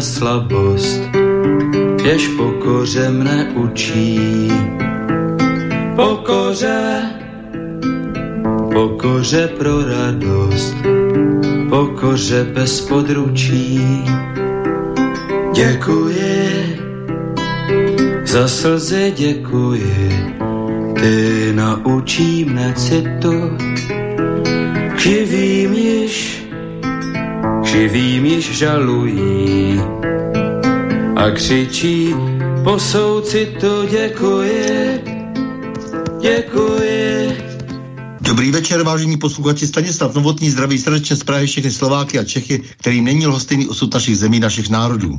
slabost, jež pokoře mne učí. Pokoře, pokoře pro radost, pokoře bez područí. Děkuji, za slzy děkuji, ty naučí mne citu, již, živým již žalují a křičí po soucitu děkuji, děkuji. Dobrý večer, vážení posluchači. Stanislav Novotný zdraví srdečně z Prahy všechny Slováky a Čechy, kterým není lhostejný osud našich zemí, našich národů.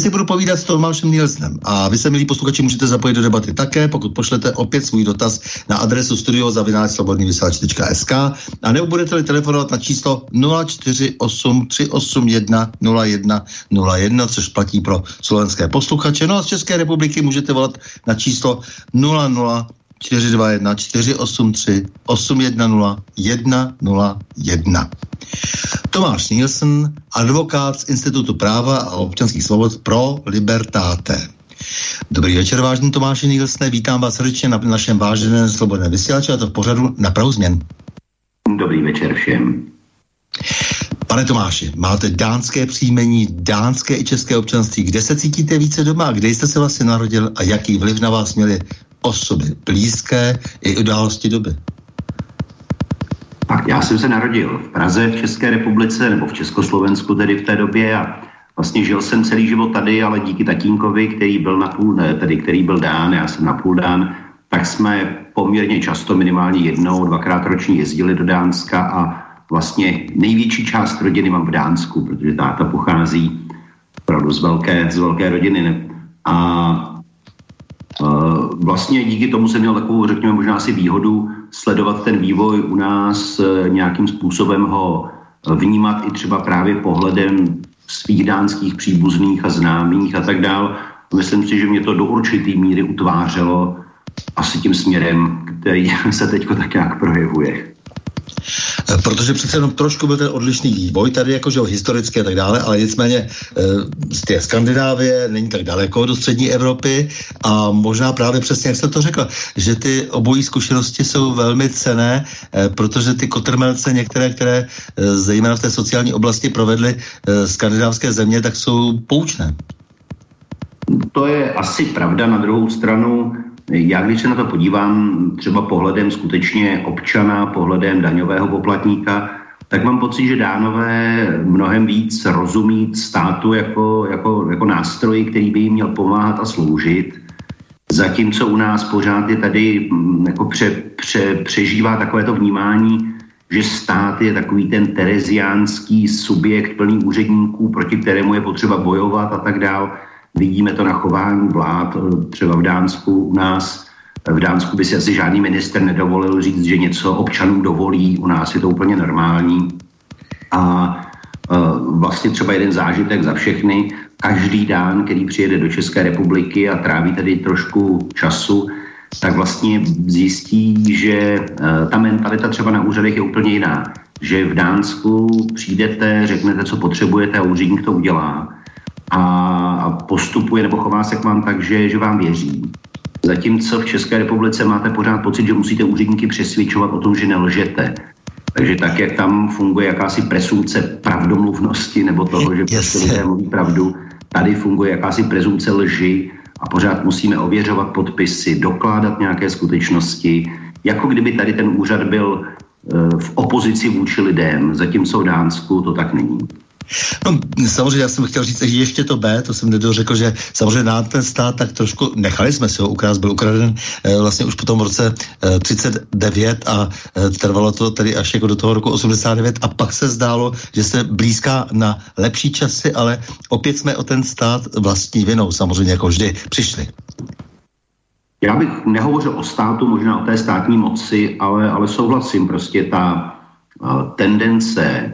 si budu povídat s Tomášem Nielsnem a vy se, milí posluchači, můžete zapojit do debaty také, pokud pošlete opět svůj dotaz na adresu studiozavináčslobodnývysílač.sk a nebo budete-li telefonovat na číslo 048 381 01 01, což platí pro slovenské posluchače. No a z České republiky můžete volat na číslo 00 421 483 810 101. Tomáš Nielsen, advokát z Institutu práva a občanských svobod pro Libertáte. Dobrý večer, vážný Tomáši Nielsne, vítám vás srdečně na našem váženém slobodném vysílači a to v pořadu na Prahu změn. Dobrý večer všem. Pane Tomáši, máte dánské příjmení, dánské i české občanství. Kde se cítíte více doma? Kde jste se vlastně narodil a jaký vliv na vás měly osoby blízké i události doby? Tak já jsem se narodil v Praze, v České republice, nebo v Československu tedy v té době a vlastně žil jsem celý život tady, ale díky tatínkovi, který byl na půl, ne, tedy který byl dán, já jsem na půl dán, tak jsme poměrně často, minimálně jednou, dvakrát ročně jezdili do Dánska a vlastně největší část rodiny mám v Dánsku, protože táta pochází opravdu z velké, z velké rodiny. A Vlastně díky tomu jsem měl takovou, řekněme, možná asi výhodu sledovat ten vývoj u nás, e, nějakým způsobem ho vnímat i třeba právě pohledem svých dánských příbuzných a známých a tak dál. Myslím si, že mě to do určitý míry utvářelo asi tím směrem, který se teď tak nějak projevuje. Eh, protože přece jenom trošku byl ten odlišný vývoj tady, jakože historicky a tak dále, ale nicméně eh, z té Skandinávie není tak daleko do střední Evropy a možná právě přesně, jak jste to řekl, že ty obojí zkušenosti jsou velmi cené, eh, protože ty kotrmelce některé, které zejména v té sociální oblasti provedly skandinávské země, tak jsou poučné. To je asi pravda. Na druhou stranu já když se na to podívám třeba pohledem skutečně občana, pohledem daňového poplatníka, tak mám pocit, že dánové mnohem víc rozumí státu jako, jako, jako nástroji, který by jim měl pomáhat a sloužit. Zatímco u nás pořád je tady mm, jako pře, pře, přežívá takové to vnímání, že stát je takový ten tereziánský subjekt plný úředníků, proti kterému je potřeba bojovat a tak dále. Vidíme to na chování vlád, eh, třeba v Dánsku u nás. V Dánsku by si asi žádný minister nedovolil říct, že něco občanům dovolí, u nás je to úplně normální. A uh, vlastně třeba jeden zážitek za všechny. každý dán, který přijede do České republiky a tráví tady trošku času, tak vlastně zjistí, že ta mentalita třeba na úřadech je úplně jiná. Že v Dánsku přijdete, řeknete, co potřebujete a úředník to udělá a postupuje nebo chová se k vám tak, že, že vám věří. Zatímco v České republice máte pořád pocit, že musíte úředníky přesvědčovat o tom, že nelžete. Takže tak, jak tam funguje jakási presumce pravdomluvnosti nebo toho, že prostě lidé mluví pravdu, tady funguje jakási prezumce lži a pořád musíme ověřovat podpisy, dokládat nějaké skutečnosti, jako kdyby tady ten úřad byl eh, v opozici vůči lidem, zatímco v Dánsku to tak není. No, samozřejmě já jsem chtěl říct že ještě to B, to jsem nedořekl, že samozřejmě na ten stát tak trošku nechali jsme si ho ukrást, byl ukraden e, vlastně už potom v roce e, 39 a e, trvalo to tedy až jako do toho roku 89 a pak se zdálo, že se blízká na lepší časy, ale opět jsme o ten stát vlastní vinou samozřejmě jako vždy přišli. Já bych nehovořil o státu, možná o té státní moci, ale, ale souhlasím, prostě ta tendence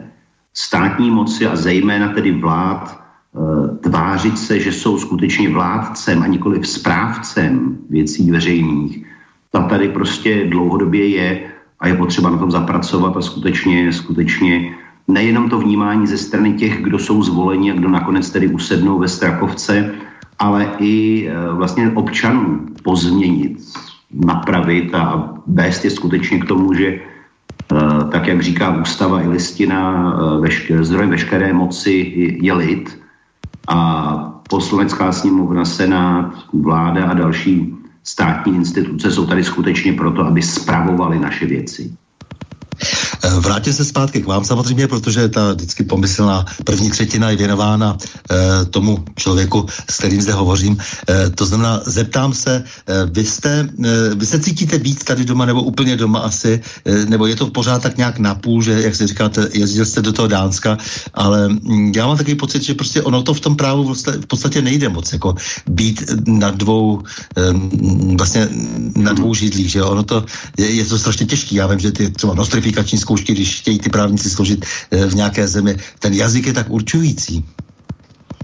státní moci a zejména tedy vlád eh, tvářit se, že jsou skutečně vládcem a nikoli správcem věcí veřejných, ta tady prostě dlouhodobě je a je potřeba na tom zapracovat a skutečně, skutečně nejenom to vnímání ze strany těch, kdo jsou zvoleni a kdo nakonec tedy usednou ve Strakovce, ale i eh, vlastně občanů pozměnit, napravit a vést je skutečně k tomu, že tak jak říká ústava i listina, eh, vešker, zdrojem veškeré moci je lid a poslanecká sněmovna, senát, vláda a další státní instituce jsou tady skutečně proto, aby spravovali naše věci. Eh, vrátím se zpátky k vám samozřejmě, protože ta vždycky pomyslná první třetina je věnována e, tomu člověku, s kterým zde hovořím. E, to znamená, zeptám se, e, vy, jste, e, vy se cítíte víc tady doma nebo úplně doma asi, e, nebo je to pořád tak nějak napůl, že jak si říkáte, jezdil jste do toho Dánska, ale m, mm, já mám takový pocit, že prostě ono to v tom právu v podstatě nejde moc, jako být na dvou, e, vlastně na dvou židlích, že ono to, je, je to strašně těžké. Já vím, že ty třeba nostrifikační zkoušky, když chtějí ty právníci složit eh, v nějaké zemi. Ten jazyk je tak určující.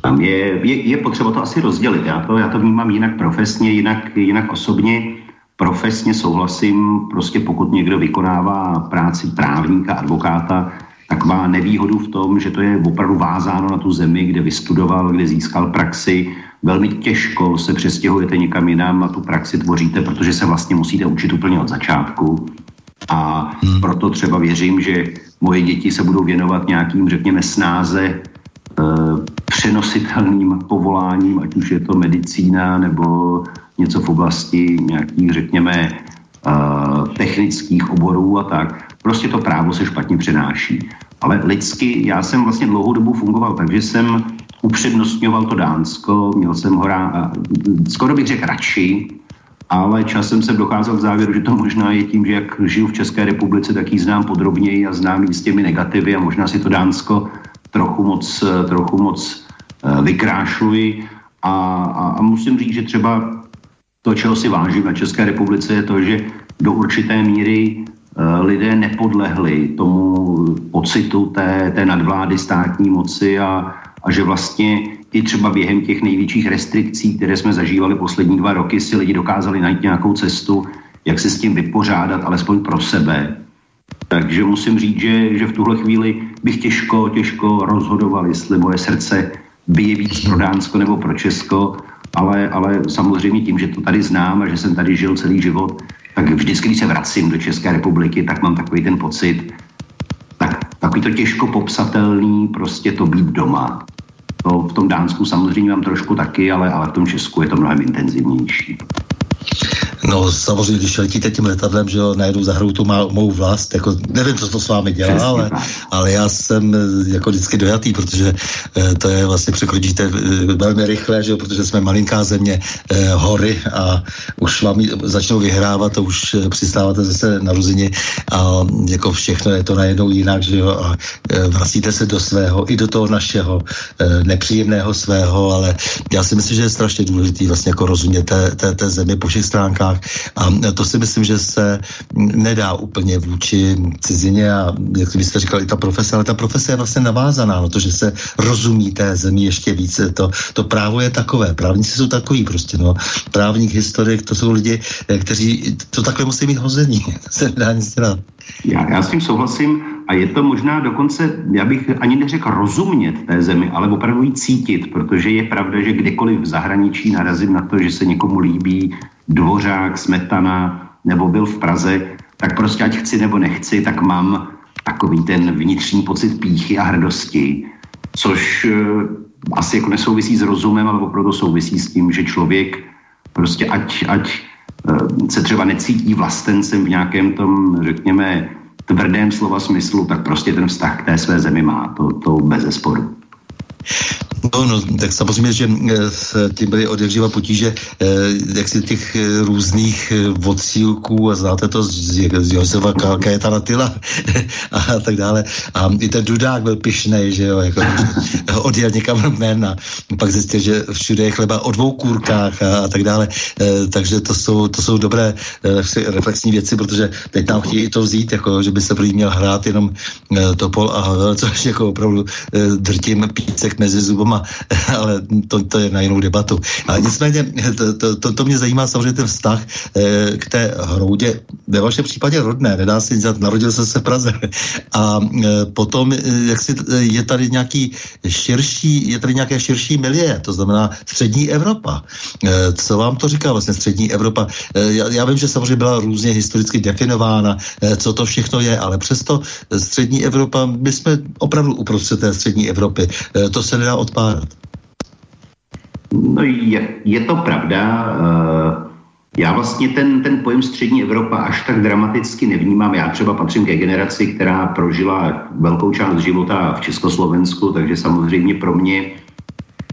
Tam je, je, je potřeba to asi rozdělit. Já to, já to vnímám jinak profesně, jinak, jinak osobně. Profesně souhlasím, prostě pokud někdo vykonává práci právníka, advokáta, tak má nevýhodu v tom, že to je opravdu vázáno na tu zemi, kde vystudoval, kde získal praxi. Velmi těžko se přestěhujete někam jinam a tu praxi tvoříte, protože se vlastně musíte učit úplně od začátku. A hmm. proto třeba věřím, že moje děti se budou věnovat nějakým, řekněme, snáze e, přenositelným povoláním, ať už je to medicína nebo něco v oblasti nějakých, řekněme, e, technických oborů a tak. Prostě to právo se špatně přenáší. Ale lidsky, já jsem vlastně dlouhou dobu fungoval, takže jsem upřednostňoval to Dánsko, měl jsem ho rá, skoro bych řekl radši, ale časem jsem docházel k závěru, že to možná je tím, že jak žiju v České republice, tak ji znám podrobněji a znám ji s těmi negativy a možná si to Dánsko trochu moc, trochu moc eh, vykrášluji. A, a, a musím říct, že třeba to, čeho si vážím na České republice, je to, že do určité míry eh, lidé nepodlehli tomu pocitu té, té nadvlády státní moci a, a že vlastně i třeba během těch největších restrikcí, které jsme zažívali poslední dva roky, si lidi dokázali najít nějakou cestu, jak se s tím vypořádat, alespoň pro sebe. Takže musím říct, že, že v tuhle chvíli bych těžko, těžko rozhodoval, jestli moje srdce bije víc pro Dánsko nebo pro Česko, ale, ale samozřejmě tím, že to tady znám a že jsem tady žil celý život, tak vždycky, když se vracím do České republiky, tak mám takový ten pocit, tak takový to těžko popsatelný, prostě to být doma. To v tom Dánsku samozřejmě mám trošku taky, ale, ale v tom Česku je to mnohem intenzivnější. No samozřejmě, když letíte tím letadlem, že jo, najednou zahrou tu má, mou vlast, jako nevím, co to s vámi dělá, ale, ale já jsem eh, jako vždycky dojatý, protože e, to je vlastně překročíte e, velmi rychle, že jo, protože jsme malinká země, e, hory a už vám začnou vyhrávat a už přistáváte zase na ruzini a jako všechno je to najednou jinak, že jo, a vracíte se do svého, i do toho našeho e, nepříjemného svého, ale já si myslím, že je strašně důležitý vlastně jako rozumět té, té, té zemi po všech stránkách a to si myslím, že se nedá úplně vůči cizině a jak byste říkali, ta profese, ale ta profese je vlastně navázaná na to, že se rozumí té zemi ještě více. To, to právo je takové, právníci jsou takový prostě, no. Právník, historik, to jsou lidi, eh, kteří to takhle musí mít hození. to se nedá nic dělat. Já, já s tím souhlasím a je to možná dokonce, já bych ani neřekl rozumět té zemi, ale opravdu ji cítit, protože je pravda, že kdykoliv v zahraničí narazím na to, že se někomu líbí Dvořák, Smetana nebo byl v Praze, tak prostě ať chci nebo nechci, tak mám takový ten vnitřní pocit píchy a hrdosti, což uh, asi jako nesouvisí s rozumem, ale opravdu souvisí s tím, že člověk prostě ať, ať se třeba necítí vlastencem v nějakém tom, řekněme, tvrdém slova smyslu, tak prostě ten vztah k té své zemi má, to, to bez zesporu. No, no, tak samozřejmě, že eh, s tím byly od jakživa potíže, eh, jak si těch eh, různých odsílků a znáte to z, z Josefa Kajetana Tyla a tak dále. A i ten Dudák byl pišnej, že jo, jako odjel někam jmen a pak zjistil, že všude je chleba o dvou kůrkách a, a tak dále. Takže to jsou, to jsou dobré reflexní věci, protože teď nám chtějí i to vzít, jako, že by se prý měl hrát jenom Topol a což jako opravdu drtím pícek mezi zubama ale to, to je na jinou debatu. Ale nicméně, to, to, to, mě zajímá samozřejmě ten vztah eh, k té hroudě, ve vašem případě rodné, nedá se dělat, narodil jsem se v Praze. A eh, potom, eh, jak si, je tady nějaký širší, je tady nějaké širší milie, to znamená střední Evropa. Co vám to říká vlastně střední Evropa? Já, já vím, že samozřejmě byla různě historicky definována, co to všechno je, ale přesto střední Evropa, my jsme opravdu uprostřed té střední Evropy. To se nedá odpálit odpárat? No je, je to pravda. Eh, já vlastně ten, ten pojem střední Evropa až tak dramaticky nevnímám. Já třeba patřím ke generaci, která prožila velkou část života v Československu, takže samozřejmě pro mě,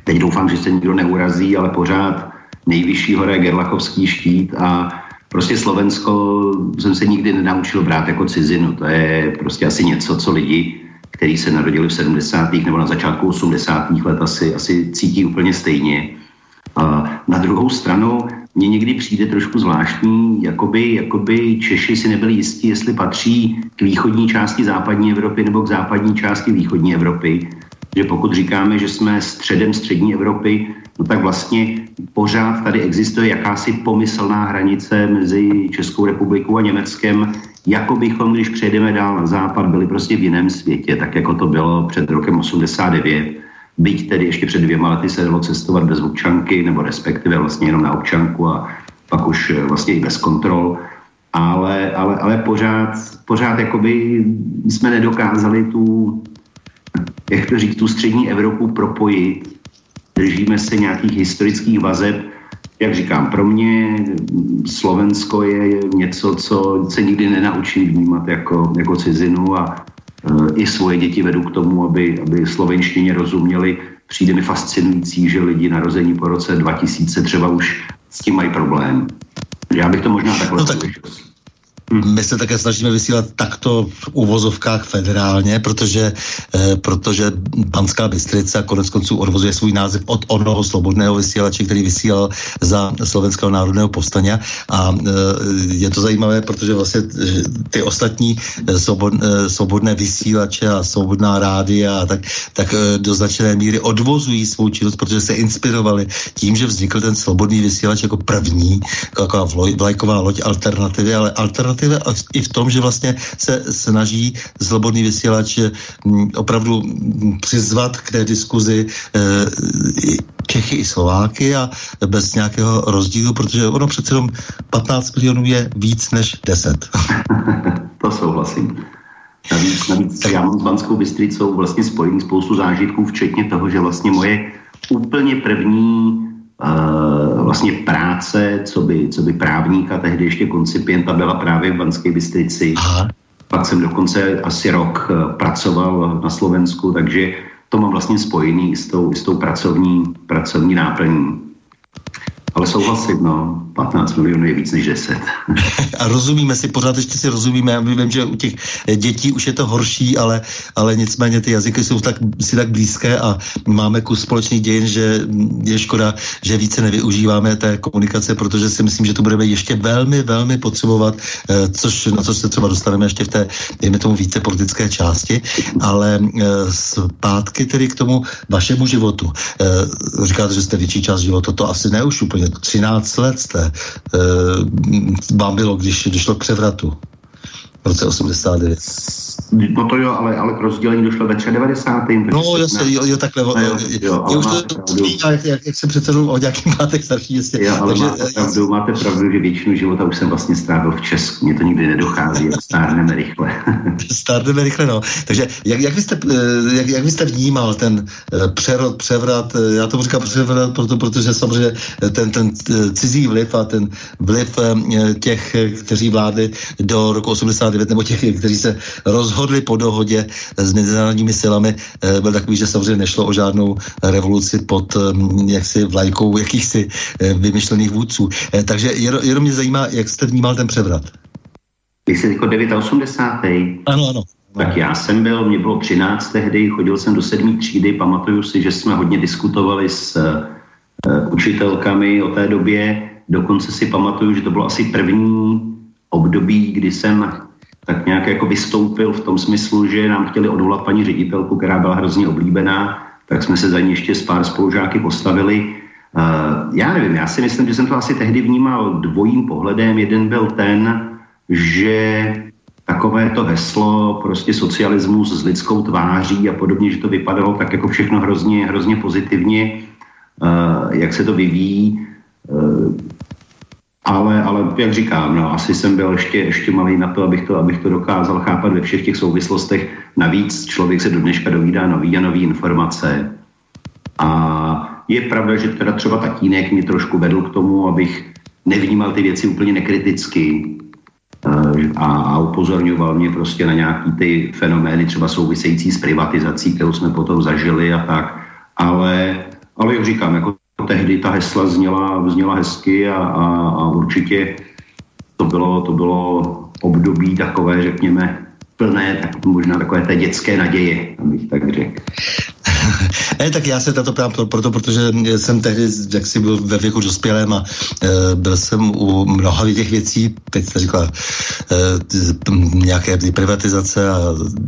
teď doufám, že se nikdo neurazí, ale pořád nejvyšší hora je Gerlachovský štít a prostě Slovensko jsem se nikdy nenaučil brát jako cizinu. To je prostě asi něco, co lidi který se narodili v 70. nebo na začátku 80. let, asi, asi cítí úplně stejně. Na druhou stranu mně někdy přijde trošku zvláštní, jakoby, jakoby Češi si nebyli jistí, jestli patří k východní části západní Evropy nebo k západní části východní Evropy. Že pokud říkáme, že jsme středem střední Evropy, no tak vlastně pořád tady existuje jakási pomyslná hranice mezi Českou republikou a Německem, jako bychom, když přejdeme dál na západ, byli prostě v jiném světě, tak jako to bylo před rokem 89. Byť tedy ještě před dvěma lety se dalo cestovat bez občanky, nebo respektive vlastně jenom na občanku a pak už eh, vlastně i bez kontrol. Ale, ale, ale pořád, pořád jakoby jsme nedokázali tu, jak to říct, tu střední Evropu propojit. Držíme se nějakých historických vazeb, jak říkám, pro mě Slovensko je něco, co se nikdy nenaučí vnímat jako, jako cizinu a e, i svoje děti vedu k tomu, aby, aby slovenštině rozuměli. Přijde mi fascinující, že lidi narození po roce 2000 třeba už s tím mají problém. Já bych to možná takhle no tak. My se také snažíme vysílat takto v uvozovkách federálně, protože, eh, protože Banská Bystrica konec konců odvozuje svůj název od onoho slobodného vysílače, který vysílal za Slovenského národného povstania. A eh, je to zajímavé, protože vlastně ty ostatní eh, svobod, eh, svobodné vysílače a svobodná rádia a tak, tak do značné míry odvozují svou činnost, protože se inspirovali tím, že vznikl ten svobodný vysílač jako první, jako vlajková loď alternativy, ale alternativy alternativa i v tom, že vlastně se snaží zlobodný vysílač mm, opravdu mm, přizvat k té diskuzi eh, Čechy i Slováky a bez nějakého rozdílu, protože ono přece jenom 15 milionů je víc než 10. to souhlasím. Navíc, navíc já mám s Banskou Bystricou vlastně spojený spoustu zážitků, včetně toho, že vlastně moje úplně první vlastně práce, co by, co by právníka, tehdy ještě koncipienta byla právě v Banské Bystrici. Aha. Pak jsem dokonce asi rok uh, pracoval na Slovensku, takže to mám vlastně spojený s tou, s tou pracovní, pracovní náplní. Ale souhlasit, no, 15 milionů je víc než 10. A rozumíme si, pořád ještě si rozumíme, já vím, že u těch dětí už je to horší, ale, ale nicméně ty jazyky jsou tak, si tak blízké a máme kus společných dějin, že je škoda, že více nevyužíváme té komunikace, protože si myslím, že to budeme ještě velmi, velmi potřebovat, eh, což, na co se třeba dostaneme ještě v té, dejme tomu, více politické části, ale eh, zpátky tedy k tomu vašemu životu. Eh, říkáte, že jste větší část života, to asi ne už úplně, 13 let jste, vám bylo, když došlo k převratu v roce 89. No to jo, ale, ale k rozdělení došlo ve 93. No jasně, jo, jo, takhle. No, jo, jo, jo, už to, to jak, jak, jak se přece o nějakým máte starší jistě. Jo, ale Takže, máte, pravdu, máte pravdu, že většinu života už jsem vlastně strávil v Česku. Mně to nikdy nedochází, stárneme rychle. stárneme rychle, no. Takže jak, jak, byste, eh, jak, jak byste vnímal ten eh, přerod, převrat, eh, já tomu říkám převrat, proto, protože samozřejmě ten, ten cizí vliv a ten vliv těch, kteří vládli do roku 89, nebo těch, kteří se rozhodli po dohodě s mezinárodními silami, eh, byl takový, že samozřejmě nešlo o žádnou revoluci pod mm, jaksi vlajkou jakýchsi eh, vymyšlených vůdců. Eh, takže jenom mě zajímá, jak jste vnímal ten převrat. Vy jste jako 89. Ano, ano. Tak já jsem byl, mě bylo 13 tehdy, chodil jsem do sedmé třídy, pamatuju si, že jsme hodně diskutovali s uh, učitelkami o té době, dokonce si pamatuju, že to bylo asi první období, kdy jsem tak nějak jako vystoupil v tom smyslu, že nám chtěli odvolat paní ředitelku, která byla hrozně oblíbená, tak jsme se za ní ještě s pár spolužáky postavili. Uh, já nevím, já si myslím, že jsem to asi tehdy vnímal dvojím pohledem. Jeden byl ten, že takové to heslo, prostě socialismus s lidskou tváří a podobně, že to vypadalo tak jako všechno hrozně, hrozně pozitivně, uh, jak se to vyvíjí. Ale, ale jak říkám, no, asi jsem byl ještě, ještě malý na to abych, to, abych to dokázal chápat ve všech těch souvislostech. Navíc člověk se do dneška dovídá nový a nový informace. A je pravda, že teda třeba tatínek mě trošku vedl k tomu, abych nevnímal ty věci úplně nekriticky eh, a, a upozorňoval mě prostě na nějaký ty fenomény třeba související s privatizací, kterou jsme potom zažili a tak. Ale, ale jak říkám, jako tehdy ta hesla zněla, zněla hezky a, a, a určitě to bylo, to bylo období takové, řekněme, plné, tak možná takové té dětské naděje, abych tak řekl. ne, tak já se tato ptám proto, protože jsem tehdy jaksi byl ve věku dospělém a e, byl jsem u mnoha těch věcí, teď jste říkala, e, nějaké privatizace a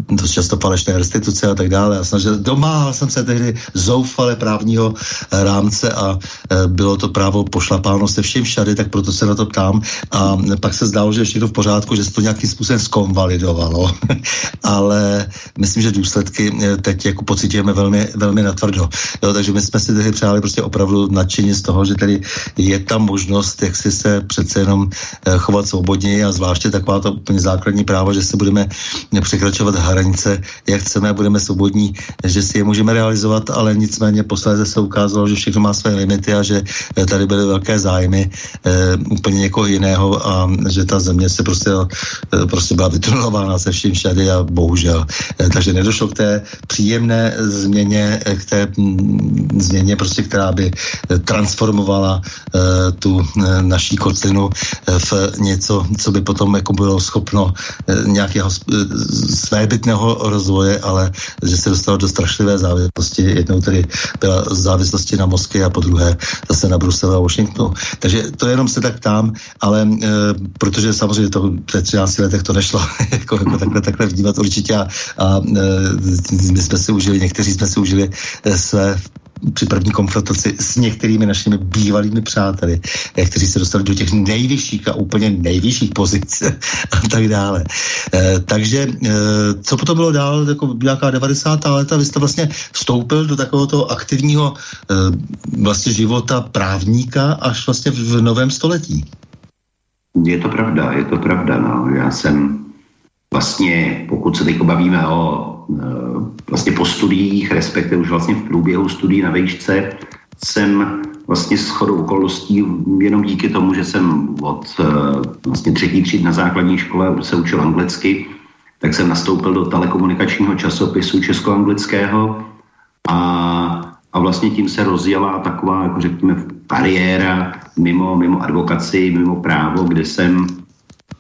dost často falešné restituce a tak dále. A snažil, domáhal jsem se tehdy zoufale právního rámce a e, bylo to právo pošlapáno se vším všady, tak proto se na to ptám. A pak se zdálo, že ještě to v pořádku, že se to nějakým způsobem skonvalidovalo. Ale myslím, že důsledky teď jako pocitujeme velmi velmi natvrdo. Jo, takže my jsme si tehdy přáli prostě opravdu nadšení z toho, že tady je tam možnost, jak si se přece jenom eh, chovat svobodně a zvláště taková to úplně základní právo, že se budeme překračovat hranice, jak chceme budeme svobodní, že si je můžeme realizovat, ale nicméně posledně se ukázalo, že všechno má své limity a že eh, tady byly velké zájmy e, úplně někoho jiného a že ta země se prostě, prostě byla vytunelována se vším všady a bohužel. E, takže nedošlo k té příjemné změně změně, eh, k té mm, změně, prostě, která by eh, transformovala uh, tu naší kotlinu v něco, co by potom jako bylo schopno nějakého svébytného rozvoje, ale že se dostalo do strašlivé závislosti. Jednou tedy byla závislosti na Moskvě a po druhé zase na Bruselu a Washingtonu. Takže to jenom se tak ptám, ale protože samozřejmě to v 13 letech to nešlo jako, jako takhle, takhle vnímat určitě a, a my jsme si užili, někteří jsme si užili eh, své při první konfrontaci s některými našimi bývalými přáteli, eh, kteří se dostali do těch nejvyšších a úplně nejvyšších pozic a tak dále. E, takže e, co potom bylo dál, jako nějaká 90. léta, vy jste vlastně vstoupil do takového aktivního e, vlastně života právníka až vlastně v novém století. Je to pravda, je to pravda. No. Já jsem vlastně, pokud se teď bavíme o Eh, vlastně po studiích, respektive už vlastně v průběhu studií na výšce, jsem vlastně s chodou okolností, jenom díky tomu, že jsem od eh, vlastně třetí tříd na základní škole se učil anglicky, tak jsem nastoupil do telekomunikačního časopisu česko-anglického a, a vlastně tím se rozjela taková, jako řekněme, kariéra mimo, mimo advokaci, mimo právo, kde jsem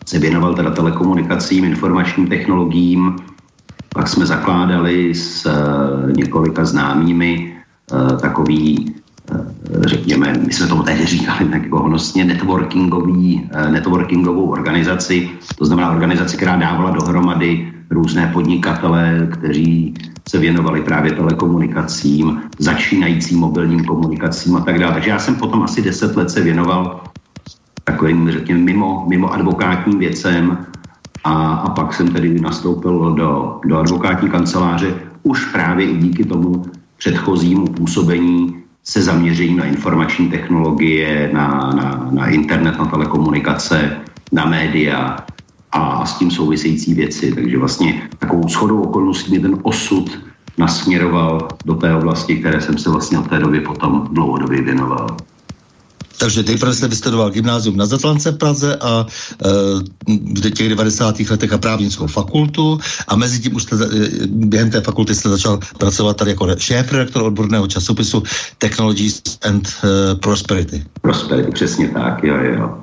se věnoval teda telekomunikacím, informačním technologiím. Pak jsme zakládali s uh, několika známými uh, takový řekněme, my jsme tomu tehdy říkali tak jako honosně networkingový, networkingovou organizaci, to znamená organizaci, která dávala dohromady různé podnikatele, kteří se věnovali právě telekomunikacím, začínajícím mobilním komunikacím a tak dále. Takže já jsem potom asi deset let se věnoval takovým, řekněme, mimo, mimo advokátním věcem a, a pak jsem tedy nastoupil do, do advokátní kanceláře už právě i díky tomu předchozímu působení se zaměřením na informační technologie, na, na, na internet, na telekomunikace, na média a s tím související věci. Takže vlastně takovou shodou okolností mě ten osud nasměroval do té oblasti, které jsem se vlastně od té doby potom dlouhodobě věnoval. Takže nejprve jste vystudoval gymnázium na Zatlance v Praze a e, v těch 90. letech a právnickou fakultu a mezi tím už jste, e, během té fakulty jste začal pracovat tady jako šéf redaktor odborného časopisu Technologies and e, Prosperity. Prosperity, přesně tak, jo, jo.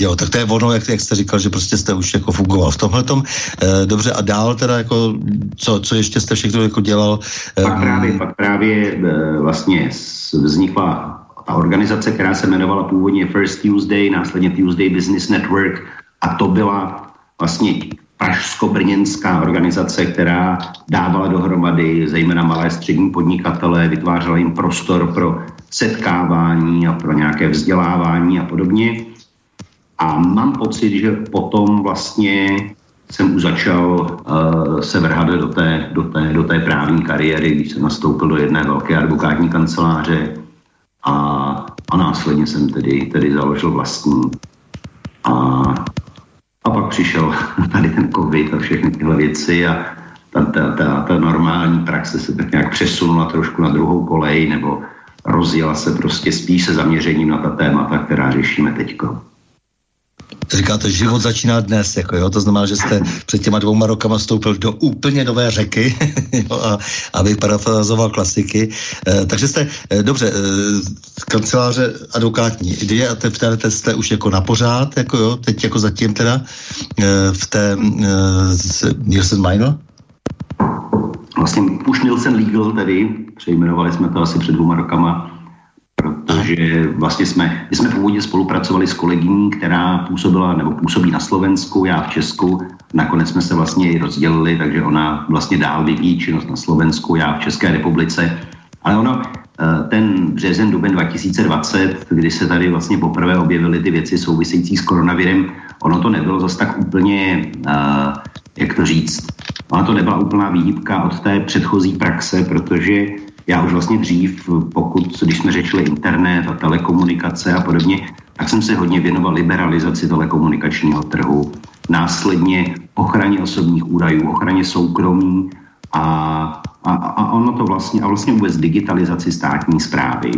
Jo, tak to je ono, jak, jak jste říkal, že prostě jste už jako fungoval v tomhle tom. E, dobře, a dál teda jako, co, co ještě jste všechno jako dělal? E, pak právě, pak právě e, vlastně vznikla ta organizace, která se jmenovala původně First Tuesday, následně Tuesday Business Network a to byla vlastně pražsko-brněnská organizace, která dávala dohromady zejména malé střední podnikatele, vytvářela jim prostor pro setkávání a pro nějaké vzdělávání a podobně. A mám pocit, že potom vlastně jsem už začal uh, se vrhat do té, do, té, do té právní kariéry, když jsem nastoupil do jedné velké advokátní kanceláře a, a následně jsem tedy, tedy založil vlastní. A, a pak přišel tady ten covid a všechny tyhle věci a ta, ta, ta, ta normální praxe se tak nějak přesunula trošku na druhou kolej nebo rozjela se prostě spíš se zaměřením na ta témata, která řešíme teďko. Říkáte, život začíná dnes, jako jo, to znamená, že jste před těma dvouma rokama vstoupil do úplně nové řeky, jo, a, aby parafrazoval klasiky. E, takže jste, e, dobře, e, kanceláře advokátní ideje a te, v té jste už jako na pořád, jako jo, teď jako zatím teda e, v té e, Nielsen Minor? Vlastně už Nielsen Legal tedy, přejmenovali jsme to asi před dvouma rokama, protože vlastně jsme, my jsme původně spolupracovali s kolegyní, která působila nebo působí na Slovensku, já v Česku. Nakonec jsme se vlastně rozdělili, takže ona vlastně dál vyvíjí činnost na Slovensku, já v České republice. Ale ono, eh, ten březen, duben 2020, kdy se tady vlastně poprvé objevily ty věci související s koronavirem, ono to nebylo zase tak úplně, uh, jak to říct, ona to nebyla úplná výhybka od té předchozí praxe, protože já už vlastně dřív, pokud, když jsme řešili internet a telekomunikace a podobně, tak jsem se hodně věnoval liberalizaci telekomunikačního trhu, následně ochraně osobních údajů, ochraně soukromí a, a, a ono to vlastně, a vlastně vůbec digitalizaci státní zprávy.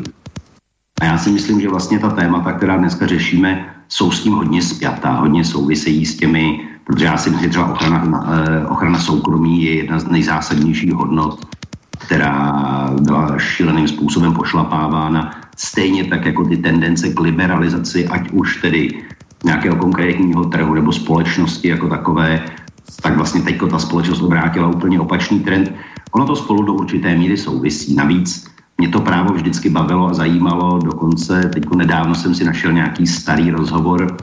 A já si myslím, že vlastně ta témata, která dneska řešíme, jsou s tím hodně spjatá, hodně souvisejí s těmi, protože já si myslím, že třeba ochrana, eh, ochrana soukromí je jedna z nejzásadnějších hodnot která byla šíleným způsobem pošlapávána, stejně tak jako ty tendence k liberalizaci, ať už tedy nějakého konkrétního trhu nebo společnosti jako takové, tak vlastně teď ta společnost obrátila úplně opačný trend. Ono to spolu do určité míry souvisí. Navíc mě to právo vždycky bavilo a zajímalo, dokonce teď nedávno jsem si našel nějaký starý rozhovor,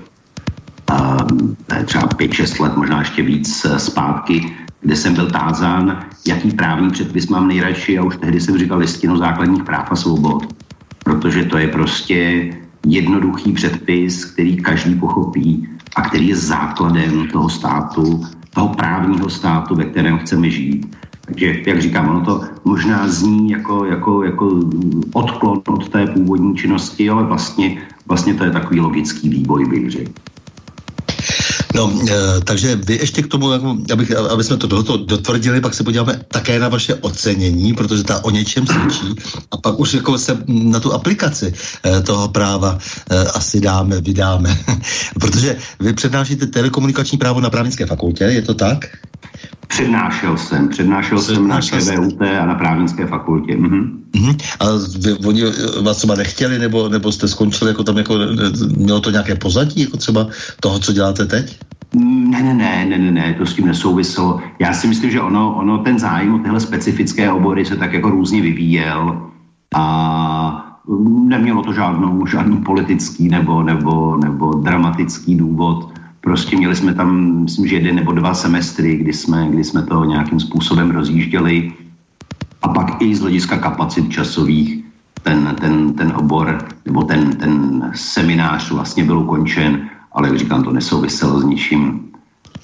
třeba 5-6 let, možná ještě víc eh, zpátky, kde jsem byl tázán, jaký právní předpis mám nejradši a už tehdy jsem říkal listinu základních práv a svobod, protože to je prostě jednoduchý předpis, který každý pochopí a který je základem toho státu, toho právního státu, ve kterém chceme žít. Takže, jak říkám, ono to možná zní jako, jako, jako odklon od té původní činnosti, ale vlastně, vlastně to je takový logický vývoj, bych řekl. No, e, takže vy ještě k tomu, jako, abych, aby jsme to tohoto dotvrdili, pak se podíváme také na vaše ocenění, protože ta o něčem svědčí a pak už jako se na tu aplikaci e, toho práva e, asi dáme, vydáme. protože vy přednášíte telekomunikační právo na právnické fakultě, je to tak? Přednášel jsem, přednášel, přednášel jsem na ČVUT a na právnické fakultě. Mhm. Mm-hmm. A vy, oni vás třeba nechtěli, nebo, nebo jste skončili jako tam, jako, mělo to nějaké pozadí, jako třeba toho, co děláte teď? Ne, ne, ne, ne, ne, ne, to s tím nesouviselo. Já si myslím, že ono, ono ten zájem o tyhle specifické obory se tak jako různě vyvíjel a nemělo to žádnou, žádný politický nebo, nebo, nebo dramatický důvod. Prostě měli jsme tam, myslím, že jeden nebo dva semestry, kdy jsme, kdy jsme to nějakým způsobem rozjížděli. A pak i z hlediska kapacit časových ten, ten, ten obor nebo ten, ten seminář vlastně byl ukončen, ale jak říkám, to nesouviselo s ničím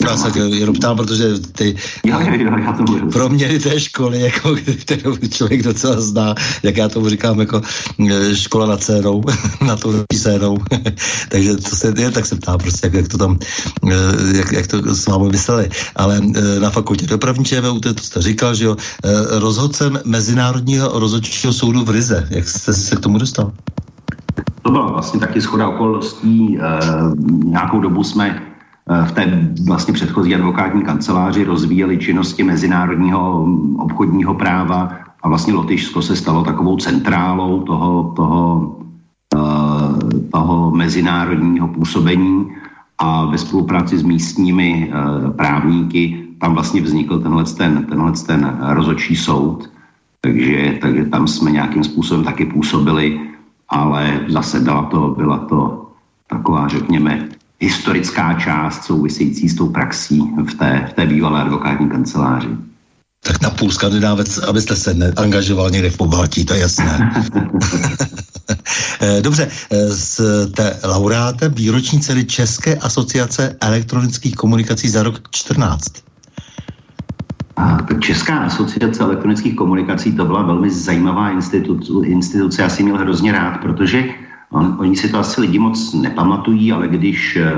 já se jenom ptám, protože ty jo, jo, jo, já to proměny té školy, jako, kterou člověk docela zná, jak já tomu říkám, jako e, škola na cénou, na to cénou. Takže to se je, tak se ptá prostě, jak, jak to tam, e, jak, jak to s vámi mysleli. Ale e, na fakultě dopravní ČVUT, to jste říkal, že jo, rozhodcem Mezinárodního rozhodčího soudu v Rize. Jak jste se k tomu dostal? To byla vlastně taky schoda okolností. E, nějakou dobu jsme v té vlastně předchozí advokátní kanceláři rozvíjeli činnosti mezinárodního obchodního práva a vlastně Lotyšsko se stalo takovou centrálou toho, toho, eh, toho mezinárodního působení a ve spolupráci s místními eh, právníky tam vlastně vznikl tenhle ten, tenhle ten rozočí soud, takže, takže tam jsme nějakým způsobem taky působili, ale zase byla to, byla to taková, řekněme, historická část související s tou praxí v té, v té bývalé advokátní kanceláři. Tak na půl skandinávec, abyste se neangažoval někde v Pobaltí, to je jasné. Eh, dobře, jste eh, laureátem výroční ceny České asociace elektronických komunikací za rok 14. A Česká asociace elektronických komunikací to byla velmi zajímavá instituce, instituce. Já si měl hrozně rád, protože On, oni si to asi lidi moc nepamatují, ale když e,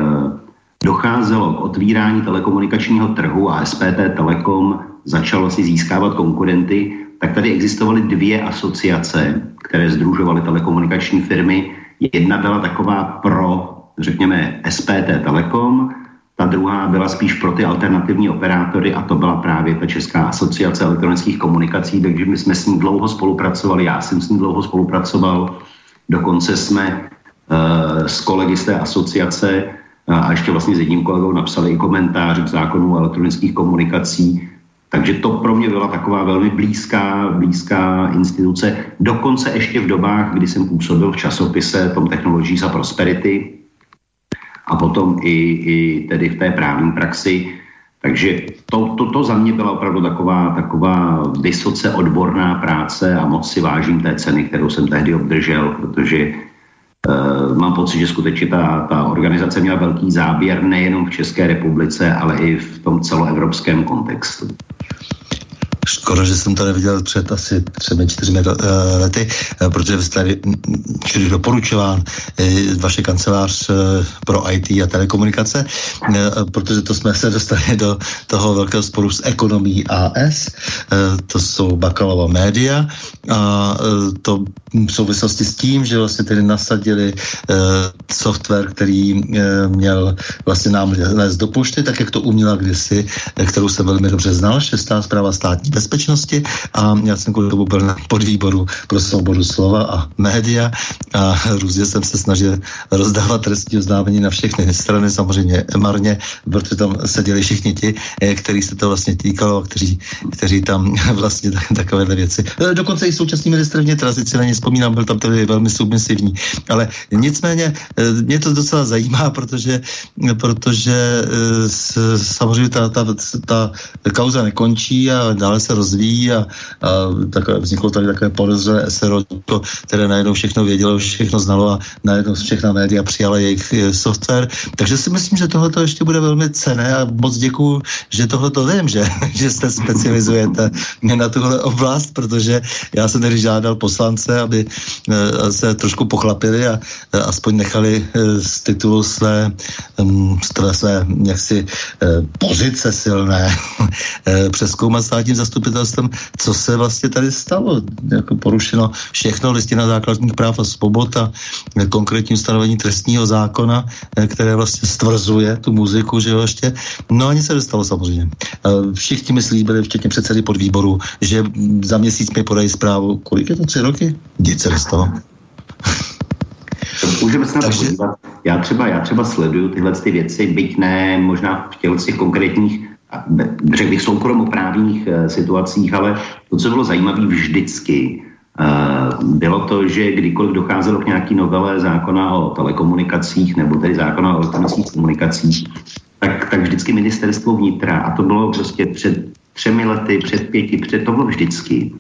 docházelo k otvírání telekomunikačního trhu a SPT Telekom začal vlastně získávat konkurenty, tak tady existovaly dvě asociace, které združovaly telekomunikační firmy. Jedna byla taková pro, řekněme, SPT Telekom, ta druhá byla spíš pro ty alternativní operátory a to byla právě ta Česká asociace elektronických komunikací, takže my jsme s ní dlouho spolupracovali, já jsem s ní dlouho spolupracoval Dokonce jsme uh, s kolegy z té asociace uh, a ještě vlastně s jedním kolegou napsali i komentář k zákonu o elektronických komunikací. Takže to pro mě byla taková velmi blízká, blízká instituce. Dokonce ještě v dobách, kdy jsem působil v časopise Tom Technologies a Prosperity a potom i, i tedy v té právní praxi, takže to, to, to za mě byla opravdu taková, taková vysoce odborná práce a moc si vážím té ceny, kterou jsem tehdy obdržel, protože uh, mám pocit, že skutečně ta, ta organizace měla velký záběr nejenom v České republice, ale i v tom celoevropském kontextu. Škoda, že jsem to neviděl před asi třemi, čtyřmi uh, lety, uh, protože jste tady čili doporučován uh, vaše kancelář pro IT a telekomunikace, protože to jsme se dostali do toho velkého sporu s ekonomí AS, to jsou Bakalova média a to v souvislosti s tím, že vlastně tedy nasadili software, který měl vlastně nám nést do pošty, tak jak to uměla kdysi, kterou jsem velmi dobře znal, šestá zpráva státní bezpečnosti a já jsem kvůli tomu byl na podvýboru pro svobodu slova a média a různě jsem se snažil rozdávat trestní oznámení na všechny strany, samozřejmě marně, protože tam seděli všichni ti, eh, který se to vlastně týkalo, kteří, kteří tam vlastně takové věci. Eh, dokonce i současný ministr vnitra, si na ně vzpomínám, byl tam tedy velmi submisivní, ale nicméně eh, mě to docela zajímá, protože, protože samozřejmě ta, ta, ta kauza nekončí a dále se rozvíjí a, a takové, vzniklo tady takové podezřelé SRO, které najednou všechno vědělo, všechno znalo a najednou všechna média přijala jejich eh, software. Takže si myslím, že tohle ještě bude velmi cené a moc děkuju, že tohle to vím, že, že se specializujete na tuhle oblast, protože já jsem tady žádal poslance, aby eh, se trošku pochlapili a eh, aspoň nechali z titulu své, své jaksi pozice silné přeskoumat státním zastupitelství zastupitelstvem, co se vlastně tady stalo. Jako porušeno všechno, listina základních práv a svobod a konkrétní ustanovení trestního zákona, které vlastně stvrzuje tu muziku, že jo, ještě. No ani se nestalo samozřejmě. Všichni myslí, byli včetně předsedy podvýboru, že za měsíc mi podají zprávu, kolik je to, tři roky? Nic se nestalo. Můžeme se na to podívat. Já třeba, já třeba sleduju tyhle ty věci, byť ne možná v těch konkrétních řekl bych soukromoprávních uh, situacích, ale to, co bylo zajímavé vždycky, uh, bylo to, že kdykoliv docházelo k nějaký novele zákona o telekomunikacích nebo tedy zákona o elektronických komunikacích, tak, tak vždycky ministerstvo vnitra, a to bylo prostě před třemi lety, před pěti, před to bylo vždycky,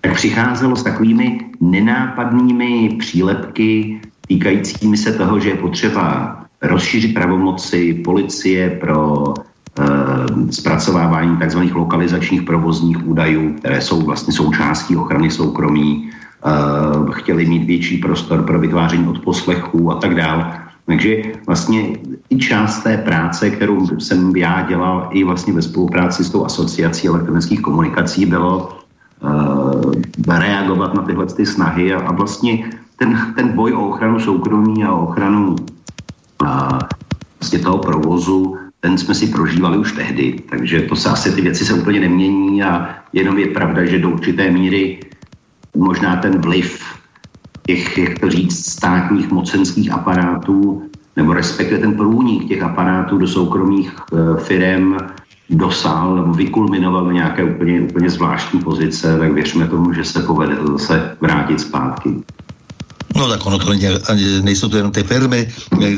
tak přicházelo s takovými nenápadnými přílepky týkajícími se toho, že je potřeba rozšířit pravomoci policie pro zpracovávání tzv. lokalizačních provozních údajů, které jsou vlastně součástí ochrany soukromí, e, chtěli mít větší prostor pro vytváření odposlechů a tak dále. Takže vlastně i část té práce, kterou jsem já dělal i vlastně ve spolupráci s tou asociací elektronických komunikací, bylo uh, reagovat na tyhle ty snahy a, a vlastně ten, ten boj o ochranu soukromí a ochranu uh, vlastně toho provozu, ten jsme si prožívali už tehdy, takže to se asi ty věci se úplně nemění a jenom je pravda, že do určité míry možná ten vliv těch, jak to říct, státních mocenských aparátů, nebo respektive ten průnik těch aparátů do soukromých e, firm dosál nebo vykulminoval nějaké úplně, úplně zvláštní pozice, tak věřme tomu, že se povede zase vrátit zpátky. No tak ono to není, nejsou to jenom ty firmy,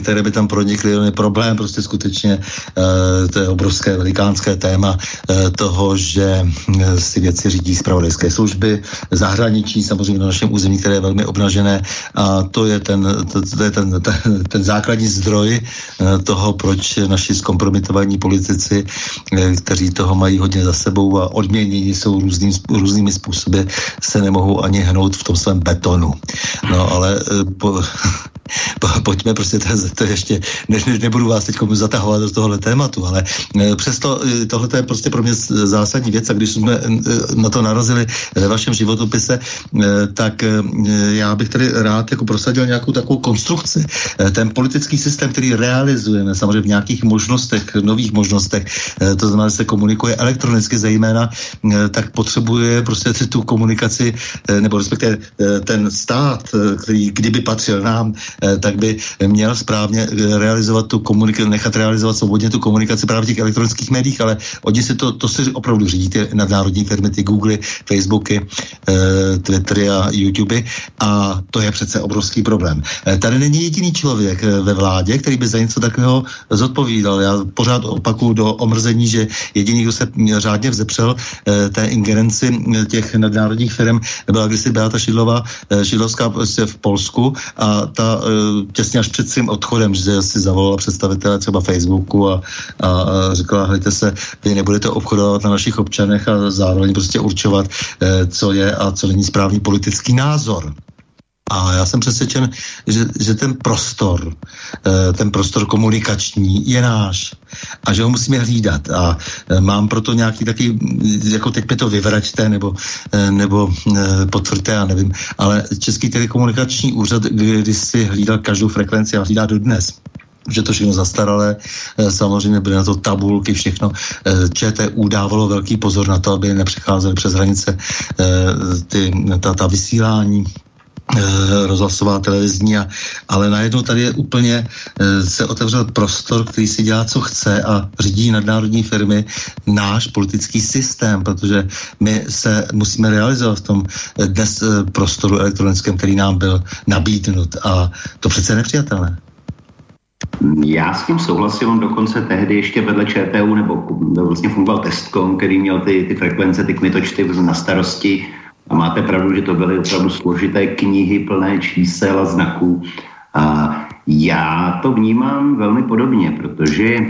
které by tam pronikly, je problém prostě skutečně, uh, to je obrovské velikánské téma uh, toho, že uh, si věci řídí zpravodajské služby, zahraničí samozřejmě na našem území, které je velmi obnažené a to je ten, to, to je ten, ten, ten základní zdroj uh, toho, proč naši zkompromitovaní politici, uh, kteří toho mají hodně za sebou a odměnění jsou různým, různými způsoby, se nemohou ani hnout v tom svém betonu. No ale ale eh, po, po, pojďme prostě, to, to ještě, ne, ne, nebudu vás teď zatahovat do tohohle tématu, ale eh, přesto eh, tohle je prostě pro mě zásadní věc a když jsme na to narazili ve vašem životopise, tak já bych tady rád jako prosadil nějakou takovou konstrukci. Ten politický systém, který realizujeme samozřejmě v nějakých možnostech, nových možnostech, to znamená, že se komunikuje elektronicky zejména, tak potřebuje prostě tu komunikaci, nebo respektive ten stát, který kdyby patřil nám, eh, tak by měl správně eh, realizovat tu komunikaci, nechat realizovat svobodně tu komunikaci právě v těch elektronických médiích, ale oni si to, to si opravdu řídí ty nadnárodní firmy, ty Google, Facebooky, eh, Twittery a YouTube a to je přece obrovský problém. Tady není jediný člověk ve vládě, který by za něco takového zodpovídal. Já pořád opakuju do omrzení, že jediný, kdo se řádně vzepřel té ingerenci těch nadnárodních firm, byla kdysi Beata Šidlová, Šidlovská prostě v Polsku a ta e, těsně až před svým odchodem, že si zavolala představitele třeba Facebooku a, a, řekla, hejte se, vy nebudete obchodovat na našich občanech a zároveň prostě určovat, e, co je a co není správný politický názor. A já jsem přesvědčen, že, že ten prostor, eh, ten prostor komunikační je náš a že ho musíme hlídat. A eh, mám proto nějaký taky, jako teď mi to vyvraťte nebo, eh, nebo potvrďte, já nevím, ale Český telekomunikační úřad, když si hlídal každou frekvenci a hlídá do dnes, že to všechno zastaralé, samozřejmě byly na to tabulky, všechno. ČTU dávalo velký pozor na to, aby nepřecházely přes hranice ty, ta, ta vysílání rozhlasová televizní, a, ale najednou tady je úplně eh, se otevřel prostor, který si dělá, co chce a řídí nadnárodní firmy náš politický systém, protože my se musíme realizovat v tom eh, dnes prostoru elektronickém, který nám byl nabídnut a to přece je nepřijatelné. Já s tím souhlasím, dokonce tehdy ještě vedle ČTU, nebo vlastně fungoval Testcom, který měl ty, ty frekvence, ty kmitočty na starosti, a máte pravdu, že to byly opravdu složité knihy plné čísel a znaků. A já to vnímám velmi podobně, protože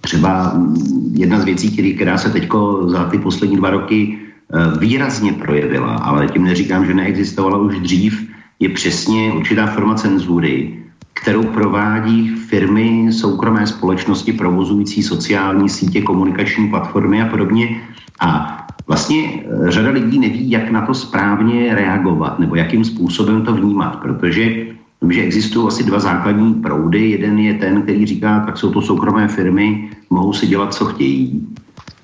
třeba jedna z věcí, která se teď za ty poslední dva roky eh, výrazně projevila, ale tím neříkám, že neexistovala už dřív, je přesně určitá forma cenzury, kterou provádí firmy, soukromé společnosti provozující sociální sítě, komunikační platformy a podobně. A vlastně eh, řada lidí neví, jak na to správně reagovat nebo jakým způsobem to vnímat, protože že existují asi dva základní proudy. Jeden je ten, který říká, tak jsou to soukromé firmy, mohou si dělat, co chtějí.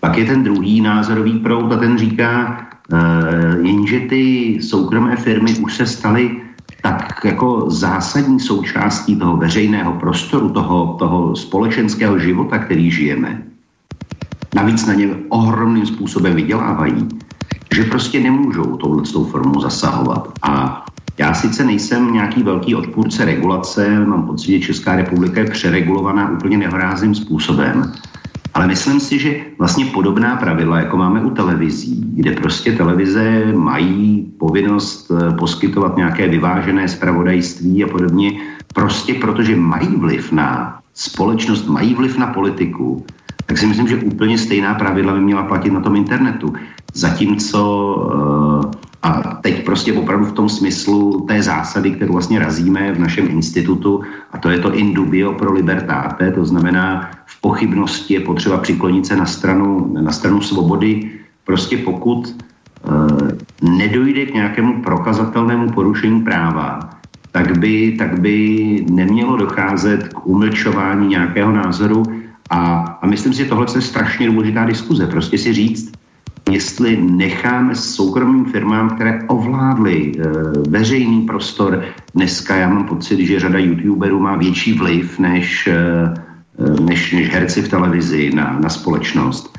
Pak je ten druhý názorový proud a ten říká, uh, jenže ty soukromé firmy už se staly tak jako zásadní součástí toho veřejného prostoru, toho, toho společenského života, který žijeme, navíc na ně ohromným způsobem vydělávají, že prostě nemůžou touhletou formou zasahovat. A já sice nejsem nějaký velký odpůrce regulace, mám pocit, že Česká republika je přeregulovaná úplně nehorázným způsobem, ale myslím si, že vlastně podobná pravidla, jako máme u televizí, kde prostě televize mají povinnost eh, poskytovat nějaké vyvážené zpravodajství a podobně, prostě protože mají vliv na společnost, mají vliv na politiku, tak si myslím, že úplně stejná pravidla by měla platit na tom internetu. Zatímco uh, a teď prostě opravdu v tom smyslu té zásady, kterou vlastně razíme v našem institutu, a to je to in dubio pro libertáte, to znamená v pochybnosti je potřeba přiklonit se na stranu, na stranu svobody, prostě pokud e, nedojde k nějakému prokazatelnému porušení práva, tak by, tak by nemělo docházet k umlčování nějakého názoru a, a myslím si, že tohle je strašně důležitá diskuze. Prostě si říct, jestli necháme soukromým firmám, které ovládly e, veřejný prostor, dneska já mám pocit, že řada youtuberů má větší vliv než, e, než, než herci v televizi na, na společnost,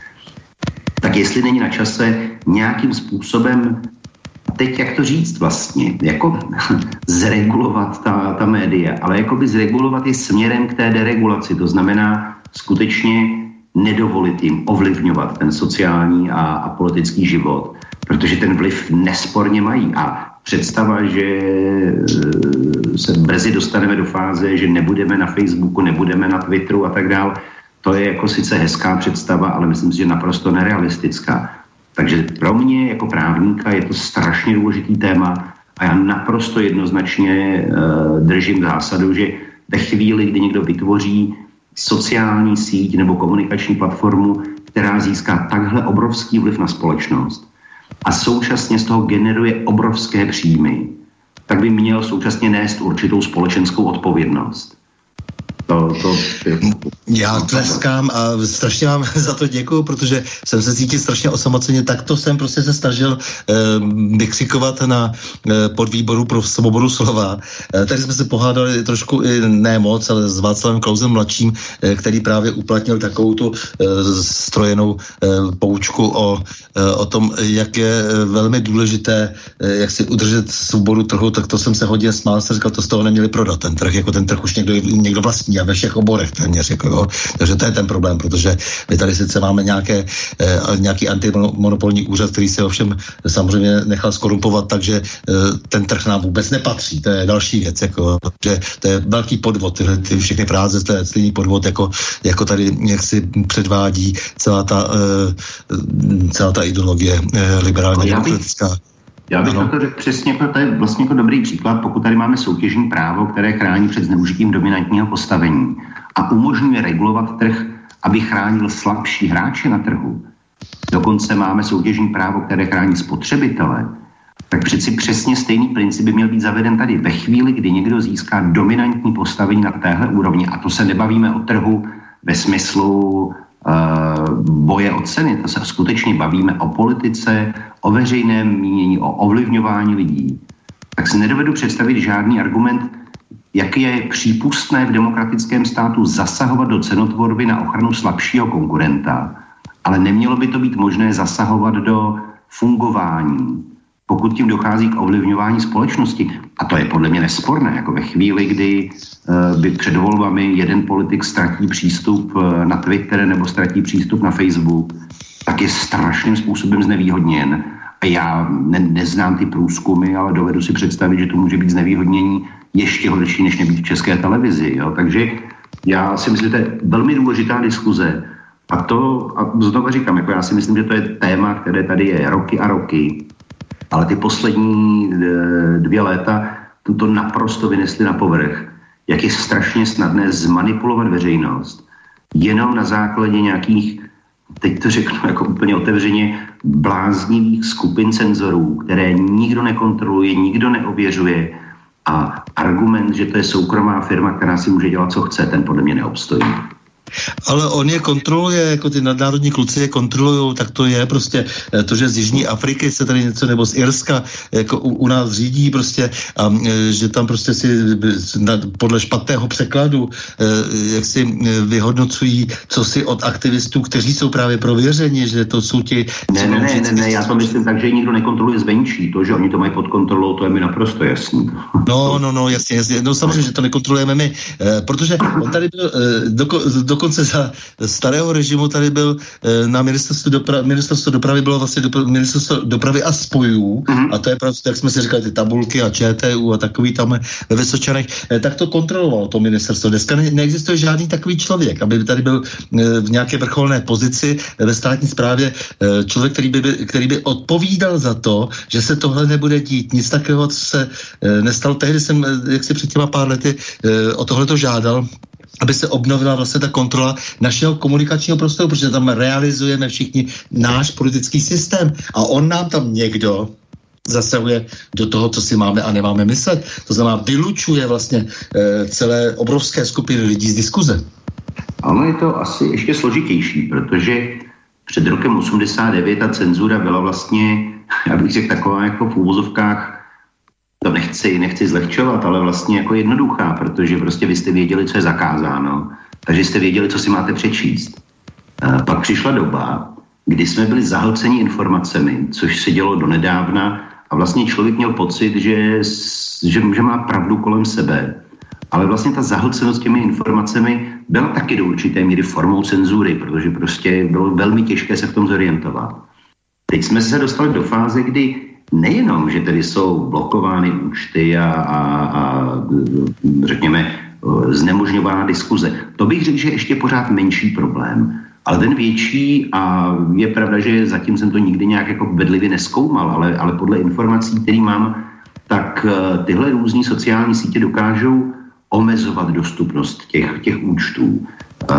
tak jestli není na čase nějakým způsobem teď jak to říct vlastně, jako zregulovat ta, ta média, ale jako by zregulovat i směrem k té deregulaci, to znamená skutečně nedovolit jim ovlivňovat ten sociální a, a politický život, protože ten vliv nesporně mají. A představa, že e, se brzy dostaneme do fáze, že nebudeme na Facebooku, nebudeme na Twitteru a tak dál, to je jako sice hezká představa, ale myslím si, že naprosto nerealistická. Takže pro mě jako právníka je to strašně důležitý téma a já naprosto jednoznačně uh, držím zásadu, že ve chvíli, kdy někdo vytvoří sociální síť nebo komunikační platformu, která získá takhle obrovský vliv na společnost a současně z toho generuje obrovské příjmy, tak by měl současně nést určitou společenskou odpovědnost. To, to, Já tleskám a strašně vám za to děkuju, protože jsem se cítil strašně osamoceně. Takto jsem prostě se snažil eh, vykřikovat na eh, podvýboru pro svobodu slova. Eh, tady jsme se pohádali trošku i ne moc, ale s Václavem Klausem mladším, eh, který právě uplatnil takovou tu eh, strojenou eh, poučku o, eh, o tom, jak je eh, velmi důležité, eh, jak si udržet svobodu trhu, tak to jsem se hodně smál, jsem říkal, to z toho neměli prodat ten trh, jako ten trh už někdo, někdo vlastní a ve všech oborech téměř. Jako, jo. Takže to je ten problém, protože my tady sice máme nějaké, eh, nějaký antimonopolní úřad, který se ovšem samozřejmě nechal skorumpovat, takže eh, ten trh nám vůbec nepatří. To je další věc. Jako, že to je velký podvod, tyhle, ty všechny práce, to je stejný podvod, jako, jako tady jak si předvádí celá ta, eh, celá ta ideologie eh, liberálně demokratická. Já bych to řekl přesně, jako to je vlastně jako dobrý příklad, pokud tady máme soutěžní právo, které chrání před zneužitím dominantního postavení a umožňuje regulovat trh, aby chránil slabší hráče na trhu. Dokonce máme soutěžní právo, které chrání spotřebitele, tak přeci přesně stejný princip by měl být zaveden tady. Ve chvíli, kdy někdo získá dominantní postavení na téhle úrovni, a to se nebavíme o trhu ve smyslu boje o ceny, to se skutečně bavíme o politice, o veřejném mínění, o ovlivňování lidí, tak si nedovedu představit žádný argument, jak je přípustné v demokratickém státu zasahovat do cenotvorby na ochranu slabšího konkurenta, ale nemělo by to být možné zasahovat do fungování pokud tím dochází k ovlivňování společnosti, a to je podle mě nesporné, jako ve chvíli, kdy uh, by před volbami jeden politik ztratí přístup uh, na Twitter nebo ztratí přístup na Facebook, tak je strašným způsobem znevýhodněn. A já ne, neznám ty průzkumy, ale dovedu si představit, že to může být znevýhodnění ještě horší, než nebýt v české televizi. Jo? Takže já si myslím, že to je velmi důležitá diskuze. A to, a znovu říkám, jako já si myslím, že to je téma, které tady je roky a roky ale ty poslední eh, dvě léta to naprosto vynesli na povrch, jak je strašně snadné zmanipulovat veřejnost jenom na základě nějakých teď to řeknu jako úplně otevřeně, bláznivých skupin cenzorů, které nikdo nekontroluje, nikdo neověřuje a argument, že to je soukromá firma, která si může dělat, co chce, ten podle mě neobstojí. Ale on je kontroluje, jako ty nadnárodní kluci je kontrolují, tak to je prostě eh, to, že z Jižní Afriky se tady něco, nebo z Irska, jako u, u nás řídí prostě, a eh, že tam prostě si na, podle špatného překladu, eh, jak si vyhodnocují, co si od aktivistů, kteří jsou právě prověřeni, že to jsou ti... Ne, ne, ne, ne, ne, já to myslím tak, že nikdo nekontroluje zvenčí. To, že oni to mají pod kontrolou, to je mi naprosto jasný. No, no, no, jasně, jasně. No samozřejmě, že to nekontrolujeme my, protože on tady byl doko, do, dokonce za starého režimu tady byl e, na ministerstvu, dopra- ministerstvo dopravy bylo vlastně dopra- ministerstvo dopravy a spojů mm-hmm. a to je prostě, jak jsme si říkali, ty tabulky a ČTU a takový tam ve Vysočanech, e, tak to kontrolovalo to ministerstvo. Dneska ne- neexistuje žádný takový člověk, aby tady byl v nějaké vrcholné pozici ve státní správě člověk, který by, který by odpovídal za to, že se tohle nebude dít. Nic takového se e, nestalo. Tehdy jsem, jak si před těma pár lety o tohle to žádal, aby se obnovila vlastně ta kontrola našeho komunikačního prostoru, protože tam realizujeme všichni náš politický systém a on nám tam někdo zasahuje do toho, co si máme a nemáme myslet. To znamená, vylučuje vlastně e, celé obrovské skupiny lidí z diskuze. Ono je to asi ještě složitější, protože před rokem 89 ta cenzura byla vlastně, já bych řekl, taková jako v úvozovkách to nechci, nechci zlehčovat, ale vlastně jako jednoduchá, protože prostě vy jste věděli, co je zakázáno, takže jste věděli, co si máte přečíst. A pak přišla doba, kdy jsme byli zahlceni informacemi, což se dělo do nedávna a vlastně člověk měl pocit, že, že, že má pravdu kolem sebe. Ale vlastně ta zahlcenost těmi informacemi byla taky do určité míry formou cenzury, protože prostě bylo velmi těžké se v tom zorientovat. Teď jsme se dostali do fáze, kdy nejenom, že tedy jsou blokovány účty a, a, a řekněme znemožňována diskuze. To bych řekl, že je ještě pořád menší problém. Ale ten větší, a je pravda, že zatím jsem to nikdy nějak jako bedlivě neskoumal, ale, ale podle informací, které mám, tak eh, tyhle různé sociální sítě dokážou omezovat dostupnost těch, těch účtů. Uh,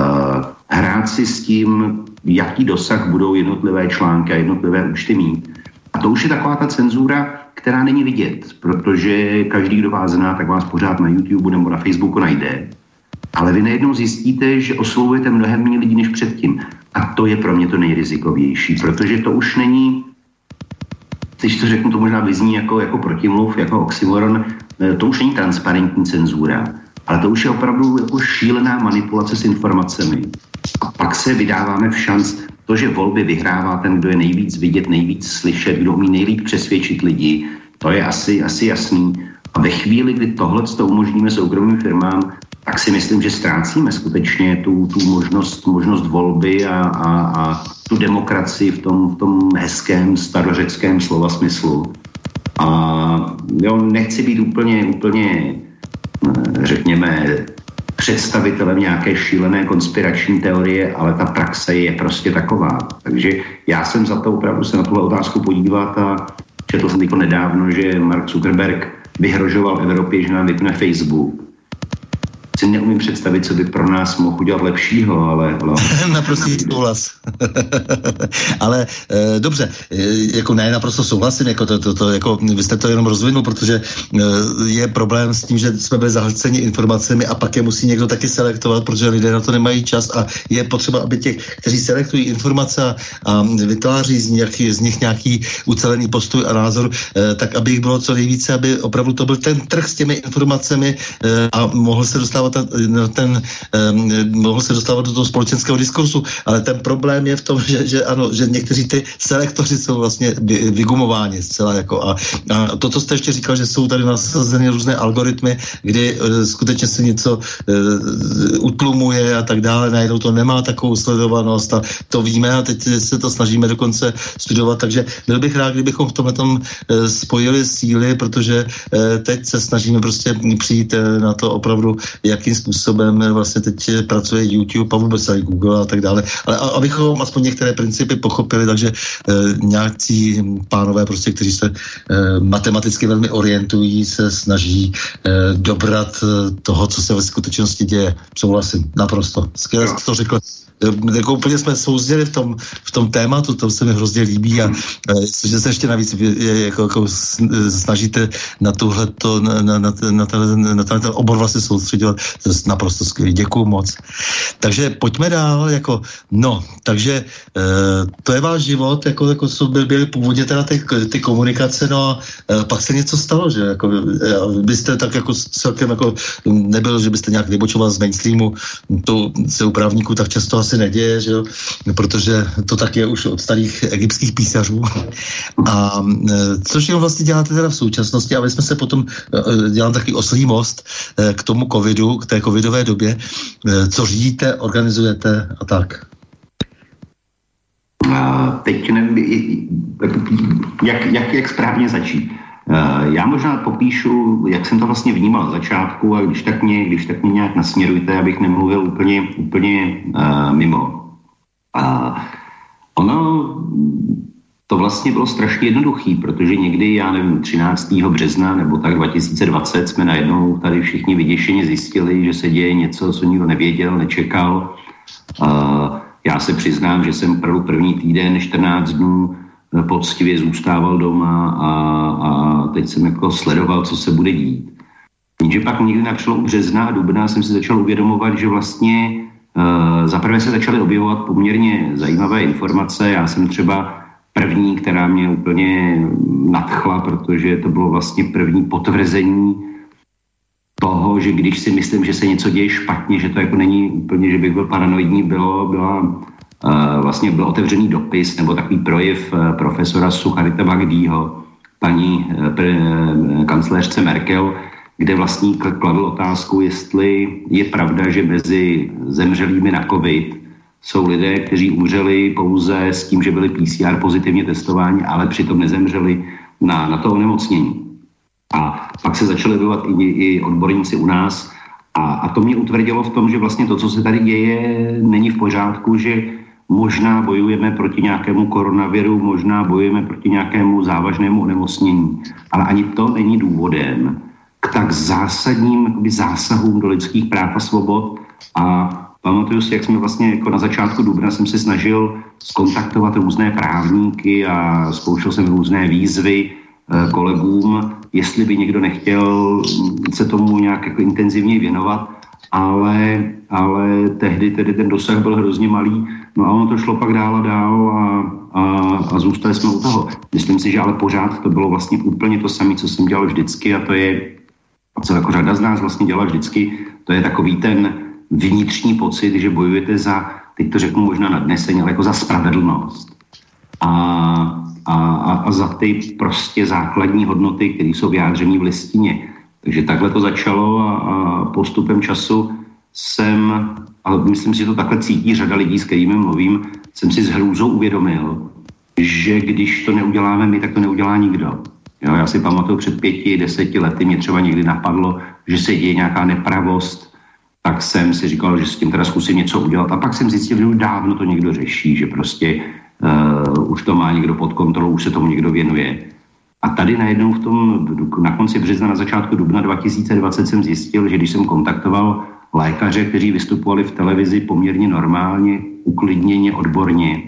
hrát si s tím, jaký dosah budou jednotlivé články a jednotlivé účty mít. A to už je taková ta cenzura, která není vidět, protože každý, kdo vás zná, tak vás pořád na YouTube nebo na Facebooku najde. Ale vy najednou zjistíte, že oslovujete mnohem méně lidí než předtím. A to je pro mě to nejrizikovější, protože to už není, když to řeknu, to možná vyzní jako, jako protimluv, jako oxymoron, to už není transparentní cenzura, ale to už je opravdu jako šílená manipulace s informacemi. A pak se vydáváme v šanc to, že volby vyhrává ten, kdo je nejvíc vidět, nejvíc slyšet, kdo umí nejlíp přesvědčit lidi, to je asi, asi jasný. A ve chvíli, kdy tohle to umožníme soukromým firmám, tak si myslím, že ztrácíme skutečně tu, tu možnost, možnost volby a, a, a tu demokracii v tom, v tom hezkém starořeckém slova smyslu. A jo, nechci být úplně, úplně řekněme, představitelem nějaké šílené konspirační teorie, ale ta praxe je prostě taková. Takže já jsem za to opravdu se na tuhle otázku podívat a četl jsem to nedávno, že Mark Zuckerberg vyhrožoval Evropě, že nám vypne Facebook si neumím představit, co by pro nás mohl udělat lepšího, ale... ale... Naprostý souhlas. ale e, dobře, e, jako ne, naprosto souhlasím, jako to, to, to, jako vy jste to jenom rozvinul, protože e, je problém s tím, že jsme byli zahlceni informacemi a pak je musí někdo taky selektovat, protože lidé na to nemají čas a je potřeba, aby těch, kteří selektují informace a, a vytváří z nich, z nich nějaký ucelený postoj a názor, e, tak aby jich bylo co nejvíce, aby opravdu to byl ten trh s těmi informacemi e, a mohl se dostávat dostávat ten, um, mohl se dostávat do toho společenského diskursu, ale ten problém je v tom, že, že ano, že někteří ty selektoři jsou vlastně vygumováni zcela jako a, a to, co jste ještě říkal, že jsou tady nasazeny různé algoritmy, kdy uh, skutečně se něco uh, utlumuje a tak dále, najednou to nemá takovou sledovanost a to víme a teď se to snažíme dokonce studovat, takže byl bych rád, kdybychom v tomhle tom uh, spojili síly, protože teď se snažíme prostě přijít na to opravdu, jak jakým způsobem vlastně teď pracuje YouTube a vůbec i Google a tak dále. Ale abychom aspoň některé principy pochopili, takže e, nějakí pánové, prostě, kteří se e, matematicky velmi orientují, se snaží e, dobrat toho, co se ve skutečnosti děje. Souhlasím, naprosto. Skvěle to řekl jako úplně jsme souzděli v tom, v tom tématu, to se mi hrozně líbí a že se ještě navíc jako, jako snažíte na tohle to, na, na, na, na, ten, na ten obor vlastně soustředovat, to je naprosto skvělé. Děkuju moc. Takže pojďme dál, jako, no, takže e, to je váš život, jako, jako jsou byly, byly původně teda ty, ty komunikace, no a e, pak se něco stalo, že jako, byste tak jako celkem jako nebyl, že byste nějak vybočoval z mainstreamu, to se právníků tak často asi neděje, že jo? protože to tak je už od starých egyptských písařů. A e, což jen vlastně děláte teda v současnosti, aby jsme se potom, e, dělám takový oslý most e, k tomu covidu, k té covidové době, co řídíte, organizujete a tak. A teď nevím, jak, jak, jak správně začít. Já možná popíšu, jak jsem to vlastně vnímal na začátku a když tak mě, když tak mě nějak nasměrujte, abych nemluvil úplně, úplně uh, mimo. A ono to vlastně bylo strašně jednoduchý, protože někdy, já nevím, 13. března nebo tak 2020 jsme najednou tady všichni vyděšeně zjistili, že se děje něco, co nikdo nevěděl, nečekal. Uh, já se přiznám, že jsem první týden, 14 dnů poctivě zůstával doma a, a teď jsem jako sledoval, co se bude dít. Jenže pak někdy na přelomu března a dubna jsem si začal uvědomovat, že vlastně uh, zaprvé se začaly objevovat poměrně zajímavé informace. Já jsem třeba první, která mě úplně nadchla, protože to bylo vlastně první potvrzení toho, že když si myslím, že se něco děje špatně, že to jako není úplně, že bych byl paranoidní, bylo, byla vlastně byl otevřený dopis nebo takový projev eh, profesora Sucharita Bagdího, paní eh, kancléřce Merkel, kde vlastně kladl otázku, jestli je pravda, že mezi zemřelými na COVID jsou lidé, kteří umřeli pouze s tím, že byli PCR pozitivně testováni, ale přitom nezemřeli na, na to onemocnění. A pak se začali objevovat i, i odborníci u nás a, a to mě utvrdilo v tom, že vlastně to, co se tady děje, není v pořádku, že Možná bojujeme proti nějakému koronaviru, možná bojujeme proti nějakému závažnému onemocnění, ale ani to není důvodem k tak zásadním jakoby, zásahům do lidských práv a svobod. A pamatuju si, jak jsme vlastně jako na začátku dubna jsem se snažil skontaktovat různé právníky a zkoušel jsem různé výzvy eh, kolegům, jestli by někdo nechtěl se tomu nějak jako intenzivně věnovat, ale, ale tehdy tedy ten dosah byl hrozně malý No a ono to šlo pak dál a dál a, a, a zůstali jsme u toho. Myslím si, že ale pořád to bylo vlastně úplně to samé, co jsem dělal vždycky a to je, co jako řada z nás vlastně dělala vždycky, to je takový ten vnitřní pocit, že bojujete za, teď to řeknu možná nadneseně, ale jako za spravedlnost. A, a, a, a za ty prostě základní hodnoty, které jsou vyjádřené v listině. Takže takhle to začalo a, a postupem času jsem ale myslím si, že to takhle cítí řada lidí, s kterými mluvím, jsem si s hrůzou uvědomil, že když to neuděláme my, tak to neudělá nikdo. Jo, já si pamatuju před pěti, deseti lety mě třeba někdy napadlo, že se děje nějaká nepravost, tak jsem si říkal, že s tím teda zkusím něco udělat. A pak jsem zjistil, že dávno to někdo řeší, že prostě uh, už to má někdo pod kontrolou, už se tomu někdo věnuje. A tady najednou v tom, na konci března, na začátku dubna 2020 jsem zjistil, že když jsem kontaktoval lékaře, kteří vystupovali v televizi poměrně normálně, uklidněně, odborně.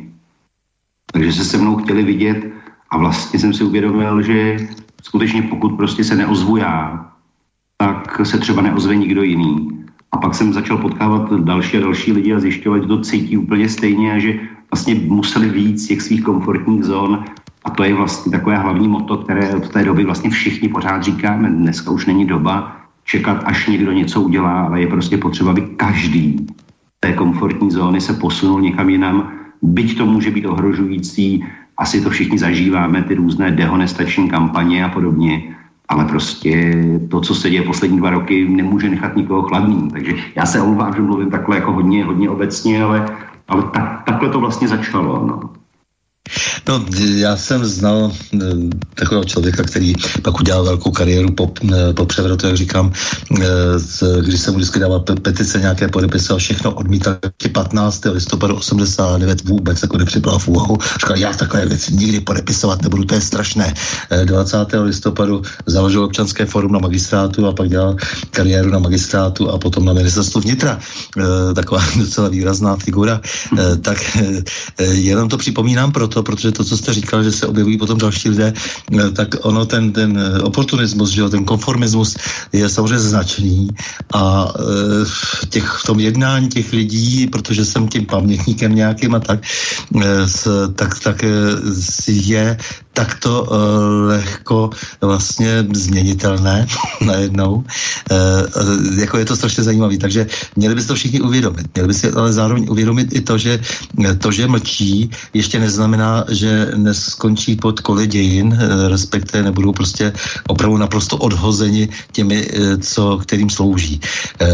Takže se se mnou chtěli vidět a vlastně jsem si uvědomil, že skutečně pokud prostě se neozvu já, tak se třeba neozve nikdo jiný. A pak jsem začal potkávat další a další lidi a zjišťovat, že to cítí úplně stejně a že vlastně museli víc těch svých komfortních zón a to je vlastně takové hlavní moto, které od té doby vlastně všichni pořád říkáme. Dneska už není doba čekat, až někdo něco udělá, ale je prostě potřeba, aby každý té komfortní zóny se posunul někam jinam, byť to může být ohrožující, asi to všichni zažíváme, ty různé dehonestační kampaně a podobně, ale prostě to, co se děje poslední dva roky, nemůže nechat nikoho chladný. Takže já se omlouvám, že mluvím takhle jako hodně, hodně obecně, ale, ale tak, takhle to vlastně začalo. No. No, já jsem znal eh, takového člověka, který pak udělal velkou kariéru po, eh, po převratu, jak říkám, eh, když jsem mu vždycky dával petice nějaké podepisy a všechno odmítal 15. listopadu 89 vůbec jako nepřipadal v úvahu. Říkal, já takové věci nikdy podepisovat nebudu, to je strašné. 20. listopadu založil občanské forum na magistrátu a pak dělal kariéru na magistrátu a potom na ministerstvu vnitra. Taková docela výrazná figura. Tak jenom to připomínám proto, protože to, co jste říkal, že se objevují potom další lidé, eh, tak ono ten, ten eh, oportunismus, že jo, ten konformismus je samozřejmě značný a eh, těch, v tom jednání těch lidí, protože jsem tím pamětníkem nějakým a tak, tak, tak je takto lehko vlastně změnitelné najednou. Uh, jako je to strašně zajímavé. Takže měli byste to všichni uvědomit. Měli by si ale zároveň uvědomit i to, že to, že mlčí, ještě neznamená, že neskončí pod kole dějin, uh, respektive nebudou prostě opravdu naprosto odhozeni těmi, uh, co, kterým slouží.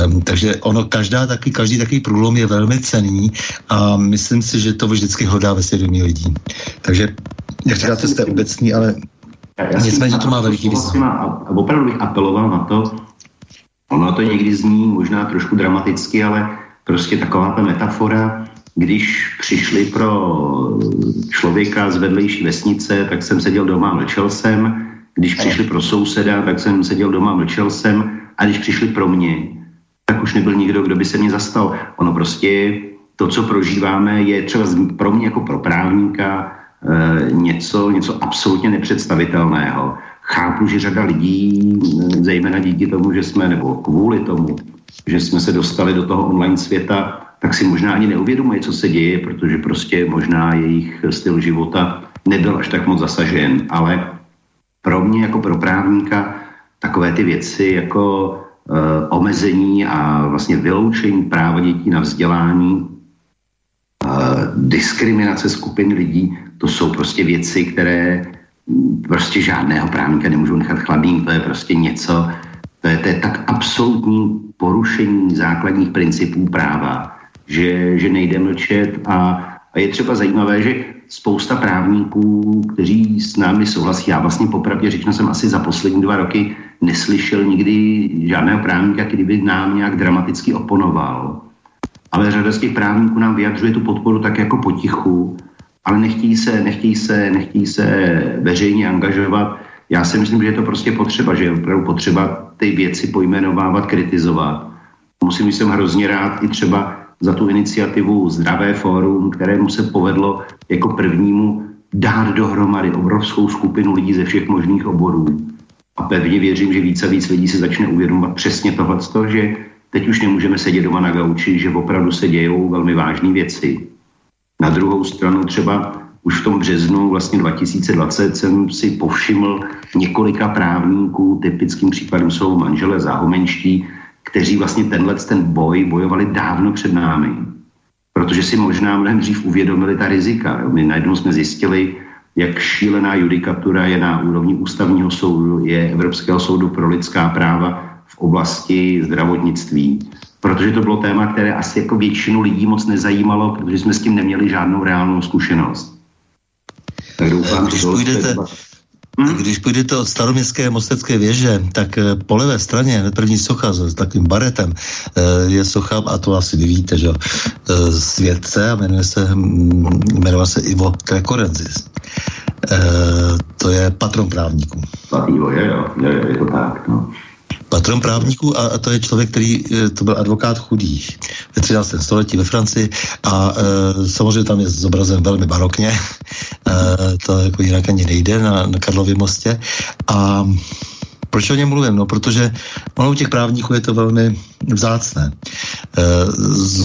Um, takže ono, každá taky, každý takový průlom je velmi cený a myslím si, že to vždycky hledá ve svědomí lidí. Takže jak říkáte, jste obecný, ale nicméně to má veliký význam. A opravdu bych apeloval na to, ono to někdy zní možná trošku dramaticky, ale prostě taková ta metafora, když přišli pro člověka z vedlejší vesnice, tak jsem seděl doma, mlčel jsem. Když přišli pro souseda, tak jsem seděl doma, mlčel jsem. A když přišli pro mě, tak už nebyl nikdo, kdo by se mě zastal. Ono prostě to, co prožíváme, je třeba pro mě jako pro právníka Eh, něco, něco absolutně nepředstavitelného. Chápu, že řada lidí, eh, zejména díky tomu, že jsme, nebo kvůli tomu, že jsme se dostali do toho online světa, tak si možná ani neuvědomují, co se děje, protože prostě možná jejich styl života nebyl až tak moc zasažen. Ale pro mě jako pro právníka takové ty věci jako e, omezení a vlastně vyloučení práva dětí na vzdělání, e, diskriminace skupin lidí, to jsou prostě věci, které prostě žádného právníka nemůžou nechat chladným. To je prostě něco, to je, to je tak absolutní porušení základních principů práva, že, že nejde mlčet a, a je třeba zajímavé, že spousta právníků, kteří s námi souhlasí, já vlastně popravdě řečeno jsem asi za poslední dva roky neslyšel nikdy žádného právníka, který by nám nějak dramaticky oponoval. Ale řada z těch právníků nám vyjadřuje tu podporu tak jako potichu ale nechtějí se, nechtějí se, nechtějí se veřejně angažovat. Já si myslím, že je to prostě potřeba, že je opravdu potřeba ty věci pojmenovávat, kritizovat. Musím jsem hrozně rád i třeba za tu iniciativu Zdravé fórum, kterému se povedlo jako prvnímu dát dohromady obrovskou skupinu lidí ze všech možných oborů. A pevně věřím, že více a víc lidí se začne uvědomovat přesně tohle, že teď už nemůžeme sedět doma na gauči, že opravdu se dějou velmi vážné věci na druhou stranu třeba už v tom březnu vlastně 2020 jsem si povšiml několika právníků, typickým případem jsou manželé záhomenští, kteří vlastně tenhle ten boj bojovali dávno před námi. Protože si možná mnohem dřív uvědomili ta rizika. My najednou jsme zjistili, jak šílená judikatura je na úrovni ústavního soudu, je Evropského soudu pro lidská práva v oblasti zdravotnictví protože to bylo téma, které asi jako většinu lidí moc nezajímalo, protože jsme s tím neměli žádnou reálnou zkušenost. Tak doufám, když půjdete, Hmm? Když půjdete od staroměstské mostecké věže, tak eh, po levé straně, první socha s takovým baretem, eh, je socha, a to asi víte, že eh, světce a jmenuje se, hm, jmenuje se Ivo Trekorenzis. To je patron právníků. Ivo, je, jo, je, je to tak, no patron právníků a, a to je člověk, který e, to byl advokát chudých ve 13. století ve Francii a e, samozřejmě tam je zobrazen velmi barokně, e, to jako jinak ani nejde na, na Karlově mostě a proč o něm mluvím? No, protože ono u těch právníků je to velmi vzácné.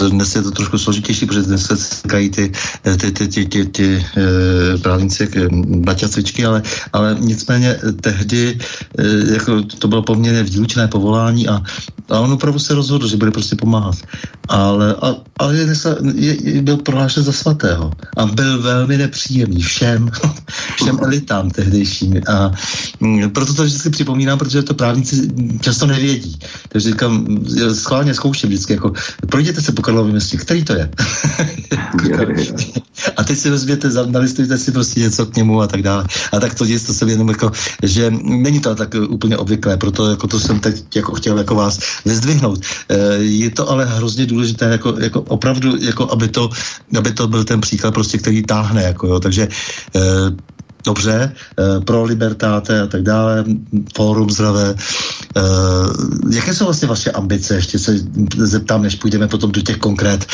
E, dnes je to trošku složitější, protože dnes se sekají ty, ty, ty, ty, ty, ty e, právníci jak cvičky, ale, ale nicméně tehdy jako to bylo poměrně výlučné povolání a, a on opravdu se rozhodl, že bude prostě pomáhat. ale, a, ale je, je, byl prohlášen za svatého a byl velmi nepříjemný všem, všem elitám tehdejším a mm, proto to vždycky připomínám, protože to právníci často nevědí. Takže říkám, schválně zkouším vždycky, jako projděte se po Karlově městě, který to je? a teď si vezměte, nalistujte si prostě něco k němu a tak dále. A tak to děsto jsem jenom jako, že není to tak úplně obvyklé, proto jako to jsem teď jako chtěl jako vás vyzdvihnout. E, je to ale hrozně důležité, jako, jako opravdu, jako aby to, aby to byl ten příklad prostě, který táhne, jako jo. Takže e, dobře, e, pro libertáte a tak dále, fórum zdravé. Jaké jsou vlastně vaše ambice? Ještě se zeptám, než půjdeme potom do těch konkrét,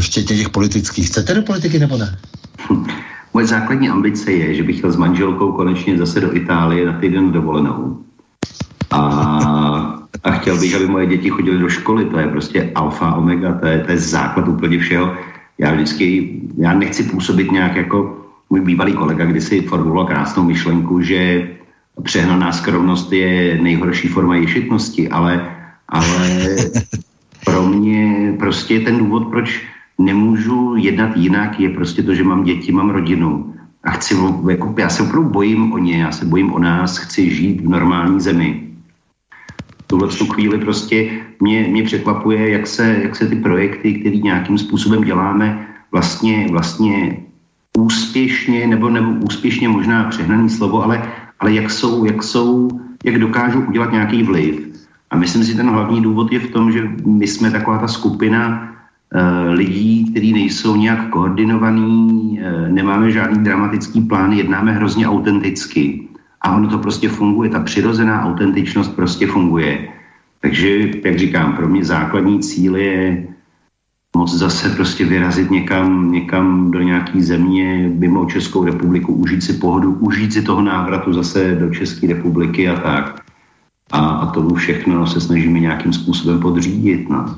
včetně těch politických. Chcete do politiky nebo ne? Moje základní ambice je, že bych chtěl s manželkou konečně zase do Itálie na týden dovolenou. A, a chtěl bych, aby moje děti chodily do školy. To je prostě alfa, omega, to je, to je základ úplně všeho. Já vždycky, já nechci působit nějak jako můj bývalý kolega kdysi formuloval krásnou myšlenku, že přehnaná skromnost je nejhorší forma ješitnosti, ale, ale pro mě prostě ten důvod, proč nemůžu jednat jinak, je prostě to, že mám děti, mám rodinu a chci, jako, já se opravdu bojím o ně, já se bojím o nás, chci žít v normální zemi. Tuhle tu chvíli prostě mě, mě překvapuje, jak se, jak se ty projekty, které nějakým způsobem děláme, vlastně, vlastně úspěšně, nebo, nebo úspěšně možná přehnaný slovo, ale, ale jak jsou, jak jsou, jak dokážou udělat nějaký vliv. A myslím si, ten hlavní důvod je v tom, že my jsme taková ta skupina uh, lidí, kteří nejsou nějak koordinovaní, uh, nemáme žádný dramatický plán, jednáme hrozně autenticky. A ono to prostě funguje, ta přirozená autentičnost prostě funguje. Takže, jak říkám, pro mě základní cíl je moc zase prostě vyrazit někam, někam do nějaký země mimo Českou republiku, užít si pohodu, užít si toho návratu zase do České republiky a tak. A, a tomu všechno se snažíme nějakým způsobem podřídit. No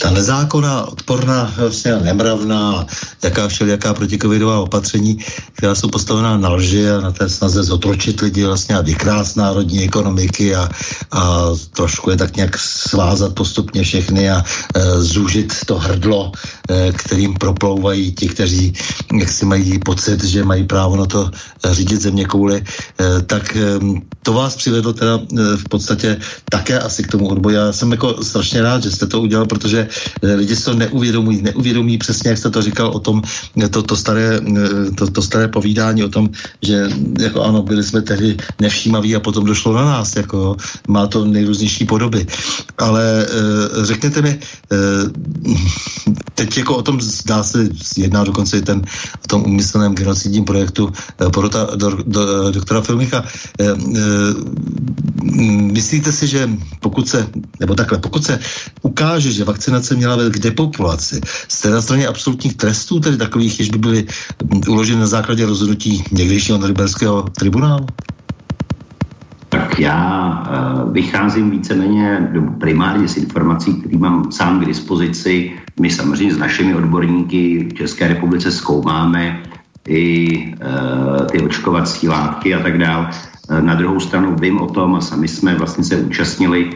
ta nezákonná, odporná, vlastně nemravná, jaká všelijaká protikovidová opatření, která jsou postavená na lži a na té snaze zotročit lidi vlastně a vykrást národní ekonomiky a, a trošku je tak nějak svázat postupně všechny a e, zúžit to hrdlo, e, kterým proplouvají ti, kteří jak si mají pocit, že mají právo na to řídit země kouly, e, tak e, to vás přivedlo teda e, v podstatě také asi k tomu odboji. Já jsem jako strašně rád, že jste to udělal, protože lidi si to neuvědomují, neuvědomují přesně, jak jste to říkal o tom, eh, to, to, staré, eh, to, to staré povídání o tom, že jako ano, byli jsme tehdy nevšímaví a potom došlo na nás, jako má to nejrůznější podoby. Ale řekněte mi, teď jako o tom zdá se, jedná dokonce i ten o tom umyslném genocidním projektu porota do, do, doktora Filmicha. Myslíte si, že pokud se, nebo takhle, pokud se ukáže, že vakcinace se měla vést k depopulaci. Jste na straně absolutních trestů, tedy takových, jež by byly uloženy na základě rozhodnutí někdejšího norimberského tribunálu? Tak já uh, vycházím víceméně primárně z informací, které mám sám k dispozici. My samozřejmě s našimi odborníky v České republice zkoumáme i uh, ty očkovací látky a tak dále. Na druhou stranu vím o tom a sami jsme vlastně se účastnili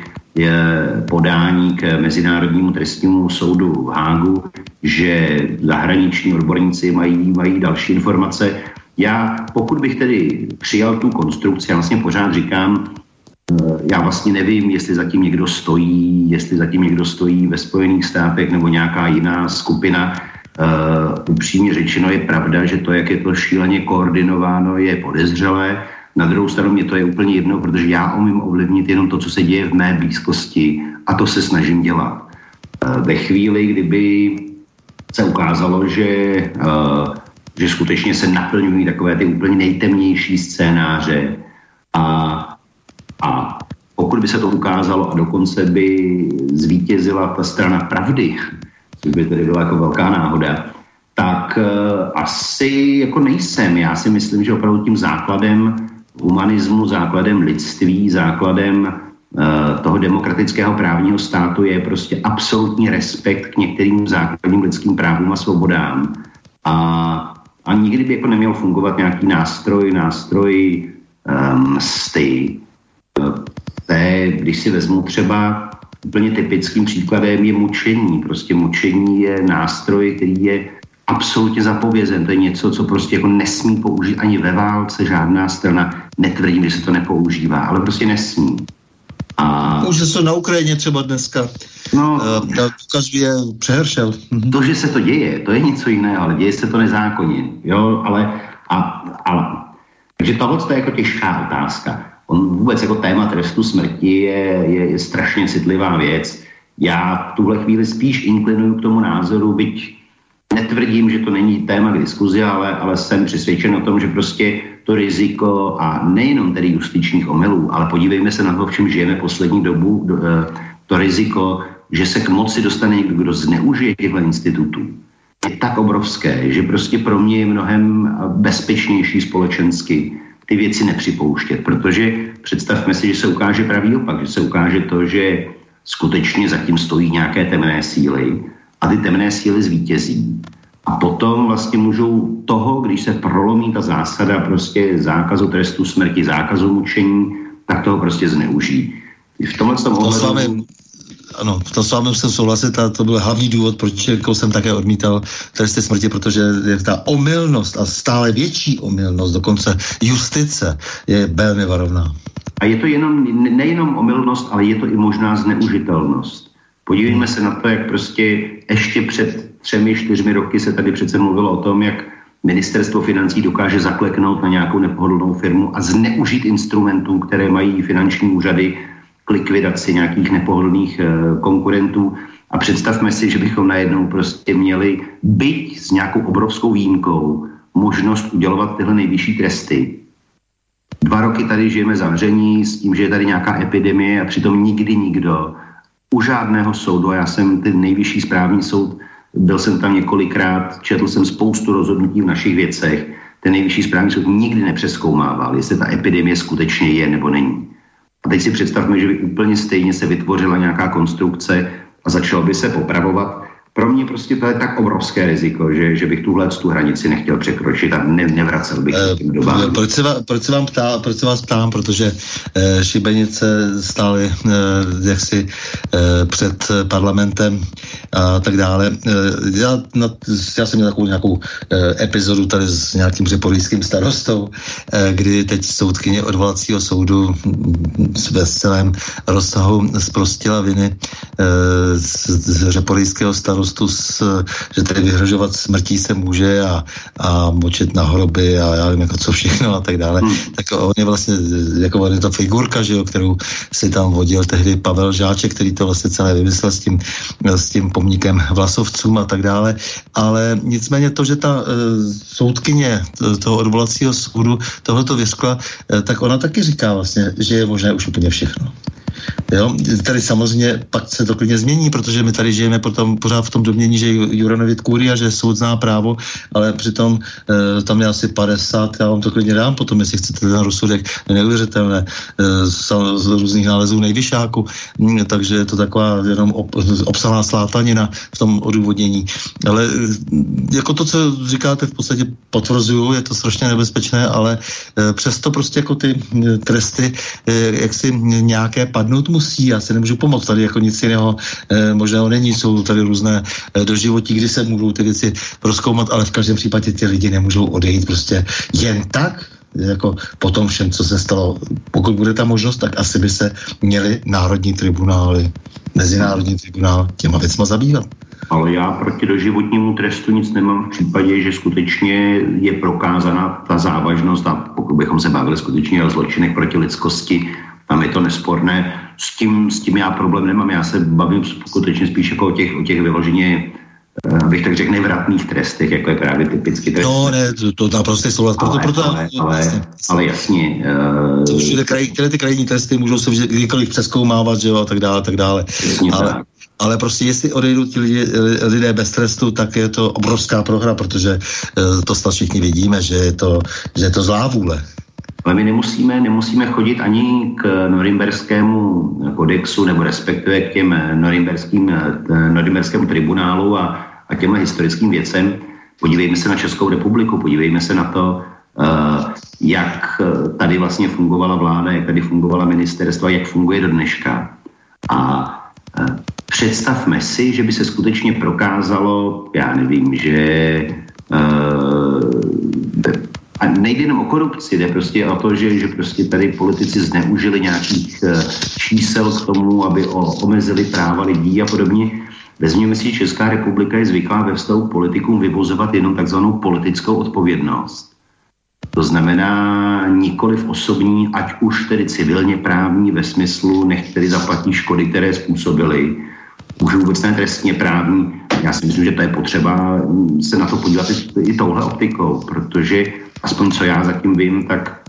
podání k Mezinárodnímu trestnímu soudu v Hágu, že zahraniční odborníci mají, mají další informace. Já, pokud bych tedy přijal tu konstrukci, já vlastně pořád říkám, eh, já vlastně nevím, jestli zatím někdo stojí, jestli zatím někdo stojí ve Spojených státech nebo nějaká jiná skupina. Uh, upřímně řečeno je pravda, že to, jak je to šíleně koordinováno, je podezřelé. Na druhou stranu mě to je úplně jedno, protože já umím ovlivnit jenom to, co se děje v mé blízkosti a to se snažím dělat. Eh, ve chvíli, kdyby se ukázalo, že, eh, že skutečně se naplňují takové ty úplně nejtemnější scénáře a, a pokud by se to ukázalo a dokonce by zvítězila ta strana pravdy, což by tedy byla jako velká náhoda, tak uh, asi jako nejsem. Já si myslím, že opravdu tím základem humanismu, základem lidství, základem uh, toho demokratického právního státu je prostě absolutní respekt k některým základním lidským právům a svobodám. A, a nikdy by jako neměl fungovat nějaký nástroj, nástroj um, když si vezmu třeba úplně typickým příkladem je mučení. Prostě mučení je nástroj, který je absolutně zapovězen. To je něco, co prostě jako nesmí použít ani ve válce žádná strana. Netvrdím, že se to nepoužívá, ale prostě nesmí. A... Může se na Ukrajině třeba dneska. No, uh, ukazuje přehršel. Mhm. To, že se to děje, to je něco jiného, ale děje se to nezákonně. Jo, ale, a, a, takže tohle je jako těžká otázka. On vůbec jako téma trestu smrti je, je, je strašně citlivá věc. Já v tuhle chvíli spíš inklinuju k tomu názoru, byť netvrdím, že to není téma k diskuzi, ale, ale jsem přesvědčen o tom, že prostě to riziko a nejenom tedy justičních omylů, ale podívejme se na to, v čem žijeme poslední dobu, eh, to riziko, že se k moci dostane někdo, kdo zneužije těchto institutů, je tak obrovské, že prostě pro mě je mnohem bezpečnější společensky ty věci nepřipouštět, protože představme si, že se ukáže pravý opak, že se ukáže to, že skutečně zatím stojí nějaké temné síly a ty temné síly zvítězí. A potom vlastně můžou toho, když se prolomí ta zásada prostě zákazu trestu smrti, zákazu mučení, tak toho prostě zneužijí. V tomhle tom ohledu ano, v tom s vámi musím souhlasit a to byl hlavní důvod, proč jako jsem také odmítal tresty smrti, protože je ta omylnost a stále větší omylnost, dokonce justice je velmi varovná. A je to jenom, nejenom omylnost, ale je to i možná zneužitelnost. Podívejme se na to, jak prostě ještě před třemi, čtyřmi roky se tady přece mluvilo o tom, jak ministerstvo financí dokáže zakleknout na nějakou nepohodlnou firmu a zneužít instrumentů, které mají finanční úřady k likvidaci nějakých nepohodlných eh, konkurentů. A představme si, že bychom najednou prostě měli byť s nějakou obrovskou výjimkou možnost udělovat tyhle nejvyšší tresty. Dva roky tady žijeme zavření s tím, že je tady nějaká epidemie a přitom nikdy nikdo u žádného soudu, a já jsem ten nejvyšší správní soud, byl jsem tam několikrát, četl jsem spoustu rozhodnutí v našich věcech, ten nejvyšší správní soud nikdy nepřeskoumával, jestli ta epidemie skutečně je nebo není. A teď si představme, že by úplně stejně se vytvořila nějaká konstrukce a začalo by se popravovat pro mě prostě to je tak obrovské riziko, že, že bych tuhle tu hranici nechtěl překročit a ne, nevracel bych se tím dobám. Eh, proč se, vás, proč, se vám ptá, proč se vás ptám? Protože e, šibenice stály e, jaksi e, před parlamentem a tak dále. E, já, na, já jsem měl takovou nějakou e, epizodu tady s nějakým řepolijským starostou, e, kdy teď soudkyně odvolacího soudu ve celém rozsahu zprostila viny e, z, z řepolijského starostu starostu, s, že tedy vyhrožovat smrtí se může a, a močit na hroby a já vím, jako co všechno a tak dále. Hmm. Tak on je vlastně, jako on je to figurka, že jo, kterou si tam vodil tehdy Pavel Žáček, který to vlastně celé vymyslel s tím, s tím pomníkem vlasovcům a tak dále. Ale nicméně to, že ta uh, soudkyně toho odvolacího soudu tohleto vyskla, uh, tak ona taky říká vlastně, že je možné už úplně všechno. Jo? Tady samozřejmě pak se to klidně změní, protože my tady žijeme potom pořád v tom domění, že Juranovit a že soud zná právo, ale přitom e, tam je asi 50, já vám to klidně dám potom, jestli chcete ten rozsudek, neuvěřitelné, e, z, z různých nálezů nejvyšáku, mm, takže je to taková jenom ob, obsahlá slátanina v tom odůvodnění. Ale e, jako to, co říkáte, v podstatě potvrzuju, je to strašně nebezpečné, ale e, přesto prostě jako ty e, tresty, e, jak si nějaké padnout musí, já se nemůžu pomoct, tady jako nic jiného e, možného není, jsou tady různé e, doživotí, kdy se můžou ty věci proskoumat, ale v každém případě ty lidi nemůžou odejít prostě jen tak, jako po tom všem, co se stalo. Pokud bude ta možnost, tak asi by se měli národní tribunály, mezinárodní tribunál těma věcma zabývat. Ale já proti doživotnímu trestu nic nemám v případě, že skutečně je prokázána ta závažnost a pokud bychom se bavili skutečně o zločinech proti lidskosti, tam je to nesporné. S tím, s tím já problém nemám. Já se bavím skutečně spíš jako o těch, o těch vyloženě eh, abych tak řekl, nevratných trestech, jako je právě typicky trest. No, ne, to, to naprosto souhlas. Proto, ale, proto, ale, ale, jasně. ale jasně. Uh, všude kraj, které ty krajní testy můžou se kdykoliv přeskoumávat, že jo, a tak dále, tak dále. ale, tak. ale prostě jestli odejdou ti lidi, lidé bez trestu, tak je to obrovská prohra, protože to snad všichni vidíme, že je to, že je to zlá vůle. Ale my nemusíme, nemusíme chodit ani k norimberskému kodexu nebo respektive k těm norimberským, norimberskému tribunálu a, a těmhle historickým věcem. Podívejme se na Českou republiku, podívejme se na to, uh, jak tady vlastně fungovala vláda, jak tady fungovala ministerstva, jak funguje do dneška. A představme si, že by se skutečně prokázalo, já nevím, že a nejde jenom o korupci, jde prostě o to, že, že prostě tady politici zneužili nějakých uh, čísel k tomu, aby o, omezili práva lidí a podobně. Vezměme si, Česká republika je zvyklá ve vztahu k politikům vyvozovat jenom takzvanou politickou odpovědnost. To znamená nikoliv osobní, ať už tedy civilně právní ve smyslu, nech tedy zaplatí škody, které způsobili, už vůbec ne trestně právní. Já si myslím, že to je potřeba se na to podívat i, i touhle optikou, protože aspoň co já zatím vím, tak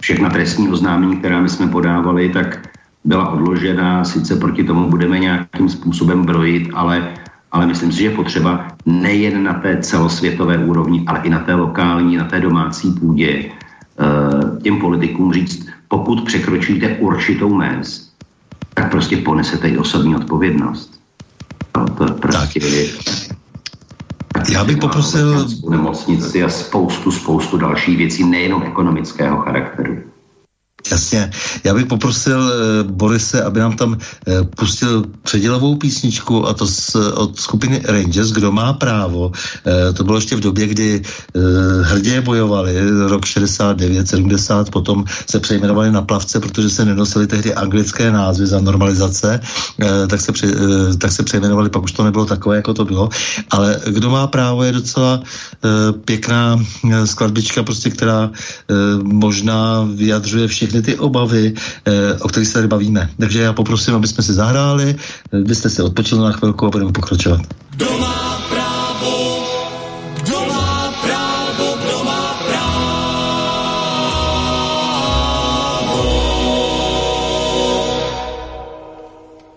všechna trestní oznámení, která my jsme podávali, tak byla odložena, sice proti tomu budeme nějakým způsobem brojit, ale, ale myslím si, že je potřeba nejen na té celosvětové úrovni, ale i na té lokální, na té domácí půdě eh, těm politikům říct, pokud překročíte určitou mez, tak prostě ponesete i osobní odpovědnost. No, to prostě tak. je, já bych poprosil... Nemocnici a spoustu, spoustu dalších věcí, nejenom ekonomického charakteru. Jasně. Já bych poprosil e, Borise, aby nám tam e, pustil předělovou písničku a to z, od skupiny Rangers, kdo má právo. To bylo ještě v době, kdy hrdě bojovali, rok 69, 70, potom se přejmenovali na plavce, protože se nenosili tehdy anglické názvy za normalizace, tak, se pře, tak se přejmenovali, pak už to nebylo takové, jako to bylo. Ale kdo má právo je docela pěkná skladbička, prostě, která možná vyjadřuje všechny všechny ty obavy, eh, o kterých se tady bavíme. Takže já poprosím, aby jsme si zahráli, eh, vy jste si odpočili na chvilku a budeme pokračovat. Kdo má právo, kdo má právo, kdo má právo.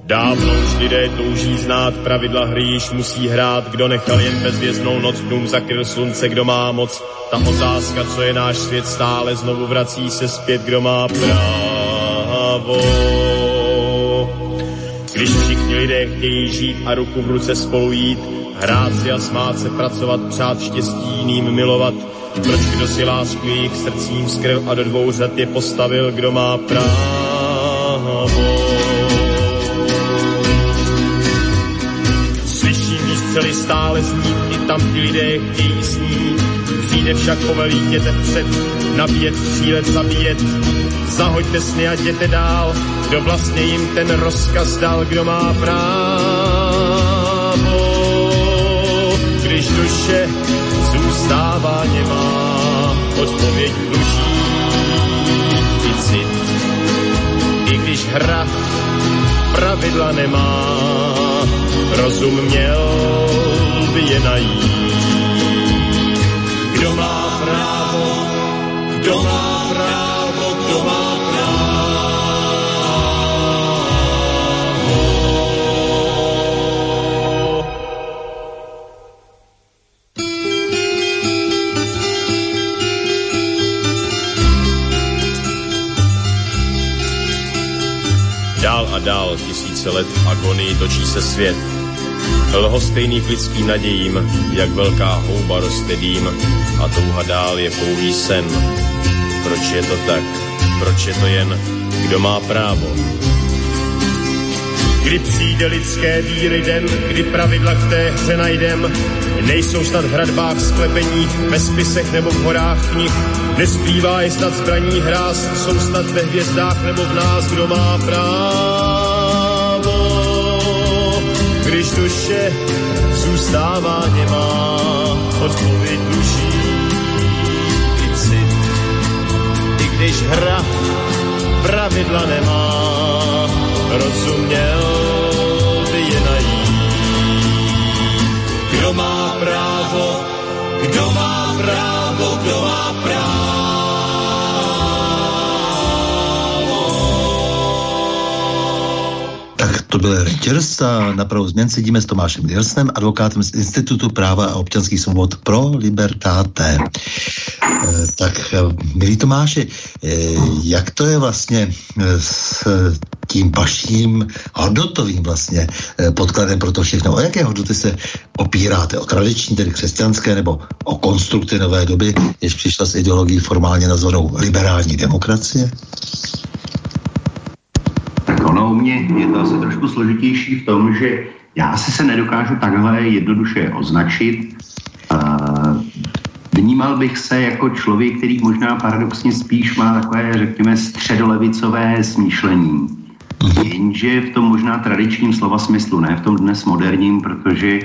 Dávno lidé touží znát pravidla hry, již musí hrát, kdo nechal jen bezvěznou noc, dům zakryl slunce, kdo má moc, ta otázka, co je náš svět, stále znovu vrací se zpět, kdo má právo. Když všichni lidé chtějí žít a ruku v ruce spolu jít, hrát si a smát se, pracovat, přát štěstí jiným milovat, proč kdo si lásku jejich srdcím skryl a do dvou řad je postavil, kdo má právo. Výstřely stále znít, i tam ti lidé chtějí snít, Přijde však povelí jděte před, nabíjet, střílet, zabíjet. Zahoďte sny a jděte dál, kdo vlastně jim ten rozkaz dal, kdo má právo. Když duše zůstává nemá, odpověď dluží i cit. I když hra pravidla nemá, rozum měl by je najít. Kdo má právo, kdo má právo, kdo má Dál a dál tisíce let agonii točí se svět lhostejných lidským nadějím, jak velká houba roste dým a touha dál je pouhý sen. Proč je to tak? Proč je to jen, kdo má právo? Kdy přijde lidské víry den, kdy pravidla k té hře najdem, nejsou snad v hradbách sklepeních, ve spisech nebo v horách knih, nesplývá je snad zbraní hráz, jsou snad ve hvězdách nebo v nás, kdo má právo když duše zůstává nemá, odpověď duší i cit. I když hra pravidla nemá, rozuměl by je najít. Kdo má právo, kdo má právo, To byl Rangers a na pravou změn sedíme s Tomášem Nilsnem, advokátem z Institutu práva a občanských svobod pro Libertáte. E, tak, eh, milí Tomáši, e, jak to je vlastně s tím vaším hodnotovým vlastně podkladem pro to všechno? O jaké hodnoty se opíráte? O tradiční, tedy křesťanské, nebo o konstrukty nové doby, jež přišla s ideologií formálně nazvanou liberální demokracie? U mě je to asi trošku složitější v tom, že já asi se nedokážu takhle jednoduše označit. Vnímal bych se jako člověk, který možná paradoxně spíš má takové, řekněme, středolevicové smýšlení. Jenže v tom možná tradičním slova smyslu, ne v tom dnes moderním, protože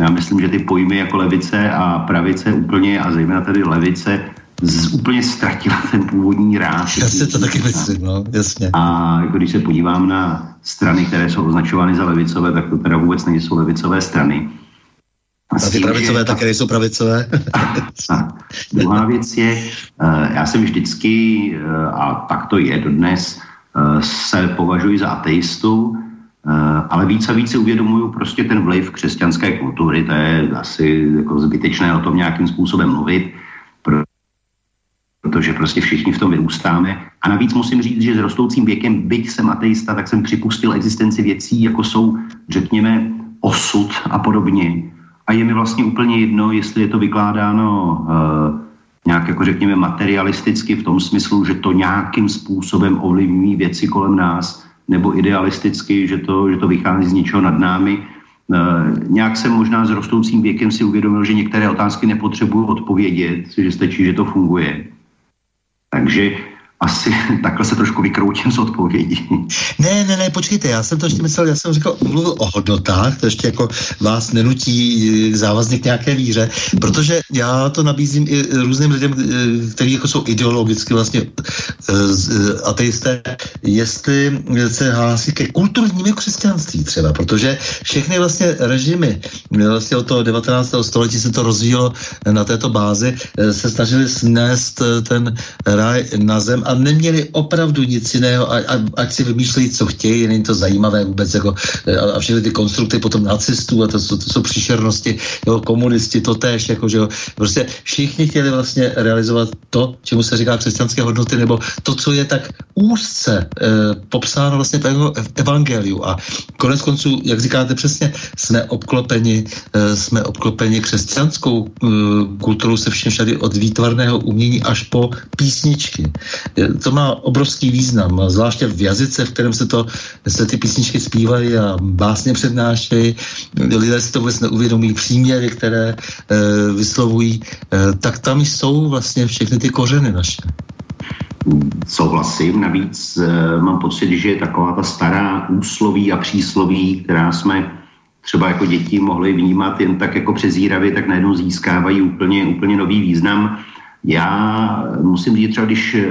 já myslím, že ty pojmy jako levice a pravice úplně, a zejména tedy levice, z, úplně ztratila ten původní ráz. Já si to taky myslím, no, jasně. A jako když se podívám na strany, které jsou označovány za levicové, tak to teda vůbec nejsou levicové strany. A, a ty pravicové že... také nejsou pravicové? a druhá věc je, uh, já jsem vždycky, uh, a tak to je dodnes, uh, se považuji za ateistu, ale víc a víc si uvědomuju prostě ten vliv křesťanské kultury, to je asi jako zbytečné o tom nějakým způsobem mluvit, protože prostě všichni v tom vyrůstáme. A navíc musím říct, že s rostoucím věkem, byť jsem ateista, tak jsem připustil existenci věcí, jako jsou, řekněme, osud a podobně. A je mi vlastně úplně jedno, jestli je to vykládáno uh, nějak, jako řekněme, materialisticky v tom smyslu, že to nějakým způsobem ovlivní věci kolem nás, nebo idealisticky, že to, že to vychází z něčeho nad námi. Uh, nějak jsem možná s rostoucím věkem si uvědomil, že některé otázky nepotřebuju odpovědět, že stačí, že to funguje. Takže asi takhle se trošku vykroutím z odpovědí. Ne, ne, ne, počkejte, já jsem to ještě myslel, já jsem říkal, mluvil o hodnotách, to ještě jako vás nenutí eh, závazně k nějaké víře, protože já to nabízím i různým lidem, eh, kteří jako jsou ideologicky vlastně eh, ateisté, jestli se hlásí ke kulturnímu křesťanství třeba, protože všechny vlastně režimy vlastně od toho 19. století se to rozvíjelo na této bázi, se snažili snést ten ráj na zem a neměli opravdu nic jiného, a, a, ať si vymýšlejí, co chtějí, není to zajímavé vůbec, jako, a, a všechny ty konstrukty potom nacistů a to, to, to jsou příšernosti, jo, komunisti, to též, jako, že jo, prostě všichni chtěli vlastně realizovat to, čemu se říká křesťanské hodnoty, nebo to, co je tak úzce e, popsáno vlastně v evangeliu. A konec konců, jak říkáte přesně, jsme obklopeni, e, jsme obklopeni křesťanskou e, kulturou se všem všady od výtvarného umění až po písničky to má obrovský význam, zvláště v jazyce, v kterém se, to, se ty písničky zpívají a básně přednášejí. Lidé si to vůbec neuvědomí, příměry, které e, vyslovují, e, tak tam jsou vlastně všechny ty kořeny naše. Souhlasím, navíc e, mám pocit, že je taková ta stará úsloví a přísloví, která jsme třeba jako děti mohli vnímat jen tak jako přezíravě, tak najednou získávají úplně, úplně nový význam. Já musím říct třeba, když eh,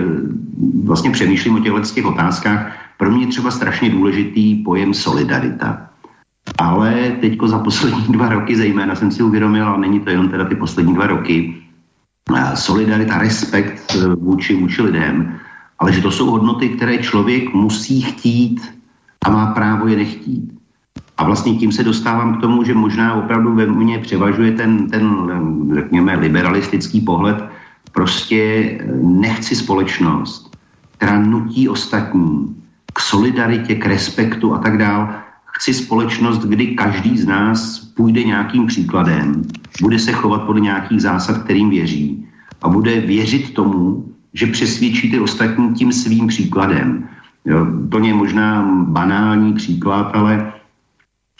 vlastně přemýšlím o těchto těch otázkách, pro mě je třeba strašně důležitý pojem solidarita. Ale teďko za poslední dva roky zejména jsem si uvědomil, a není to jenom teda ty poslední dva roky, eh, solidarita, respekt eh, vůči, vůči lidem, ale že to jsou hodnoty, které člověk musí chtít a má právo je nechtít. A vlastně tím se dostávám k tomu, že možná opravdu ve mně převažuje ten, ten řekněme, liberalistický pohled, Prostě nechci společnost, která nutí ostatní k solidaritě, k respektu a tak dál. Chci společnost, kdy každý z nás půjde nějakým příkladem, bude se chovat podle nějakých zásad, kterým věří a bude věřit tomu, že přesvědčí ty ostatní tím svým příkladem. Jo, to je možná banální příklad, ale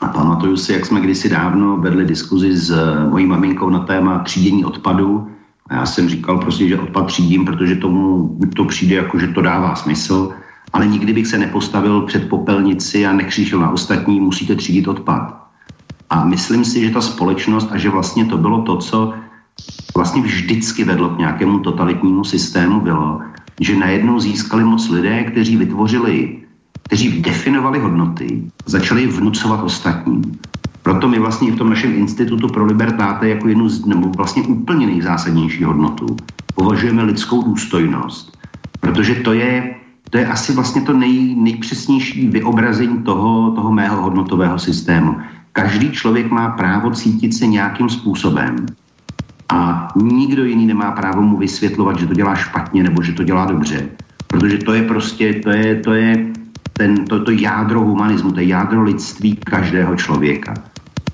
a pamatuju si, jak jsme kdysi dávno vedli diskuzi s mojí maminkou na téma třídění odpadu a já jsem říkal prostě, že odpad třídím, protože tomu to přijde jako, že to dává smysl, ale nikdy bych se nepostavil před popelnici a nekřičel na ostatní, musíte třídit odpad. A myslím si, že ta společnost a že vlastně to bylo to, co vlastně vždycky vedlo k nějakému totalitnímu systému, bylo, že najednou získali moc lidé, kteří vytvořili, kteří definovali hodnoty, začali vnucovat ostatním. Proto my vlastně v tom našem institutu pro libertáte jako jednu z, nebo vlastně úplně nejzásadnější hodnotu považujeme lidskou důstojnost. Protože to je, to je asi vlastně to nej, nejpřesnější vyobrazení toho, toho mého hodnotového systému. Každý člověk má právo cítit se nějakým způsobem a nikdo jiný nemá právo mu vysvětlovat, že to dělá špatně nebo že to dělá dobře. Protože to je prostě, to je, to je ten, to, to jádro humanismu, to je jádro lidství každého člověka.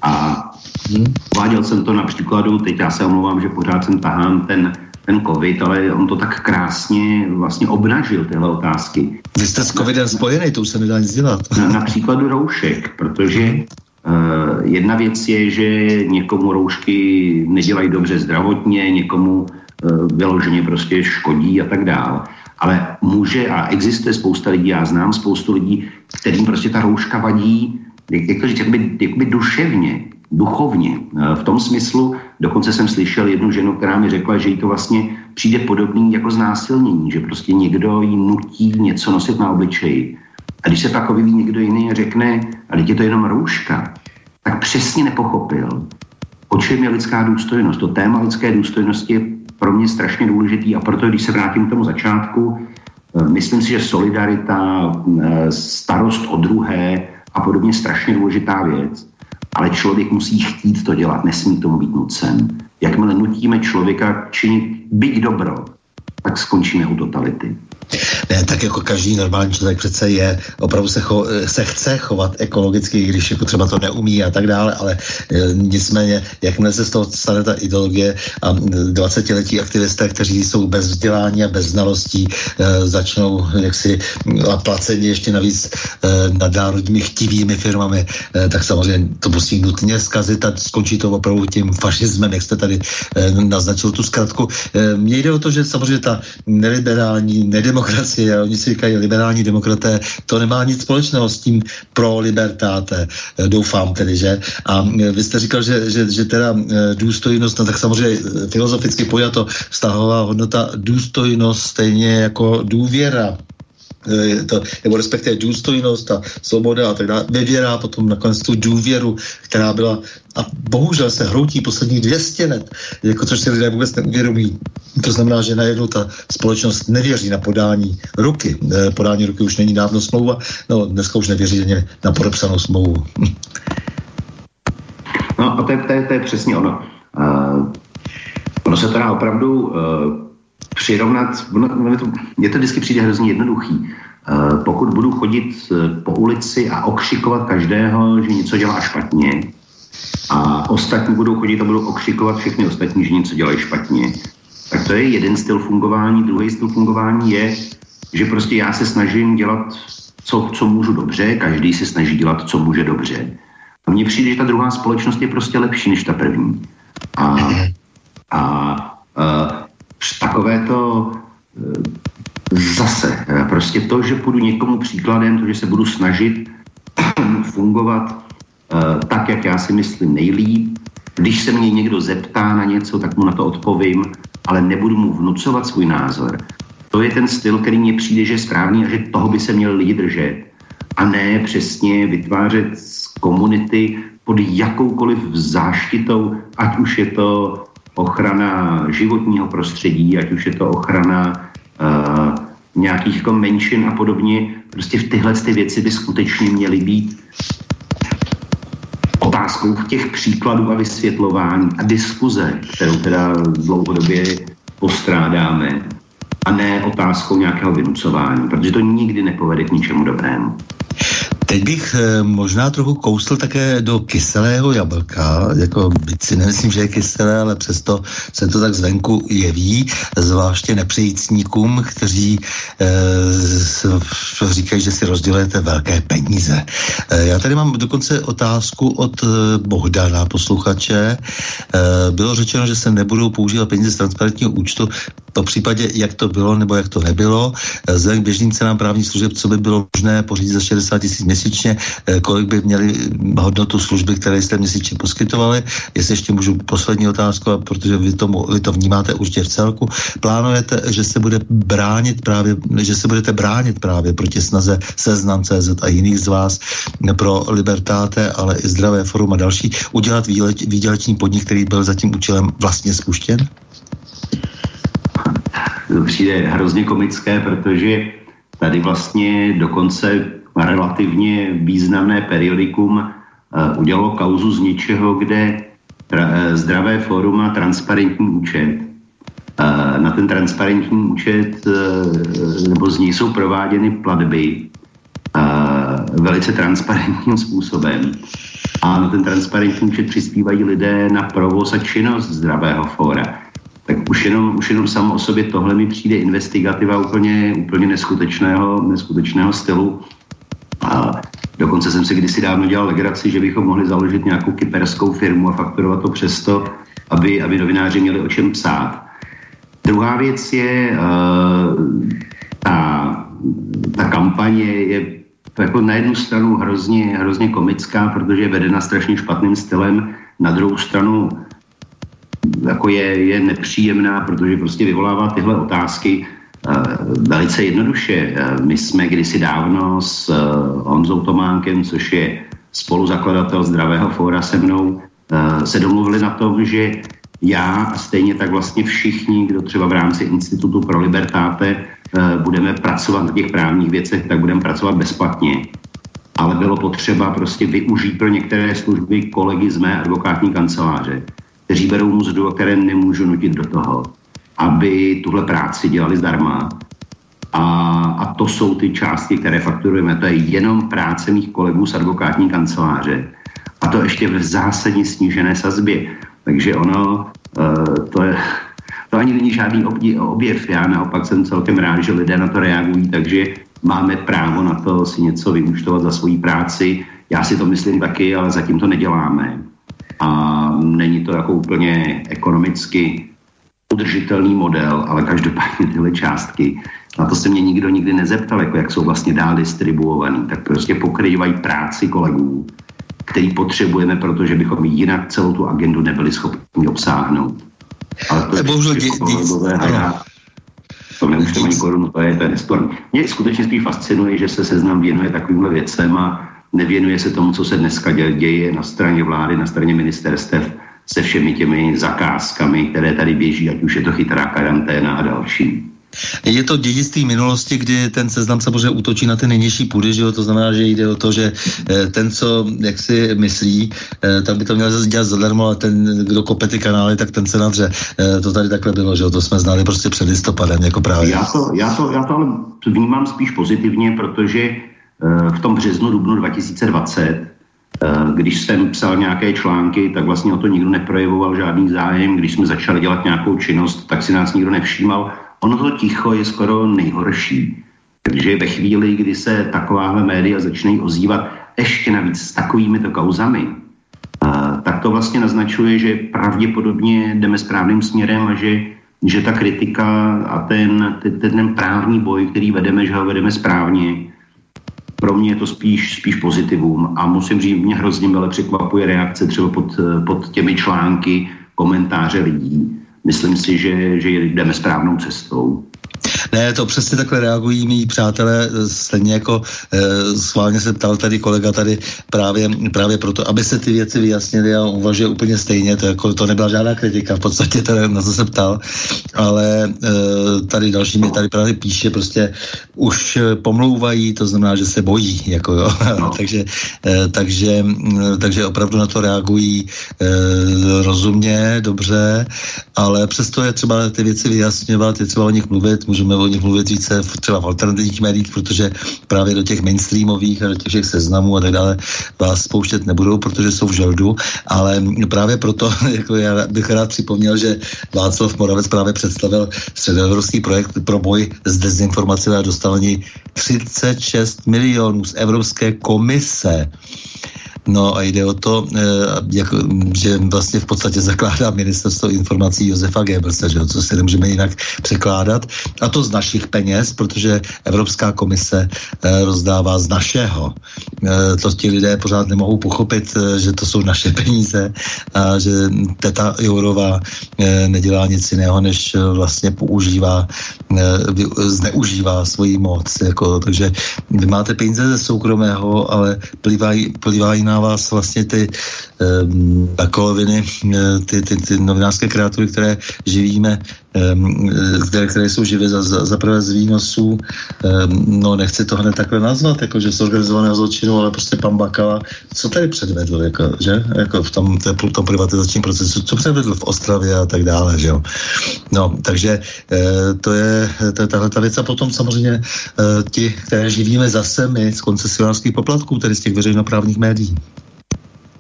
A hmm. uváděl jsem to na příkladu, teď já se omlouvám, že pořád jsem tahám ten ten covid, ale on to tak krásně vlastně obnažil tyhle otázky. Vy jste s covidem spojený, to už se nedá nic dělat. Na, na příkladu roušek, protože Uh, jedna věc je, že někomu roušky nedělají dobře zdravotně, někomu uh, vyloženě prostě škodí a tak dále. Ale může a existuje spousta lidí, já znám spoustu lidí, kterým prostě ta rouška vadí, jak, jak to říct, jakoby, jakoby duševně, duchovně. Uh, v tom smyslu, dokonce jsem slyšel jednu ženu, která mi řekla, že jí to vlastně přijde podobný jako znásilnění, že prostě někdo jí nutí něco nosit na obličeji a když se pak vyvíjí někdo jiný a řekne, ale je to jenom rouška, tak přesně nepochopil, o čem je lidská důstojnost. To téma lidské důstojnosti je pro mě strašně důležitý a proto, když se vrátím k tomu začátku, eh, myslím si, že solidarita, eh, starost o druhé a podobně strašně důležitá věc, ale člověk musí chtít to dělat, nesmí tomu být nucen. Jakmile nutíme člověka činit byť dobro, tak skončíme u totality. Ne, tak jako každý normální člověk přece je, opravdu se, cho, se chce chovat ekologicky, když jako třeba to neumí a tak dále, ale e, nicméně, jakmile se z toho stane ta ideologie a 20-letí aktivisté, kteří jsou bez vzdělání a bez znalostí, e, začnou jaksi a placení ještě navíc e, nadnárodními chtivými firmami, e, tak samozřejmě to musí nutně zkazit a skončí to opravdu tím fašismem, jak jste tady e, naznačil tu zkratku. E, mně jde o to, že samozřejmě ta neliberální, nedemokratická demokracie, oni si říkají liberální demokraté, to nemá nic společného s tím pro libertáte, eh, doufám tedy, že? A eh, vy jste říkal, že, že, že teda eh, důstojnost, no tak samozřejmě filozoficky pojato vztahová hodnota důstojnost stejně jako důvěra to, nebo respektive důstojnost a svoboda a tak dále, vyvěrá potom nakonec tu důvěru, která byla a bohužel se hroutí posledních 200 let, jako což si lidé vůbec neuvědomí. To znamená, že najednou ta společnost nevěří na podání ruky. E, podání ruky už není dávno smlouva, no dneska už nevěří ani na podepsanou smlouvu. No a to je, to je, to je přesně ono. Uh, ono se to opravdu uh, přirovnat, mně to, to vždycky přijde hrozně jednoduchý. Uh, pokud budu chodit po ulici a okřikovat každého, že něco dělá špatně, a ostatní budou chodit a budou okřikovat všechny ostatní, že něco dělají špatně, tak to je jeden styl fungování. Druhý styl fungování je, že prostě já se snažím dělat, co, co můžu dobře, každý se snaží dělat, co může dobře. A mně přijde, že ta druhá společnost je prostě lepší než ta první. A, a, a takové to e, zase, e, prostě to, že půjdu někomu příkladem, to, že se budu snažit fungovat Eh, tak, jak já si myslím nejlíp. Když se mě někdo zeptá na něco, tak mu na to odpovím, ale nebudu mu vnucovat svůj názor. To je ten styl, který mně přijde, že je správný a že toho by se měli lidi držet. A ne přesně vytvářet komunity pod jakoukoliv záštitou, ať už je to ochrana životního prostředí, ať už je to ochrana uh, nějakých jako menšin a podobně. Prostě v tyhle ty věci by skutečně měly být otázkou těch příkladů a vysvětlování a diskuze, kterou teda dlouhodobě postrádáme, a ne otázkou nějakého vynucování, protože to nikdy nepovede k ničemu dobrému. Teď bych e, možná trochu kousl také do kyselého jablka, jako byť si nemyslím, že je kyselé, ale přesto se to tak zvenku jeví, zvláště nepřejícníkům, kteří e, říkají, že si rozdělujete velké peníze. E, já tady mám dokonce otázku od e, Bohdana, posluchače. E, bylo řečeno, že se nebudou používat peníze z transparentního účtu, po případě, jak to bylo nebo jak to nebylo. Vzhledem k běžným cenám právní služeb, co by bylo možné pořídit za 60 tisíc měsíčně, eh, kolik by měly hodnotu služby, které jste měsíčně poskytovali. Jestli ještě můžu poslední otázku, protože vy, tomu, vy to vnímáte určitě v celku. Plánujete, že se bude bránit právě, že se budete bránit právě proti snaze Seznam CZ a jiných z vás pro Libertáte, ale i Zdravé forum a další, udělat výdělečný podnik, který byl za tím účelem vlastně spuštěn? To přijde hrozně komické, protože tady vlastně dokonce relativně významné periodikum uh, udělalo kauzu z něčeho, kde uh, zdravé fórum má transparentní účet. Uh, na ten transparentní účet, nebo z něj jsou prováděny platby velice transparentním způsobem. A na ten transparentní účet přispívají lidé na provoz a činnost zdravého fóra. tak už jenom, už jenom samo o sobě tohle mi přijde investigativa úplně, úplně neskutečného, neskutečného stylu. A dokonce jsem si kdysi dávno dělal legraci, že bychom mohli založit nějakou kyperskou firmu a fakturovat to přesto, aby, aby novináři měli o čem psát. Druhá věc je, uh, ta, ta kampaně je jako na jednu stranu hrozně, hrozně komická, protože je vedena strašně špatným stylem, na druhou stranu jako je, je nepříjemná, protože prostě vyvolává tyhle otázky velice jednoduše. My jsme kdysi dávno s uh, Honzou Tománkem, což je spoluzakladatel Zdravého fóra se mnou, uh, se domluvili na tom, že já a stejně tak vlastně všichni, kdo třeba v rámci Institutu pro libertáte uh, budeme pracovat na těch právních věcech, tak budeme pracovat bezplatně. Ale bylo potřeba prostě využít pro některé služby kolegy z mé advokátní kanceláře kteří berou mzdu a které nemůžu nutit do toho, aby tuhle práci dělali zdarma. A, a to jsou ty částky, které fakturujeme. To je jenom práce mých kolegů z advokátní kanceláře. A to ještě v zásadně snížené sazbě. Takže ono, uh, to, je, to ani není žádný objev. Já naopak jsem celkem rád, že lidé na to reagují, takže máme právo na to si něco vyúčtovat za svoji práci. Já si to myslím taky, ale zatím to neděláme a není to jako úplně ekonomicky udržitelný model, ale každopádně tyhle částky, na to se mě nikdo nikdy nezeptal, jako jak jsou vlastně dál distribuovaný, tak prostě pokrývají práci kolegů, který potřebujeme, protože bychom jinak celou tu agendu nebyli schopni obsáhnout. Ale to je bohužel dě, dě, to neúčteme ani korunu, to je, to je nesporný. Mě skutečně spíš fascinuje, že se seznam věnuje takovýmhle věcem a nevěnuje se tomu, co se dneska děje na straně vlády, na straně ministerstev se všemi těmi zakázkami, které tady běží, ať už je to chytrá karanténa a další. Je to dědictví minulosti, kdy ten seznam samozřejmě útočí na ty nejnižší půdy, že jo? to znamená, že jde o to, že eh, ten, co jak si myslí, eh, tak by to měl dělat zadarmo, ale ten, kdo kope ty kanály, tak ten se nadře. Eh, to tady takhle bylo, že jo? to jsme znali prostě před listopadem, jako právě. Já to, já to, já to ale vnímám spíš pozitivně, protože v tom březnu, dubnu 2020, eh, když jsem psal nějaké články, tak vlastně o to nikdo neprojevoval žádný zájem. Když jsme začali dělat nějakou činnost, tak si nás nikdo nevšímal. Ono to ticho je skoro nejhorší. Takže ve chvíli, kdy se takováhle média začínají ozývat ještě navíc s takovými to kauzami, eh, tak to vlastně naznačuje, že pravděpodobně jdeme správným směrem a že, že ta kritika a ten, ten, ten právní boj, který vedeme, že ho vedeme správně, pro mě je to spíš, spíš pozitivum a musím říct, mě hrozně milé překvapuje reakce třeba pod, pod těmi články, komentáře lidí. Myslím si, že, že jdeme správnou cestou. Ne, to přesně takhle reagují mý přátelé, stejně jako e, schválně se ptal tady kolega tady právě, právě proto, aby se ty věci vyjasnily a uvažuje úplně stejně, to, jako, to nebyla žádná kritika, v podstatě teda na to se ptal, ale e, tady další mi tady právě píše, prostě už pomlouvají, to znamená, že se bojí, jako jo, takže, e, takže, takže opravdu na to reagují e, rozumně, dobře, ale přesto je třeba ty věci vyjasňovat, je třeba o nich mluvit, můžeme o nich mluvit více třeba v alternativních médiích, protože právě do těch mainstreamových a do těch všech seznamů a tak dále vás spouštět nebudou, protože jsou v želdu, ale právě proto jako já bych rád připomněl, že Václav Moravec právě představil středoevropský projekt pro boj s dezinformací a dostal ani 36 milionů z Evropské komise. No a jde o to, eh, jak, že vlastně v podstatě zakládá ministerstvo informací Josefa Goebbelse, že, co si nemůžeme jinak překládat. A to z našich peněz, protože Evropská komise eh, rozdává z našeho. Eh, to ti lidé pořád nemohou pochopit, že to jsou naše peníze a že teta Jourová nedělá nic jiného, než vlastně používá, zneužívá svoji moc. Jako, takže vy máte peníze ze soukromého, ale plivají, plivají na vás vlastně ty takovoviny, eh, ty, ty, ty novinářské kreatury, které živíme, které, které jsou živé za, za, za prvé z výnosů, um, no nechci to hned takhle nazvat, jako že z organizovaného zločinu, ale prostě pan Bakala, co tady předvedl, jako, že? Jako v tom, tom privatizačním procesu, co předvedl v Ostravě a tak dále, že jo? No, takže uh, to je tahle ta věc a potom samozřejmě uh, ti, které živíme zase my z koncesionářských poplatků, tedy z těch veřejnoprávních médií.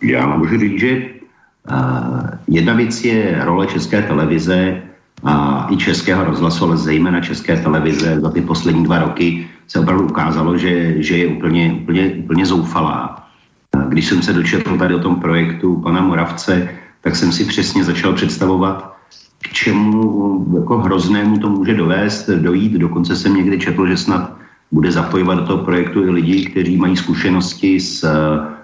Já můžu říct, že uh, jedna věc je role České televize a i českého rozhlasu, ale zejména české televize za ty poslední dva roky se opravdu ukázalo, že, že je úplně, úplně, úplně zoufalá. Když jsem se dočetl tady o tom projektu pana Moravce, tak jsem si přesně začal představovat, k čemu jako hroznému to může dovést, dojít. Dokonce jsem někdy četl, že snad bude zapojovat do toho projektu i lidi, kteří mají zkušenosti s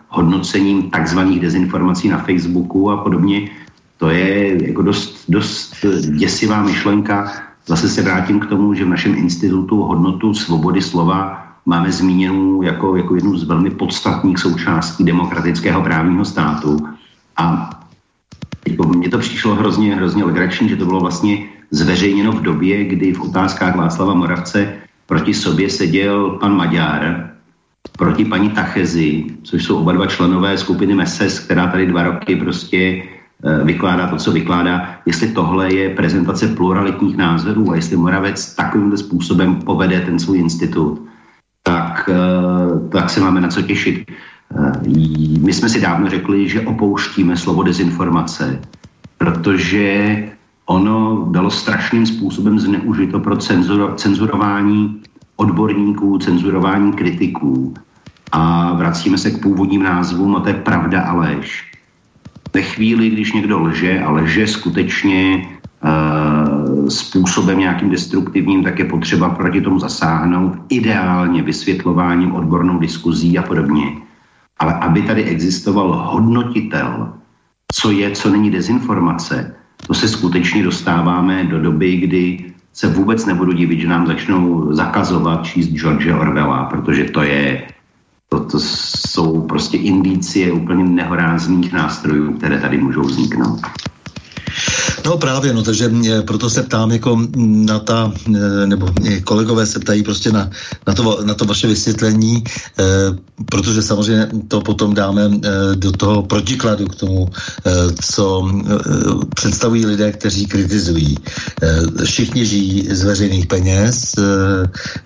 hodnocením takzvaných dezinformací na Facebooku a podobně. To je jako dost, dost děsivá myšlenka. Zase se vrátím k tomu, že v našem institutu hodnotu svobody slova máme zmíněnou jako, jako jednu z velmi podstatných součástí demokratického právního státu. A jako mně to přišlo hrozně, hrozně legrační, že to bylo vlastně zveřejněno v době, kdy v otázkách Václava Moravce proti sobě seděl pan Maďar, proti paní Tachezi, což jsou oba dva členové skupiny MESES, která tady dva roky prostě vykládá to, co vykládá, jestli tohle je prezentace pluralitních názorů a jestli Moravec takovým způsobem povede ten svůj institut, tak, eh, tak se máme na co těšit. Eh, my jsme si dávno řekli, že opouštíme slovo dezinformace, protože ono bylo strašným způsobem zneužito pro cenzuro, cenzurování odborníků, cenzurování kritiků. A vracíme se k původním názvům, a to je pravda a lež ve chvíli, když někdo lže a lže skutečně uh, způsobem nějakým destruktivním, tak je potřeba proti tomu zasáhnout, ideálně vysvětlováním, odbornou diskuzí a podobně. Ale aby tady existoval hodnotitel, co je, co není dezinformace, to se skutečně dostáváme do doby, kdy se vůbec nebudu divit, že nám začnou zakazovat číst George Orwella, protože to je to, to jsou prostě indicie úplně nehorázných nástrojů, které tady můžou vzniknout. No právě, no takže mě, proto se ptám jako na ta, e, nebo kolegové se ptají prostě na, na, to, na to vaše vysvětlení, eh, protože samozřejmě to potom dáme eh, do toho protikladu k tomu, eh, co eh, představují lidé, kteří kritizují. Eh, všichni žijí z veřejných peněz, eh,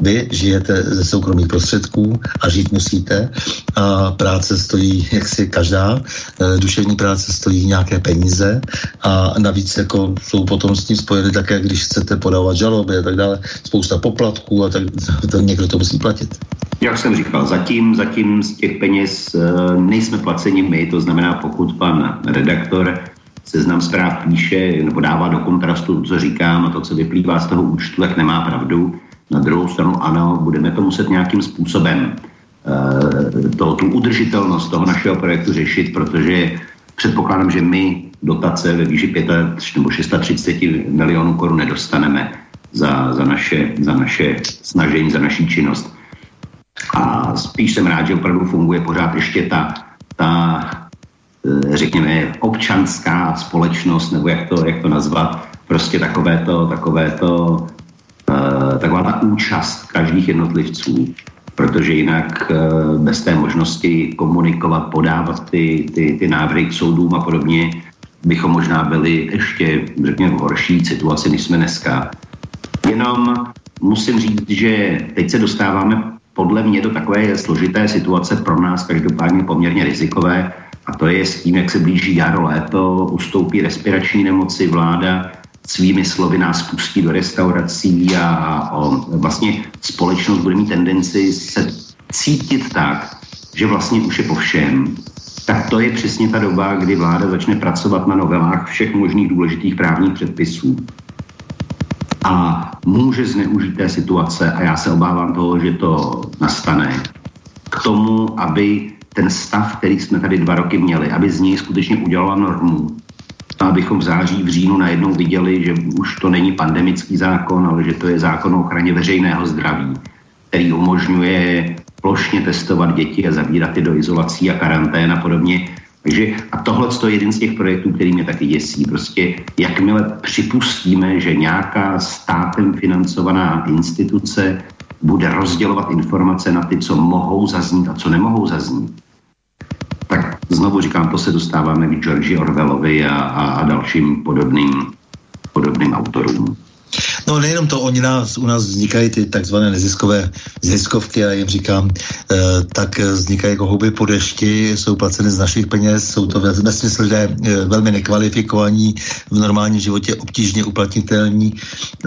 vy žijete ze soukromých prostředků a žít musíte a práce stojí, jak si každá, eh, duševní práce stojí nějaké peníze a navíc jako jsou potom s tím spojeny také, když chcete podávat žaloby a tak dále, spousta poplatků a tak to někdo to musí platit. Jak jsem říkal, zatím, zatím z těch peněz uh, nejsme placeni my, to znamená, pokud pan redaktor seznam zpráv píše nebo dává do kontrastu, co říkám a to, co vyplývá z toho účtu, tak nemá pravdu. Na druhou stranu ano, budeme to muset nějakým způsobem uh, to, tu udržitelnost toho našeho projektu řešit, protože předpokládám, že my dotace ve výši 5 nebo 630 milionů korun nedostaneme za, za, naše, za naše snažení, za naší činnost. A spíš jsem rád, že opravdu funguje pořád ještě ta, ta eh, řekněme, občanská společnost, nebo jak to, jak to nazvat, prostě takové to, takové to, uh, taková ta účast každých jednotlivců, protože jinak uh, bez té možnosti komunikovat, podávat ty, ty, ty návrhy k soudům a podobně, bychom možná byli ještě, řekněme, v horší situaci, než jsme dneska. Jenom musím říct, že teď se dostáváme podle mě do takové složité situace pro nás každopádně poměrně rizikové a to je s tím, jak se blíží jaro, léto, ustoupí respirační nemoci, vláda svými slovy nás pustí do restaurací a o, vlastně společnost bude mít tendenci se cítit tak, že vlastně už je po všem, tak to je přesně ta doba, kdy vláda začne pracovat na novelách všech možných důležitých právních předpisů. A může zneužít té situace, a já se obávám toho, že to nastane, k tomu, aby ten stav, který jsme tady dva roky měli, aby z něj skutečně udělala normu, abychom v září, v říjnu najednou viděli, že už to není pandemický zákon, ale že to je zákon o ochraně veřejného zdraví, který umožňuje plošně testovat děti a zavírat je do izolací a karantén a podobně. Takže a tohle je jeden z těch projektů, který mě taky děsí. Prostě jakmile připustíme, že nějaká státem financovaná instituce bude rozdělovat informace na ty, co mohou zaznít a co nemohou zaznít, znovu říkám, to se dostáváme k Georgi Orwellovi a, a, a dalším podobným, podobným autorům. No nejenom to, oni nás, u nás vznikají ty takzvané neziskové ziskovky, já jim říkám, eh, tak vznikají jako houby po dešti, jsou placeny z našich peněz, jsou to ve smyslu lidé eh, velmi nekvalifikovaní, v normálním životě obtížně uplatnitelní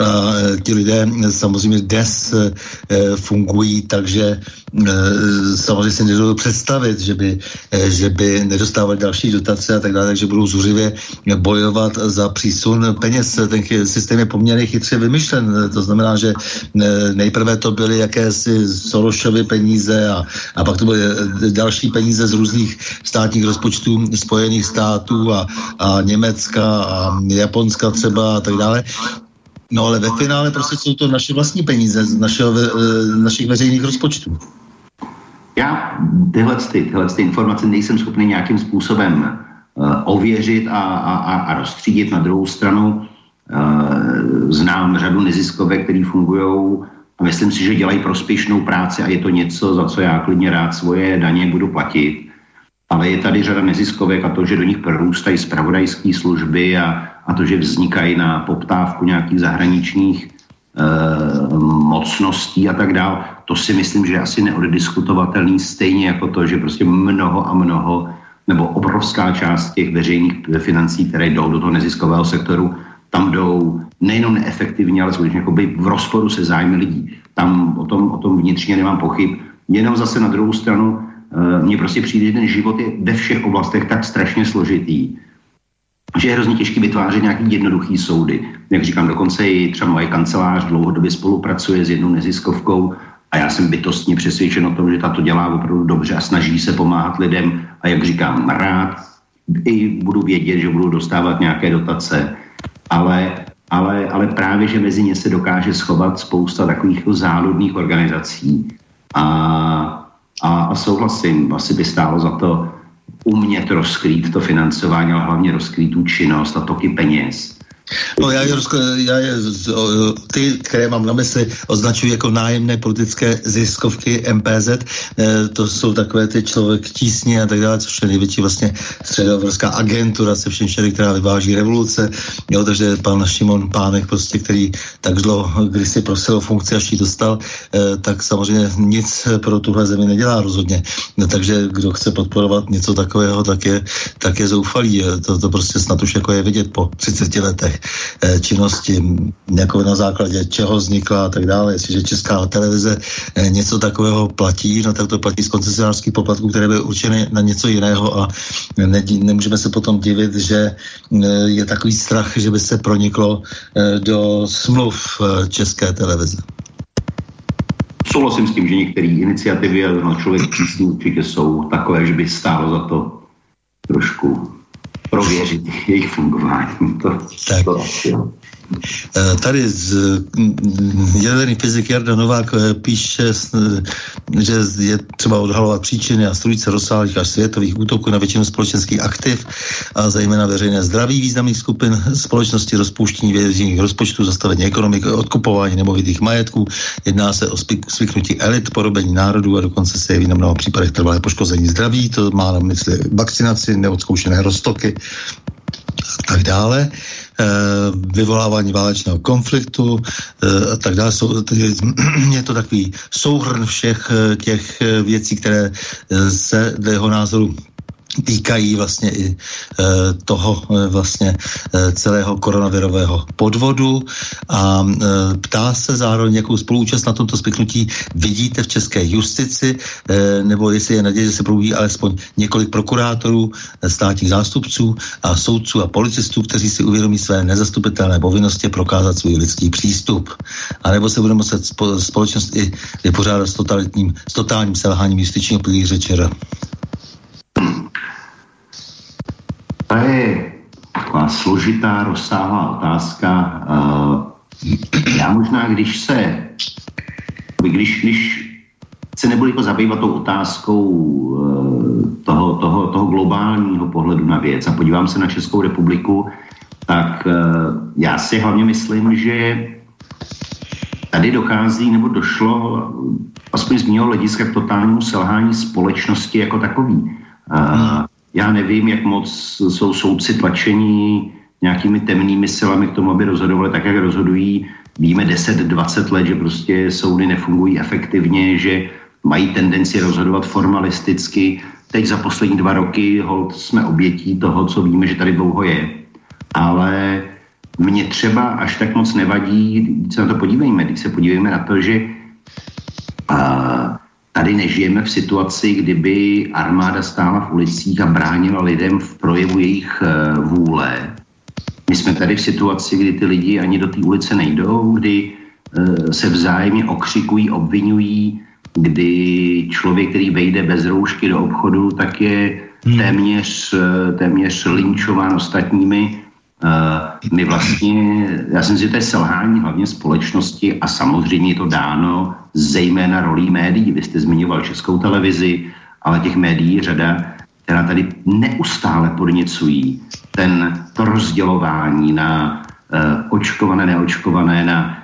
a eh, ti lidé samozřejmě dnes eh, fungují, takže Eh, samozřejmě si nedovedu představit, že by, eh, že by nedostávali další dotace a tak dále, takže budou zuřivě bojovat za přísun peněz. Ten systém je poměrně chytře vymyšlen. To znamená, že eh, nejprve to byly jakési Sorosovy peníze a, a pak to byly další peníze z různých státních rozpočtů Spojených států a, a Německa a Japonska třeba a tak dále. No ale ve finále prostě jsou to naše vlastní peníze z našeho, našich veřejných rozpočtů. Já tyhle, ty, tyhle ty informace nejsem schopný nějakým způsobem uh, ověřit a, a, a, rozstřídit. Na druhou stranu znám řadu neziskovek, které fungují a myslím si, že dělají prospěšnou práci a je to něco, za co já klidně rád svoje daně budu platit. Ale je tady řada neziskovek a to, že do nich prorůstají spravodajské služby a, a to, že vznikají na poptávku nějakých zahraničních Eh, mocností a tak dále. To si myslím, že je asi neoddiskutovatelný, stejně jako to, že prostě mnoho a mnoho nebo obrovská část těch veřejných financí, které jdou do toho neziskového sektoru, tam jdou nejenom neefektivně, ale skutečně v rozporu se zájmy lidí. Tam o tom, o tom vnitřně nemám pochyb. Jenom zase na druhou stranu, uh, mně prostě přijde, že ten život je ve všech oblastech tak strašně složitý, že je hrozně těžké vytvářet nějaký jednoduchý soudy. Jak říkám, dokonce i třeba moje kancelář dlouhodobě spolupracuje s jednou neziskovkou a já jsem bytostně přesvědčen o tom, že tato dělá opravdu dobře a snaží se pomáhat lidem a jak říkám, rád i budu vědět, že budu dostávat nějaké dotace, ale, ale, ale právě, že mezi ně se dokáže schovat spousta takových záludných organizací. A, a, a souhlasím, asi by stálo za to umět rozkrýt to financování, ale hlavně rozkrýt tu činnost a toky peněz No já je, já je, ty, které mám na mysli, označuji jako nájemné politické ziskovky MPZ. E, to jsou takové ty člověk tísně a tak dále, což je největší vlastně středoevropská agentura se všem všeli, která vyváží revoluce. Jo, takže pan Šimon Pánek, prostě, který tak dlouho, když si prosil o funkci, až ji dostal, e, tak samozřejmě nic pro tuhle zemi nedělá rozhodně. No, takže kdo chce podporovat něco takového, tak je, tak je zoufalý. To, to prostě snad už jako je vidět po 30 letech. Eh, činnosti, jako na základě čeho vznikla a tak dále. Jestliže Česká televize eh, něco takového platí, no tak to platí z koncesionářských poplatků, které byly určeny na něco jiného a ne, nemůžeme se potom divit, že eh, je takový strach, že by se proniklo do smluv České televize. Souhlasím s tím, že některé iniciativy na člověk určitě jsou takové, že by stálo za to trošku prověřit jejich fungování. To, tak. to, jo. Eh, tady z mm, jaderný fyzik Jarda Novák eh, píše, že je třeba odhalovat příčiny a strujce rozsáhlých až světových útoků na většinu společenských aktiv a zejména veřejné zdraví významných skupin společnosti, rozpouštění veřejných rozpočtů, zastavení ekonomiky, odkupování nemovitých majetků. Jedná se o spiknutí elit, porobení národů a dokonce se jeví na mnoho případech trvalé poškození zdraví. To má na mysli vakcinaci, neodzkoušené roztoky tak dále. Eh, vyvolávání válečného konfliktu eh, a tak dále. Je to takový souhrn všech eh, těch věcí, které se dle jeho názoru týkají vlastně i e, toho e, vlastně e, celého koronavirového podvodu a ptá se zároveň, jakou spolúčast na tomto spiknutí vidíte v české justici, nebo jestli je naděje, že se probují alespoň několik prokurátorů, státních zástupců a soudců a policistů, kteří si uvědomí své nezastupitelné povinnosti prokázat svůj lidský přístup. A nebo se bude muset společnost i vypořádat s, s totálním selháním justičního pilíře ČR. Složitá, rozsáhlá otázka. Eh, já možná, když se, když, když se nebudu jako zabývat tou otázkou eh, toho, toho, toho globálního pohledu na věc a podívám se na Českou republiku, tak eh, já si hlavně myslím, že tady dochází nebo došlo, aspoň z mého hlediska, k totálnímu selhání společnosti jako takový. Hmm já nevím, jak moc jsou soudci tlačení nějakými temnými silami k tomu, aby rozhodovali tak, jak rozhodují. víme 10-20 let, že prostě soudy nefungují efektivně, že mají tendenci rozhodovat formalisticky. Teď za poslední dva roky hold jsme obětí toho, co víme, že tady dlouho je. Ale mě třeba až tak moc nevadí, když se na to podívejme, když se podívejme na to, že a, tady nežijeme v situaci, kdyby armáda stála v ulicích a bránila lidem v projevu jejich e, vůle. My jsme tady v situaci, kdy ty lidi ani do té ulice nejdou, kdy e, se vzájemně okřikují, obvinují, kdy člověk, který vejde bez roušky do obchodu, tak je hmm. téměř, e, téměř linčován ostatními Eh, my vlastně, já si že to je selhání hlavně společnosti a samozřejmě je to dáno zejména rolí médií. Vy jste zmiňoval českou televizi, ale těch médií řada, která tady neustále podněcují ten, to rozdělování na uh, očkované, neočkované, na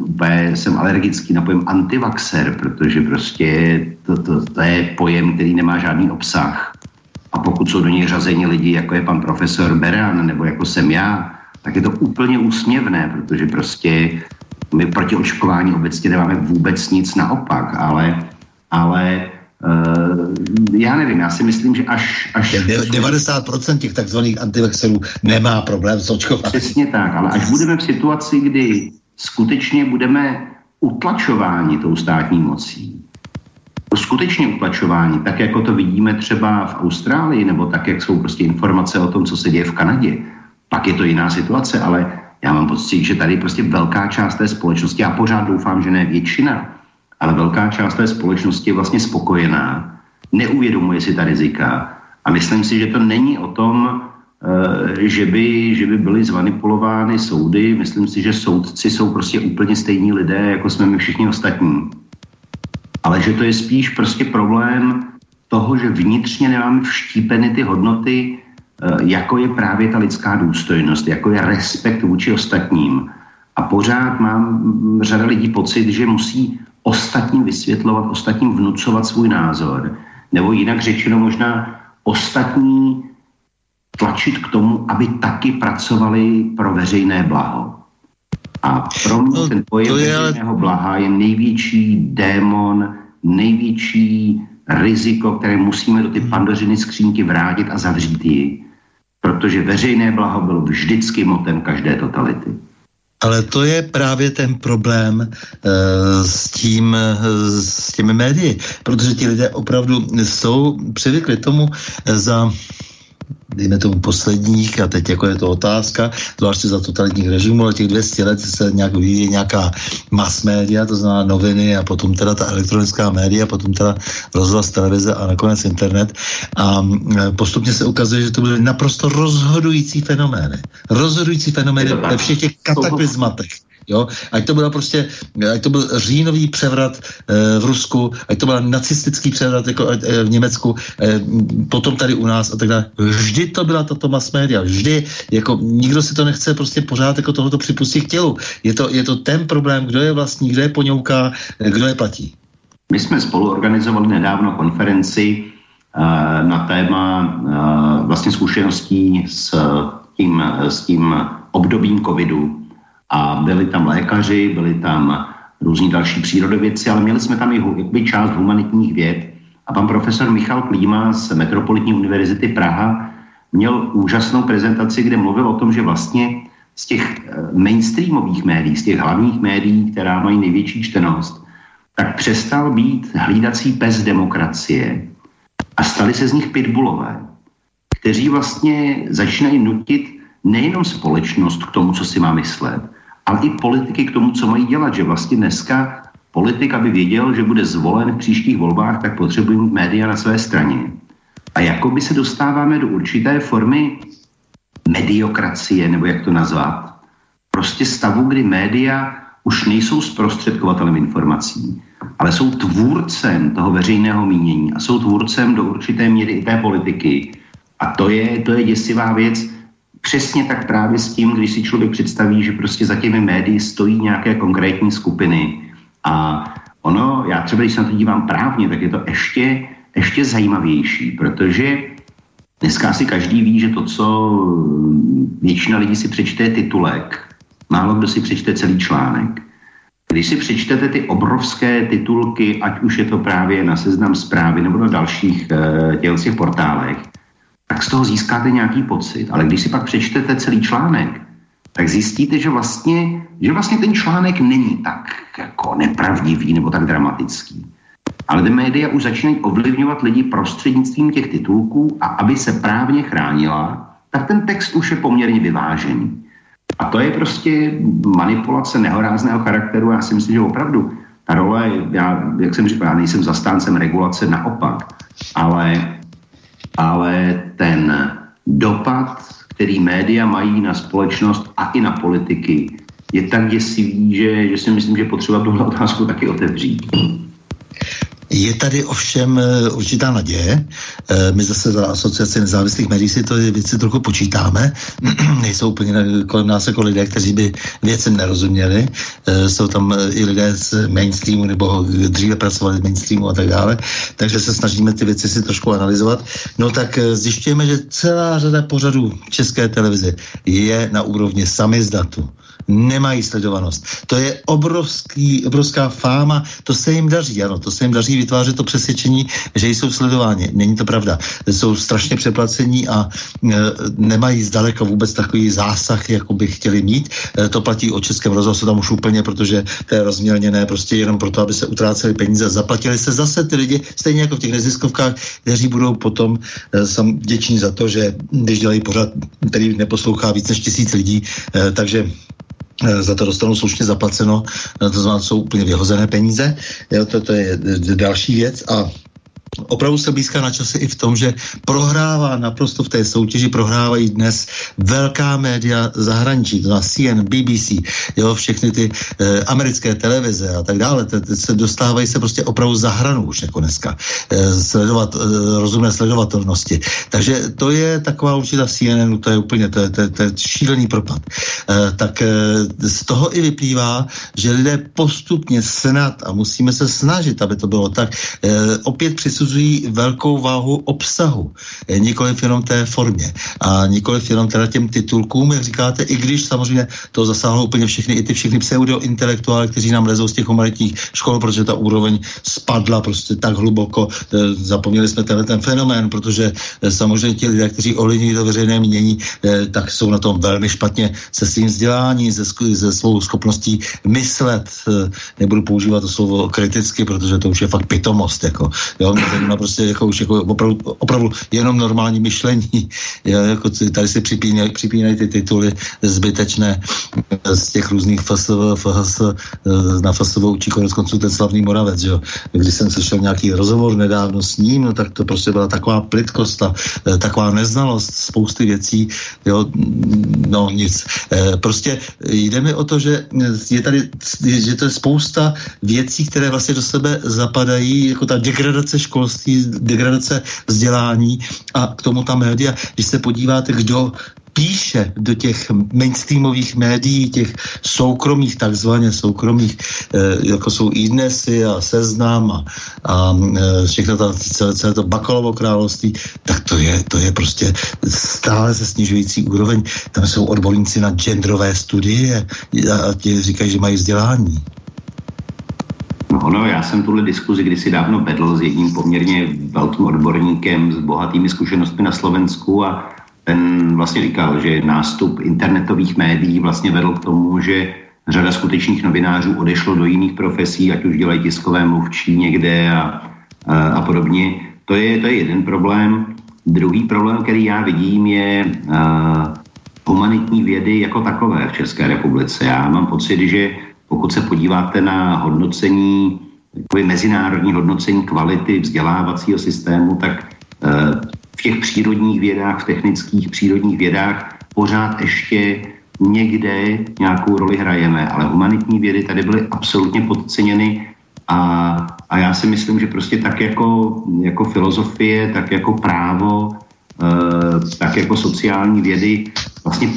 úplně jsem alergický na pojem antivaxer, protože prostě to, to, to je pojem, který nemá žádný obsah. A pokud jsou do něj řazeni lidi, jako je pan profesor Beran nebo jako jsem já, tak je to úplně úsměvné, protože prostě my proti očkování obecně nemáme vůbec nic naopak, ale, ale Uh, já nevím, já si myslím, že až... až 90% těch takzvaných antivexerů nemá problém s očkováním. Přesně tak, ale až budeme v situaci, kdy skutečně budeme utlačováni tou státní mocí, skutečně utlačování, tak jako to vidíme třeba v Austrálii, nebo tak, jak jsou prostě informace o tom, co se děje v Kanadě, pak je to jiná situace, ale já mám pocit, že tady prostě velká část té společnosti, já pořád doufám, že ne většina, ale velká část té společnosti je vlastně spokojená, neuvědomuje si ta rizika a myslím si, že to není o tom, eh, že by, že by byly zmanipulovány soudy. Myslím si, že soudci jsou prostě úplně stejní lidé, jako jsme my všichni ostatní ale že to je spíš prostě problém toho, že vnitřně nemáme vštípeny ty hodnoty, eh, jako je právě ta lidská důstojnost, jako je respekt vůči ostatním. A pořád mám mm, řada lidí pocit, že musí ostatním vysvětlovat, ostatním vnucovat svůj názor. Nebo jinak řečeno možná ostatní tlačit k tomu, aby taky pracovali pro veřejné blaho. A pro mě no, ten pojem je... veřejného blaha je největší démon, největší riziko, které musíme do ty hmm. pandořiny skřínky vrátit a zavřít ji. Protože veřejné blaho bylo vždycky motem každé totality. Ale to je právě ten problém uh, s tím, uh, s těmi médii, protože ti lidé opravdu jsou přivykli tomu za dejme tomu posledních, a teď jako je to otázka, zvláště za totalitních režimů, ale těch 200 let se nějak vyvíjí nějaká mass media, to znamená noviny a potom teda ta elektronická média, potom teda rozhlas televize a nakonec internet. A postupně se ukazuje, že to byly naprosto rozhodující fenomény. Rozhodující fenomény ve všech těch kataklizmatech Jo? Ať to byl prostě, ať to byl říjnový převrat e, v Rusku, ať to byl nacistický převrat jako, e, v Německu, e, potom tady u nás a tak dále. Vždy to byla tato mass media, vždy, jako nikdo si to nechce prostě pořád jako tohoto připustit k tělu. Je to, je to ten problém, kdo je vlastní, kdo je poňouká, kdo je platí. My jsme spolu organizovali nedávno konferenci na téma vlastně zkušeností s tím, s tím obdobím covidu, a byli tam lékaři, byli tam různí další přírodovědci, ale měli jsme tam i jakoby část humanitních věd. A pan profesor Michal Klíma z Metropolitní univerzity Praha měl úžasnou prezentaci, kde mluvil o tom, že vlastně z těch eh, mainstreamových médií, z těch hlavních médií, která mají největší čtenost, tak přestal být hlídací pes demokracie a stali se z nich pitbullové, kteří vlastně začínají nutit nejenom společnost k tomu, co si má myslet, ale i politiky k tomu, co mají dělat, že vlastně dneska politik, aby věděl, že bude zvolen v příštích volbách, tak potřebuje mít média na své straně. A jakoby se dostáváme do určité formy mediokracie, nebo jak to nazvat, prostě stavu, kdy média už nejsou zprostředkovatelem informací, ale jsou tvůrcem toho veřejného mínění a jsou tvůrcem do určité míry i té politiky. A to je, to je děsivá věc, přesně tak právě s tím, když si člověk představí, že prostě za těmi médií stojí nějaké konkrétní skupiny a ono, já třeba, když se na to dívám právně, tak je to ještě, ještě zajímavější, protože dneska si každý ví, že to, co většina lidí si přečte, titulek. málo kdo si přečte celý článek. Když si přečtete ty obrovské titulky, ať už je to právě na seznam zprávy nebo na dalších těch portálech, tak z toho získáte nějaký pocit. Ale když si pak přečtete celý článek, tak zjistíte, že vlastně, že vlastně ten článek není tak jako nepravdivý nebo tak dramatický. Ale ty média už začínají ovlivňovat lidi prostřednictvím těch titulků a aby se právně chránila, tak ten text už je poměrně vyvážený. A to je prostě manipulace nehorázného charakteru. Já si myslím, že opravdu ta role, já, jak jsem říkal, já nejsem zastáncem regulace, naopak, ale, ale ten dopad, který média mají na společnost a i na politiky, je tak děsivý, že, že si myslím, že potřeba tuhle otázku taky otevřít. Je tady ovšem eh, určitá naděje. Eh, my zase za asociaci nezávislých médií si to věci trochu počítáme. Nejsou úplně kolem nás jako lidé, kteří by věcem nerozuměli. Eh, jsou tam i lidé z mainstreamu nebo dříve pracovali z mainstreamu a tak dále. Takže se snažíme ty věci si trošku analyzovat. No tak zjišťujeme, že celá řada pořadů České televize je na úrovni samizdatu nemají sledovanost. To je obrovský, obrovská fáma, to se jim daří, ano, to se jim daří vytvářet to přesvědčení, že jsou sledováni. Není to pravda. Jsou strašně přeplacení a e, nemají zdaleka vůbec takový zásah, jako by chtěli mít. E, to platí o Českém rozhlasu tam už úplně, protože to je rozmělněné prostě jenom proto, aby se utráceli peníze. Zaplatili se zase ty lidi, stejně jako v těch neziskovkách, kteří budou potom e, sam vděční za to, že když dělají pořád, který neposlouchá víc než tisíc lidí, e, takže za to dostanou slušně zaplaceno, eh, to znamená, jsou úplně vyhozené peníze. Jo, to, to je další věc a opravdu se blízká na čase i v tom, že prohrává naprosto v té soutěži, prohrávají dnes velká média zahraničí, to CNN, BBC, jo, všechny ty e, americké televize a tak dále, te, te se dostávají se prostě opravdu za hranu už jako dneska, e, sledovat, e, rozumné sledovatelnosti. Takže to je taková určitá CNN, to je úplně, to je, to je, to je šílený propad. E, tak e, z toho i vyplývá, že lidé postupně snad, a musíme se snažit, aby to bylo tak, e, opět při přisuzují velkou váhu obsahu, eh, nikoliv jenom té formě a nikoliv jenom teda těm titulkům, jak říkáte, i když samozřejmě to zasáhlo úplně všechny, i ty všechny pseudointelektuály, kteří nám lezou z těch humanitních škol, protože ta úroveň spadla prostě tak hluboko. Eh, zapomněli jsme tenhle ten fenomén, protože eh, samozřejmě ti lidé, kteří ovlivňují to veřejné mínění, tak jsou na tom velmi špatně se svým vzděláním, se, se svou schopností myslet. Nebudu používat to slovo kriticky, protože to už je fakt pitomost. Jako, jo, zajímá prostě jako už jako opravdu, opravdu jenom normální myšlení. Já, jako tady si připínají, připínají ty tituly zbytečné z těch různých FSV, FHS, na FSV učí konec konců ten slavný Moravec, jo. Když jsem slyšel nějaký rozhovor nedávno s ním, no, tak to prostě byla taková plitkost a e, taková neznalost spousty věcí, jo, no nic. Prostě jde mi o to, že je tady, že to je spousta věcí, které vlastně do sebe zapadají, jako ta degradace školství, degradace vzdělání a k tomu ta média. Když se podíváte, kdo píše do těch mainstreamových médií, těch soukromých, takzvaně soukromých, e, jako jsou i dnesy a seznam a, a e, všechno to, celé, celé to bakalovo království, tak to je, to je prostě stále se snižující úroveň. Tam jsou odborníci na genderové studie a ti říkají, že mají vzdělání. No, no, já jsem tuhle diskuzi kdysi dávno vedl s jedním poměrně velkým odborníkem s bohatými zkušenostmi na Slovensku a ten vlastně říkal, že nástup internetových médií vlastně vedl k tomu, že řada skutečných novinářů odešlo do jiných profesí, ať už dělají tiskové mluvčí někde a, a, a podobně. To je, to je jeden problém. Druhý problém, který já vidím, je a, humanitní vědy jako takové v České republice. Já mám pocit, že pokud se podíváte na hodnocení, takové mezinárodní hodnocení kvality vzdělávacího systému, tak eh, v těch přírodních vědách, v technických přírodních vědách pořád ještě někde nějakou roli hrajeme, ale humanitní vědy tady byly absolutně podceněny a, a já si myslím, že prostě tak jako, jako filozofie, tak jako právo, e, tak jako sociální vědy vlastně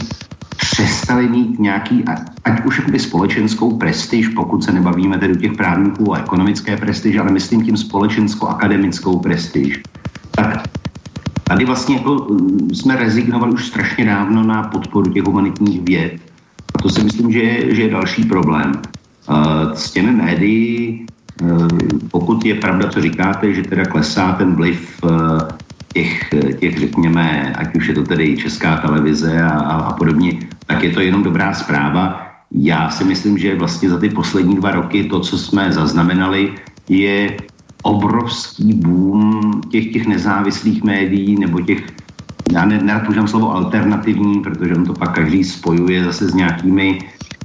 přestali mít nějaký, ať už jakoby společenskou prestiž, pokud se nebavíme tedy těch právníků o ekonomické prestiž, ale myslím tím společensko-akademickou prestiž. Tak tady vlastně jako mm, jsme rezignovali už strašně dávno na podporu těch humanitních věd, to si myslím, že je, že je další problém. S těmi médií, pokud je pravda, co říkáte, že teda klesá ten vliv těch, těch řekněme, ať už je to tedy česká televize a, a podobně, tak je to jenom dobrá zpráva. Já si myslím, že vlastně za ty poslední dva roky to, co jsme zaznamenali, je obrovský boom těch, těch nezávislých médií nebo těch, já ne, nerad používám slovo alternativní, protože on to pak každý spojuje zase s nějakými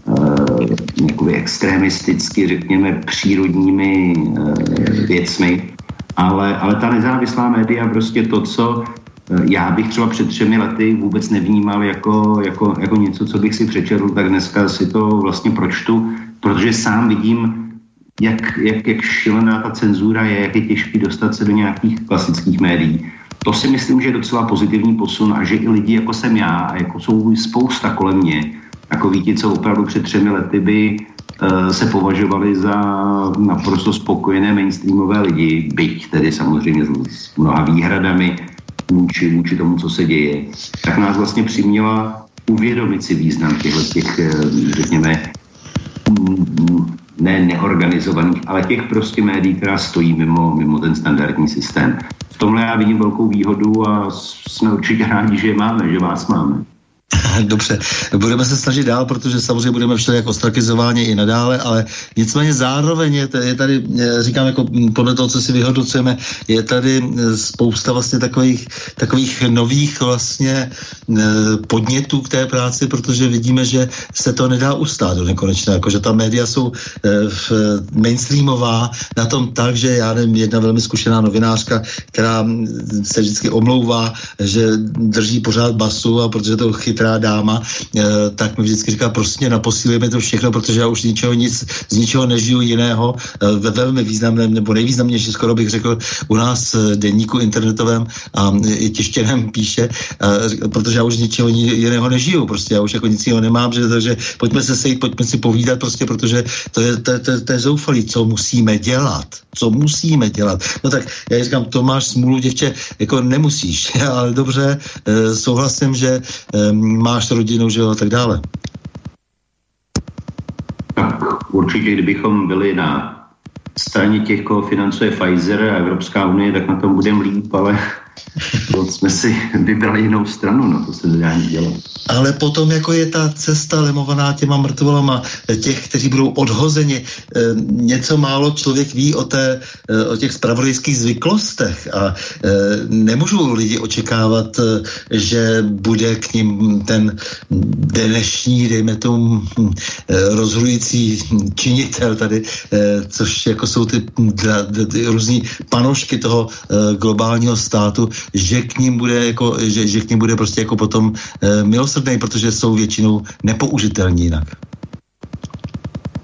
uh, extremisticky, řekněme, přírodními uh, věcmi. Ale, ale ta nezávislá média prostě to, co eh, já bych třeba před třemi lety vůbec nevnímal jako, jako, jako něco, co bych si přečetl, tak dneska si to vlastně pročtu, protože sám vidím, jak, jak, jak šilená ta cenzura je, jak je těžký dostat se do nějakých klasických médií. To si myslím, že je docela pozitivní posun a že i lidi jako jsem já a jako jsou spousta kolem mě, jako ti, co opravdu před třemi lety by se považovali za naprosto spokojené mainstreamové lidi, byť tedy samozřejmě s mnoha výhradami vůči, vůči tomu, co se děje, tak nás vlastně přiměla uvědomit si význam těchto těch, eh, řekněme, ne neorganizovaných, ale těch prostě médií, která stojí mimo, mimo ten standardní systém. V tomhle já vidím velkou výhodu a jsme určitě rádi, že je máme, že vás máme. Dobře, budeme se snažit dál, protože samozřejmě budeme všeli jako ostrakizováni i nadále, ale nicméně zároveň je, je tady, eh, říkám jako podle toho, co si vyhodnocujeme, je tady eh, spousta vlastně takových, takových nových vlastně eh, podnětů k té práci, protože vidíme, že se to nedá ustát do nekonečna, jako že ta média jsou mainstreamová na tom tak, že já nevím, jedna velmi zkušená novinářka, která se vždycky omlouvá, že drží pořád basu a protože to chytrá chytrá dáma, eh, tak mi vždycky říká, prostě naposílíme to všechno, protože já už ničeho nic, z ničeho nežiju jiného, eh, ve velmi významném nebo nejvýznamnější, skoro bych řekl, u nás denníku internetovém a i tištěném píše, eh, protože já už ničeho jiného nežiju, prostě já už jako nic jiného nemám, že, takže pojďme se sejít, pojďme si povídat, prostě protože to je, to, to, to je zoufalý, co musíme dělat, co musíme dělat. No tak já říkám, to máš smůlu, děvče, jako nemusíš, ale dobře, souhlasím, že máš rodinu, že jo, a tak dále. Tak určitě, kdybychom byli na straně těch, koho financuje Pfizer a Evropská unie, tak na tom budeme líp, ale to jsme si vybrali jinou stranu, no to se nedá nic dělat. Ale potom jako je ta cesta lemovaná těma mrtvolama, těch, kteří budou odhozeni. E, něco málo člověk ví o, té, e, o těch spravodajských zvyklostech a nemůžou lidi očekávat, že bude k ním ten dnešní, dejme tomu, e, rozhodující činitel tady, což jako jsou ty, ty, ty různý panošky toho globálního státu, že k ním bude, jako, že, že k ním bude prostě jako potom e, milosrdný, protože jsou většinou nepoužitelní jinak.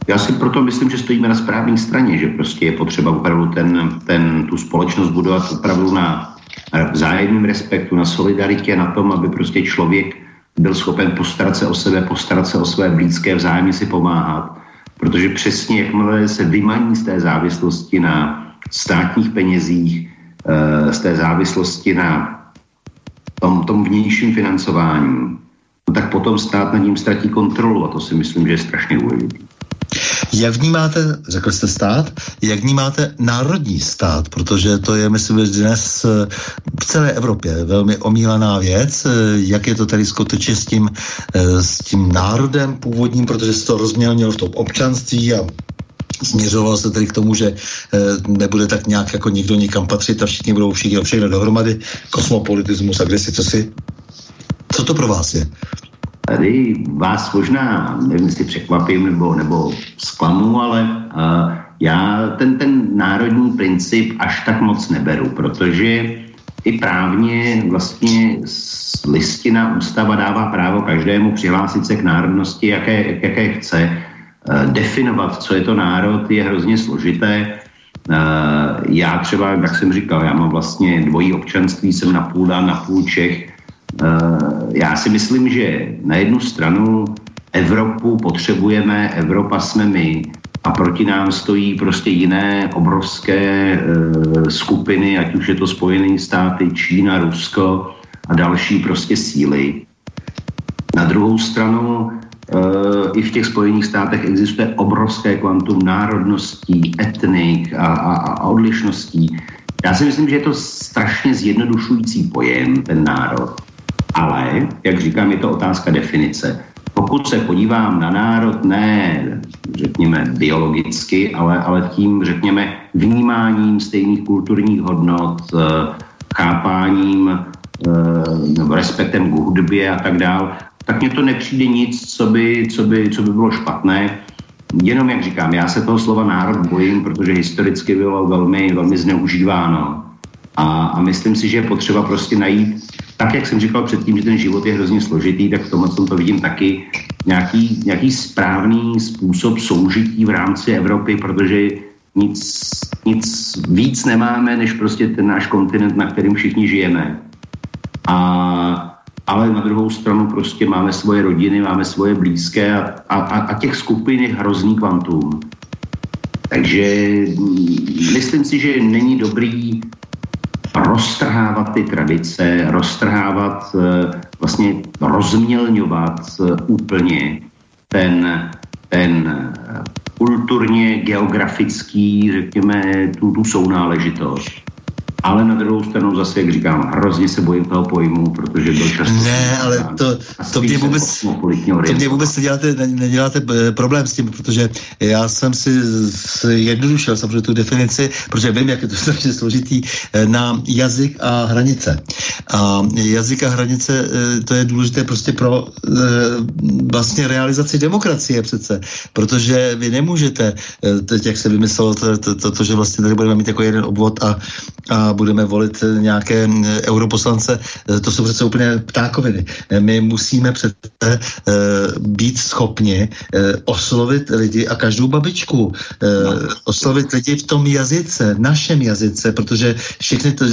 Já si proto myslím, že stojíme na správné straně, že prostě je potřeba opravdu ten, ten, tu společnost budovat opravdu na vzájemném respektu, na solidaritě, na tom, aby prostě člověk byl schopen postarat se o sebe, postarat se o své blízké, vzájemně si pomáhat. Protože přesně jakmile se vymaní z té závislosti na státních penězích, Eh, z té závislosti na tom, tom vnějším financování, no tak potom stát nad ním ztratí kontrolu a to si myslím, že je strašně důležité. Jak vnímáte, řekl jste stát, jak vnímáte národní stát, protože to je, myslím, dnes eh, v celé Evropě velmi omílaná věc, eh, jak je to tady skutečně s tím, s tím národem původním, protože se to rozmělnilo v tom občanství a Směřoval se tedy k tomu, že e, nebude tak nějak jako nikdo nikam patřit a všichni budou všichni všechno dohromady. Kosmopolitismus a kde si, co si. Co to pro vás je? Tady vás možná, nevím, jestli překvapím nebo, nebo zklamu, ale uh, já ten, ten národní princip až tak moc neberu, protože i právně vlastně listina ústava dává právo každému přihlásit se k národnosti, jaké, jaké chce Eh, definovat, co je to národ, je hrozně složité. Eh, já třeba, jak jsem říkal, já mám vlastně dvojí občanství, jsem na půl dán, na půl Čech. Eh, já si myslím, že na jednu stranu Evropu potřebujeme, Evropa jsme my a proti nám stojí prostě jiné obrovské skupiny, ať už je to Spojené státy, Čína, Rusko a další prostě síly. Na druhou stranu i v těch Spojených státech existuje obrovské kvantum národností, etnik a, a, a odlišností. Já si myslím, že je to strašně zjednodušující pojem, ten národ. Ale, jak říkám, je to otázka definice. Pokud se podívám na národ, ne, řekněme, biologicky, ale, ale tím, řekněme, vnímáním stejných kulturních hodnot, eh, chápáním eh, respektem k hudbě a tak dále, tak mně to nepřijde nic, co by, co by, co by bylo špatné. Jenom, jak říkám, já se toho slova národ bojím, protože historicky bylo velmi, velmi zneužíváno. A, a myslím si, že je potřeba prostě najít, tak jak jsem říkal předtím, že ten život je hrozně složitý, tak v tomhle tom to vidím taky, nějaký, nějaký správný způsob soužití v rámci Evropy, protože nic, nic víc nemáme, než prostě ten náš kontinent, na kterým všichni žijeme. A ale na druhou stranu prostě máme svoje rodiny, máme svoje blízké a, a, a těch skupin je hrozný kvantum. Takže myslím si, že není dobrý roztrhávat ty tradice, roztrhávat, eh, vlastně rozmělňovat eh, úplně ten, ten eh, kulturně geografický, řekněme, tu, tu sounáležitost ale na druhou stranu zase, jak říkám, hrozně se bojím toho pojmu, protože byl často... Ne, ale to, to, mě vůbec, to mě vůbec neděláte, neděláte eh, problém s tím, protože já jsem si jednodušil samozřejmě tu definici, protože vím, jak je to strašně složitý, eh, na jazyk a hranice. A jazyk a hranice, eh, to je důležité prostě pro vlastně realizaci demokracie přece, protože vy nemůžete, teď jak se vymyslelo to, to, to, to že vlastně tady budeme mít jako jeden obvod a, a budeme volit nějaké europoslance, to jsou přece úplně ptákoviny. My musíme přece být schopni oslovit lidi a každou babičku oslovit lidi v tom jazyce, našem jazyce, protože všechny to,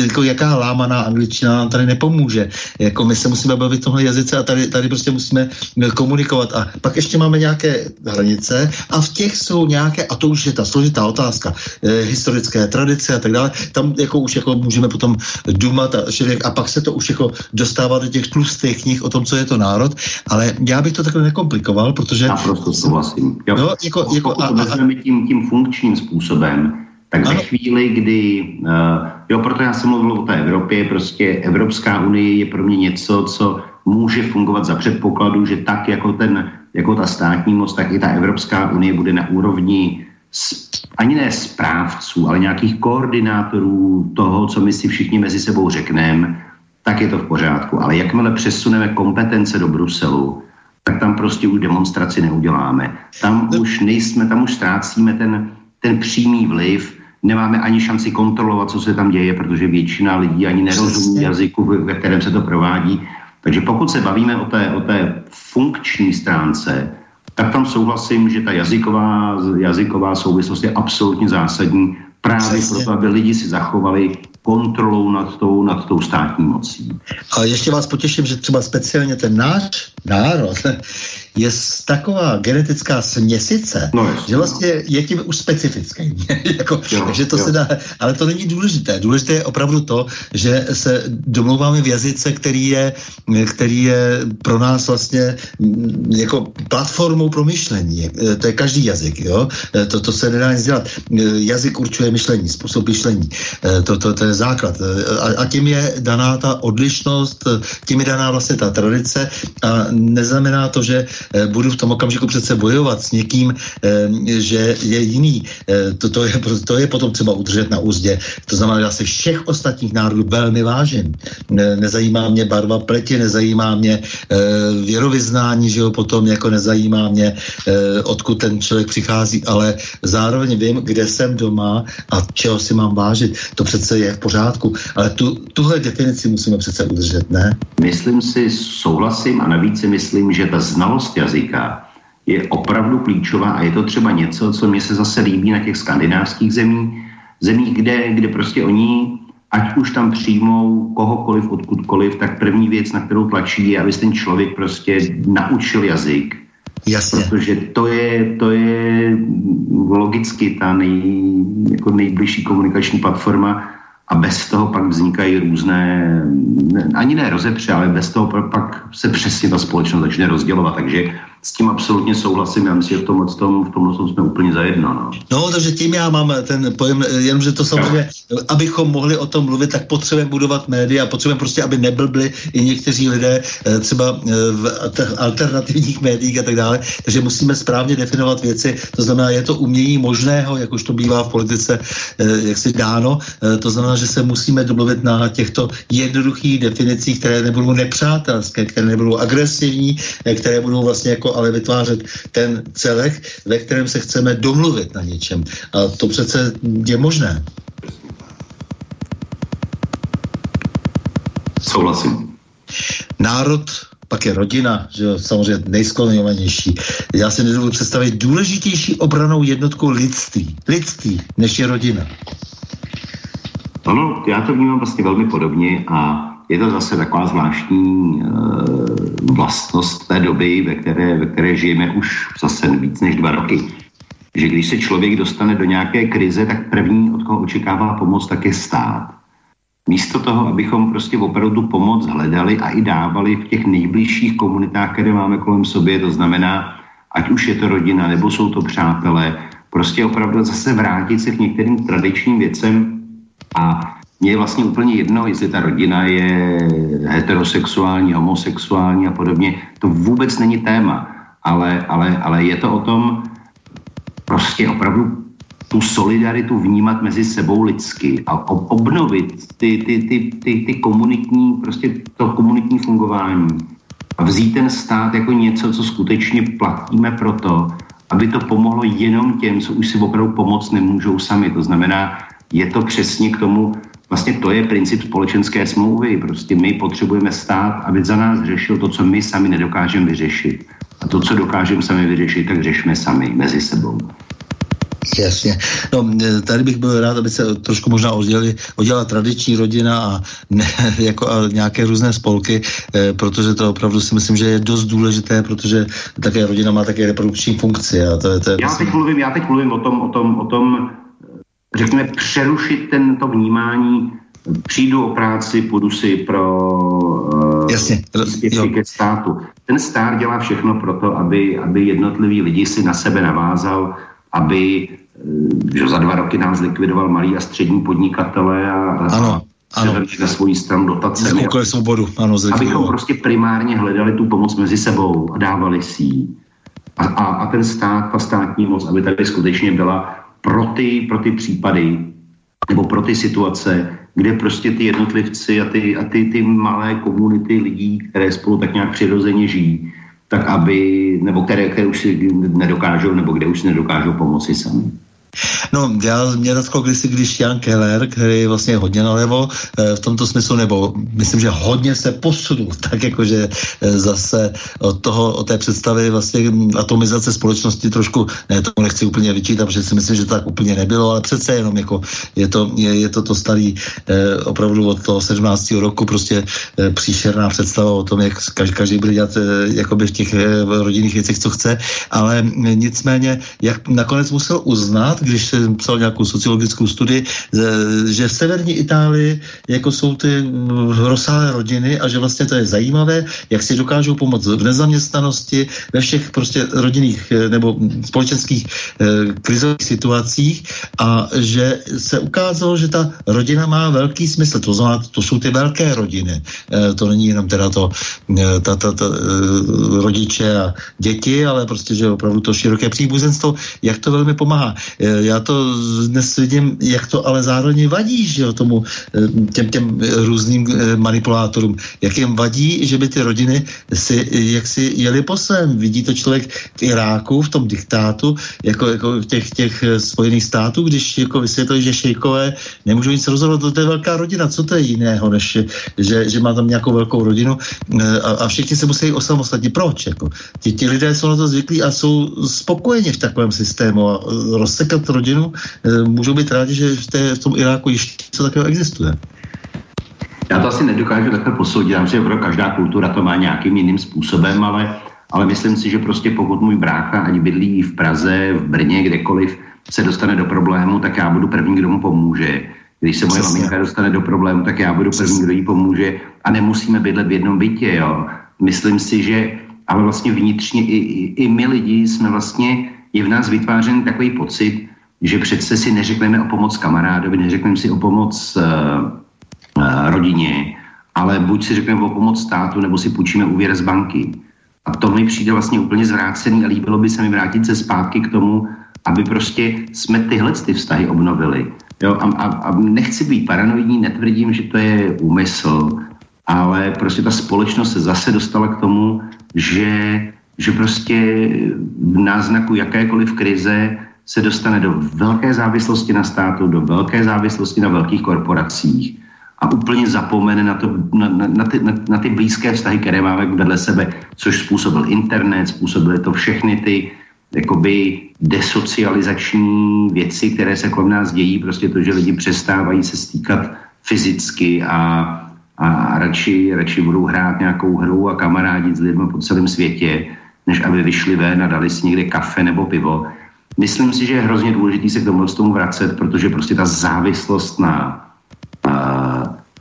jako jaká lámaná angličtina nám tady nepomůže. Jako my se musíme bavit v tomhle jazyce a tady, tady prostě musíme komunikovat. A pak ještě máme nějaké hranice a v těch jsou nějaké, a to už je ta složitá otázka, historické tradice a tak dále, tam jako už jako můžeme potom dumat a, a pak se to už jako dostává do těch tlustých knih o tom, co je to národ, ale já bych to takhle nekomplikoval, protože... Naprosto souhlasím. Jo, no, jako, jako, pokud to vezmeme tím, tím funkčním způsobem, tak ano. ve chvíli, kdy, uh, jo, proto já jsem mluvil o té Evropě, prostě Evropská unie je pro mě něco, co může fungovat za předpokladu, že tak jako, ten, jako ta státní moc, tak i ta Evropská unie bude na úrovni ani ne správců, ale nějakých koordinátorů toho, co my si všichni mezi sebou řekneme, tak je to v pořádku. Ale jakmile přesuneme kompetence do Bruselu, tak tam prostě už demonstraci neuděláme. Tam no. už nejsme, tam už ztrácíme ten, ten přímý vliv, nemáme ani šanci kontrolovat, co se tam děje, protože většina lidí ani nerozumí jazyku, ve kterém se to provádí. Takže pokud se bavíme o té, o té funkční stránce, tak tam souhlasím, že ta jazyková, jazyková souvislost je absolutně zásadní právě Přesně. proto, aby lidi si zachovali kontrolou nad tou, nad tou státní mocí. A ještě vás potěším, že třeba speciálně ten náš národ je taková genetická směsice, no, jasný, že vlastně no. je tím už specifický. jako, jo, takže to jo. se dá, ale to není důležité. Důležité je opravdu to, že se domlouváme v jazyce, který je, který je pro nás vlastně mm, jako platformou pro myšlení. To je každý jazyk. Jo? To, to se nedá nic dělat. Jazyk určuje myšlení, způsob myšlení. To, to, to základ. A, a tím je daná ta odlišnost, tím je daná vlastně ta tradice a neznamená to, že Eh, budu v tom okamžiku přece bojovat s někým, že je jiný. To, to, je, to je potom třeba udržet na úzdě. To znamená, že já se všech ostatních národů velmi vážím. Nezajímá mě barva pleti, nezajímá mě věrovyznání, že jo, potom jako nezajímá mě, odkud ten člověk přichází, ale zároveň vím, kde jsem doma a čeho si mám vážit. To přece je pořádku. Ale tu, tuhle definici musíme přece udržet, ne? Myslím si, souhlasím a navíc si myslím, že ta znalost jazyka je opravdu klíčová a je to třeba něco, co mě se zase líbí na těch skandinávských zemích, zemích, kde, kde prostě oni, ať už tam přijmou kohokoliv, odkudkoliv, tak první věc, na kterou tlačí, je, aby ten člověk prostě naučil jazyk. Jasně. Protože to je, to je logicky ta nej, jako nejbližší komunikační platforma, a bez toho pak vznikají různé, ani ne rozepře, ale bez toho pak se přesně ta společnost začne rozdělovat. Takže s tím absolutně souhlasím. Já myslím, že v tomhle, tom, v tom jsme úplně zajedno. No. no, takže tím já mám ten pojem, jenomže to samozřejmě, abychom mohli o tom mluvit, tak potřebujeme budovat média, potřebujeme prostě, aby neblbli i někteří lidé eh, třeba eh, v alternativních médiích a tak dále. Takže musíme správně definovat věci. To znamená, je to umění možného, jak už to bývá v politice, eh, jak si dáno. To znamená, že se musíme domluvit na těchto jednoduchých definicích, které nebudou nepřátelské, které nebudou agresivní, které budou vlastně jako ale vytvářet ten celek, ve kterém se chceme domluvit na něčem. A to přece je možné. Souhlasím. Národ pak je rodina, že jo, samozřejmě nejskloněnější. Já si nedovedu představit důležitější obranou jednotku lidství, lidství, než je rodina. Ano, já to vnímám vlastně velmi podobně a je to zase taková zvláštní e, vlastnost té doby, ve které, ve které žijeme už zase víc než dva roky. Že když se člověk dostane do nějaké krize, tak první, od koho očekává pomoc, tak je stát. Místo toho, abychom prostě opravdu pomoc hledali a i dávali v těch nejbližších komunitách, které máme kolem sobě, to znamená, ať už je to rodina, nebo jsou to přátelé, prostě opravdu zase vrátit se k některým tradičním věcem a mně je vlastně úplně jedno, jestli ta rodina je heterosexuální, homosexuální a podobně. To vůbec není téma, ale, ale, ale je to o tom prostě opravdu tu solidaritu vnímat mezi sebou lidsky a obnovit ty, ty, ty, ty, ty komunitní, prostě to komunitní fungování a vzít ten stát jako něco, co skutečně platíme proto, aby to pomohlo jenom těm, co už si opravdu pomoct nemůžou sami. To znamená, je to přesně k tomu, Vlastně to je princip společenské smlouvy. Prostě my potřebujeme stát, aby za nás řešil to, co my sami nedokážeme vyřešit. A to, co dokážeme sami vyřešit, tak řešme sami mezi sebou. Jasně. No, tady bych byl rád, aby se trošku možná oddělili, oddělala tradiční rodina a, ne, jako, a nějaké různé spolky, eh, protože to opravdu si myslím, že je dost důležité, protože také rodina má také reprodukční funkci. A to, je, to je já, teď mluvím, já teď mluvím o tom, o tom, o tom řekněme, přerušit tento vnímání přijdu o práci, půjdu si pro uh, Jasně, ke státu. Ten stát dělá všechno pro to, aby, aby jednotlivý lidi si na sebe navázal, aby eh, že za dva roky nám zlikvidoval malý a střední podnikatele a, ano. Ano. na svoji stranu dotace. Zkoukali svobodu, ano, Abychom prostě primárně hledali tu pomoc mezi sebou a dávali si ji. A, a, a ten stát, ta státní moc, aby tady skutečně byla pro ty, pro ty případy nebo pro ty situace, kde prostě ty jednotlivci a ty, a ty, ty malé komunity lidí, které spolu tak nějak přirozeně žijí, tak aby, nebo které, které už si nedokážou, nebo kde už si nedokážou pomoci sami. No, já mě natklo kdysi, když Jan Keller, který je vlastně hodně nalevo e, v tomto smyslu, nebo myslím, že hodně se posunul, tak jakože e, zase od toho, od té představy vlastně atomizace společnosti trošku, ne, tomu nechci úplně vyčítat, protože si myslím, že to tak úplně nebylo, ale přece jenom jako je to, je, je to to starý e, opravdu od toho 17. roku prostě příšerná představa o tom, jak každý, každý bude dělat jakoby v těch rodinných věcech, co chce, ale nicméně, jak nakonec musel uznat, když jsem psal nějakou sociologickou studii, že v severní Itálii jako jsou ty mm, rozsáhlé rodiny a že vlastně to je zajímavé, jak si dokážou pomoct v nezaměstnanosti, ve všech prostě rodinných eh, nebo společenských eh, krizových situacích a že se ukázalo, že ta rodina má velký smysl. To znamená, to jsou ty velké rodiny. Eh, to není jenom teda to ta, ta, ta, rodiče a děti, ale prostě, že opravdu to široké příbuzenstvo, jak to velmi pomáhá já to dnes vidím, jak to ale zároveň vadí, že jo, tomu eh, těm, těm různým eh, manipulátorům, jak jim vadí, že by ty rodiny si jak si jeli po svém. Vidí to člověk v Iráku, v tom diktátu, jako, jako v těch, těch eh, spojených států, když jako vysvětlí, že šejkové nemůžou nic rozhodovat, to je velká rodina, co to je jiného, než že, že má tam nějakou velkou rodinu a, a všichni se musí osamostatnit. Proč? Jako? Ti, ti lidé jsou na to zvyklí a jsou spokojeni v takovém systému a rozsekat rodinu, eh, můžou být rádi, že v, té, v tom Iráku ještě něco takového existuje. Já to asi nedokážu takhle posoudit, já že pro každá kultura to má nějakým jiným způsobem, ale, ale myslím si, že prostě pokud můj brácha, ať bydlí v Praze, v Brně, kdekoliv, se dostane do problému, tak já budu první, kdo mu pomůže. Když se moje Přesně. maminka dostane do problému, tak já budu první, kdo jí pomůže a nemusíme bydlet v jednom bytě. Jo. Myslím si, že a, ale vlastně vnitřně i, i, i my lidi jsme vlastně, je v nás vytvářen takový pocit, že přece si neřekneme o pomoc kamarádovi, neřekneme si o pomoc uh, uh, rodině, ale buď si řekneme o pomoc státu, nebo si půjčíme úvěr z banky. A to mi přijde vlastně úplně zvrácený a líbilo by se mi vrátit se zpátky k tomu, aby prostě jsme tyhle ty vztahy obnovili. Jo, a, a, a nechci být paranoidní, netvrdím, že to je úmysl, ale prostě ta společnost se zase dostala k tomu, že, že prostě v náznaku jakékoliv krize se dostane do velké závislosti na státu, do velké závislosti na velkých korporacích a úplně zapomene na, to, na, na, na, ty, na, na ty blízké vztahy, které máme vedle sebe, což způsobil internet, způsobily to všechny ty jakoby desocializační věci, které se kolem nás dějí, prostě to, že lidi přestávají se stýkat fyzicky a, a radši, radši budou hrát nějakou hru a kamarádit s lidmi po celém světě, než aby vyšli ven a dali si někde kafe nebo pivo. Myslím si, že je hrozně důležité se k tomu, tomu vracet, protože prostě ta závislost na,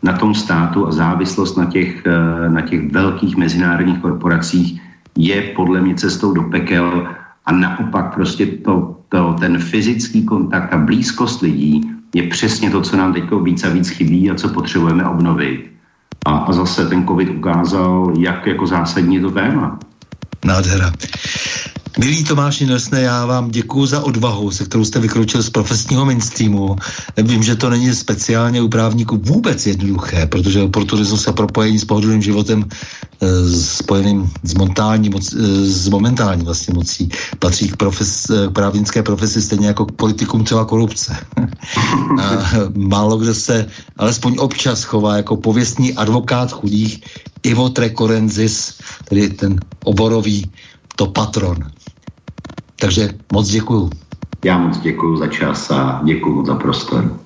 na tom státu a závislost na těch, na těch velkých mezinárodních korporacích je podle mě cestou do pekel a naopak prostě to, to, ten fyzický kontakt a blízkost lidí je přesně to, co nám teď víc a víc chybí a co potřebujeme obnovit. A, a zase ten covid ukázal, jak jako zásadní je to téma. Nádhera. Milý Tomáši Nesné, já vám děkuji za odvahu, se kterou jste vykročil z profesního mainstreamu. Vím, že to není speciálně u právníků vůbec jednoduché, protože oportunismus a propojení s pohodlným životem e, spojeným s, montální, moc, e, s momentální vlastně mocí patří k, profes, e, k právnické profesi stejně jako k politikům třeba korupce. a málo kdo se alespoň občas chová jako pověstný advokát chudých Ivo Trekorenzis, tedy ten oborový to patron. Takže moc děkuju. Já moc děkuju za čas a děkuju za prostor.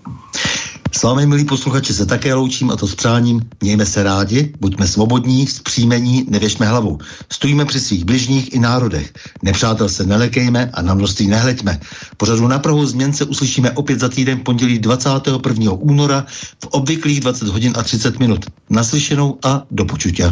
S vámi, milí posluchači, se také loučím a to s přáním. Mějme se rádi, buďme svobodní, zpříjmení, nevěšme hlavu. Stojíme při svých bližních i národech. Nepřátel se nelekejme a na množství nehleďme. Pořadu na Prahu změn se uslyšíme opět za týden pondělí 21. února v obvyklých 20 hodin a 30 minut. Naslyšenou a do počutě.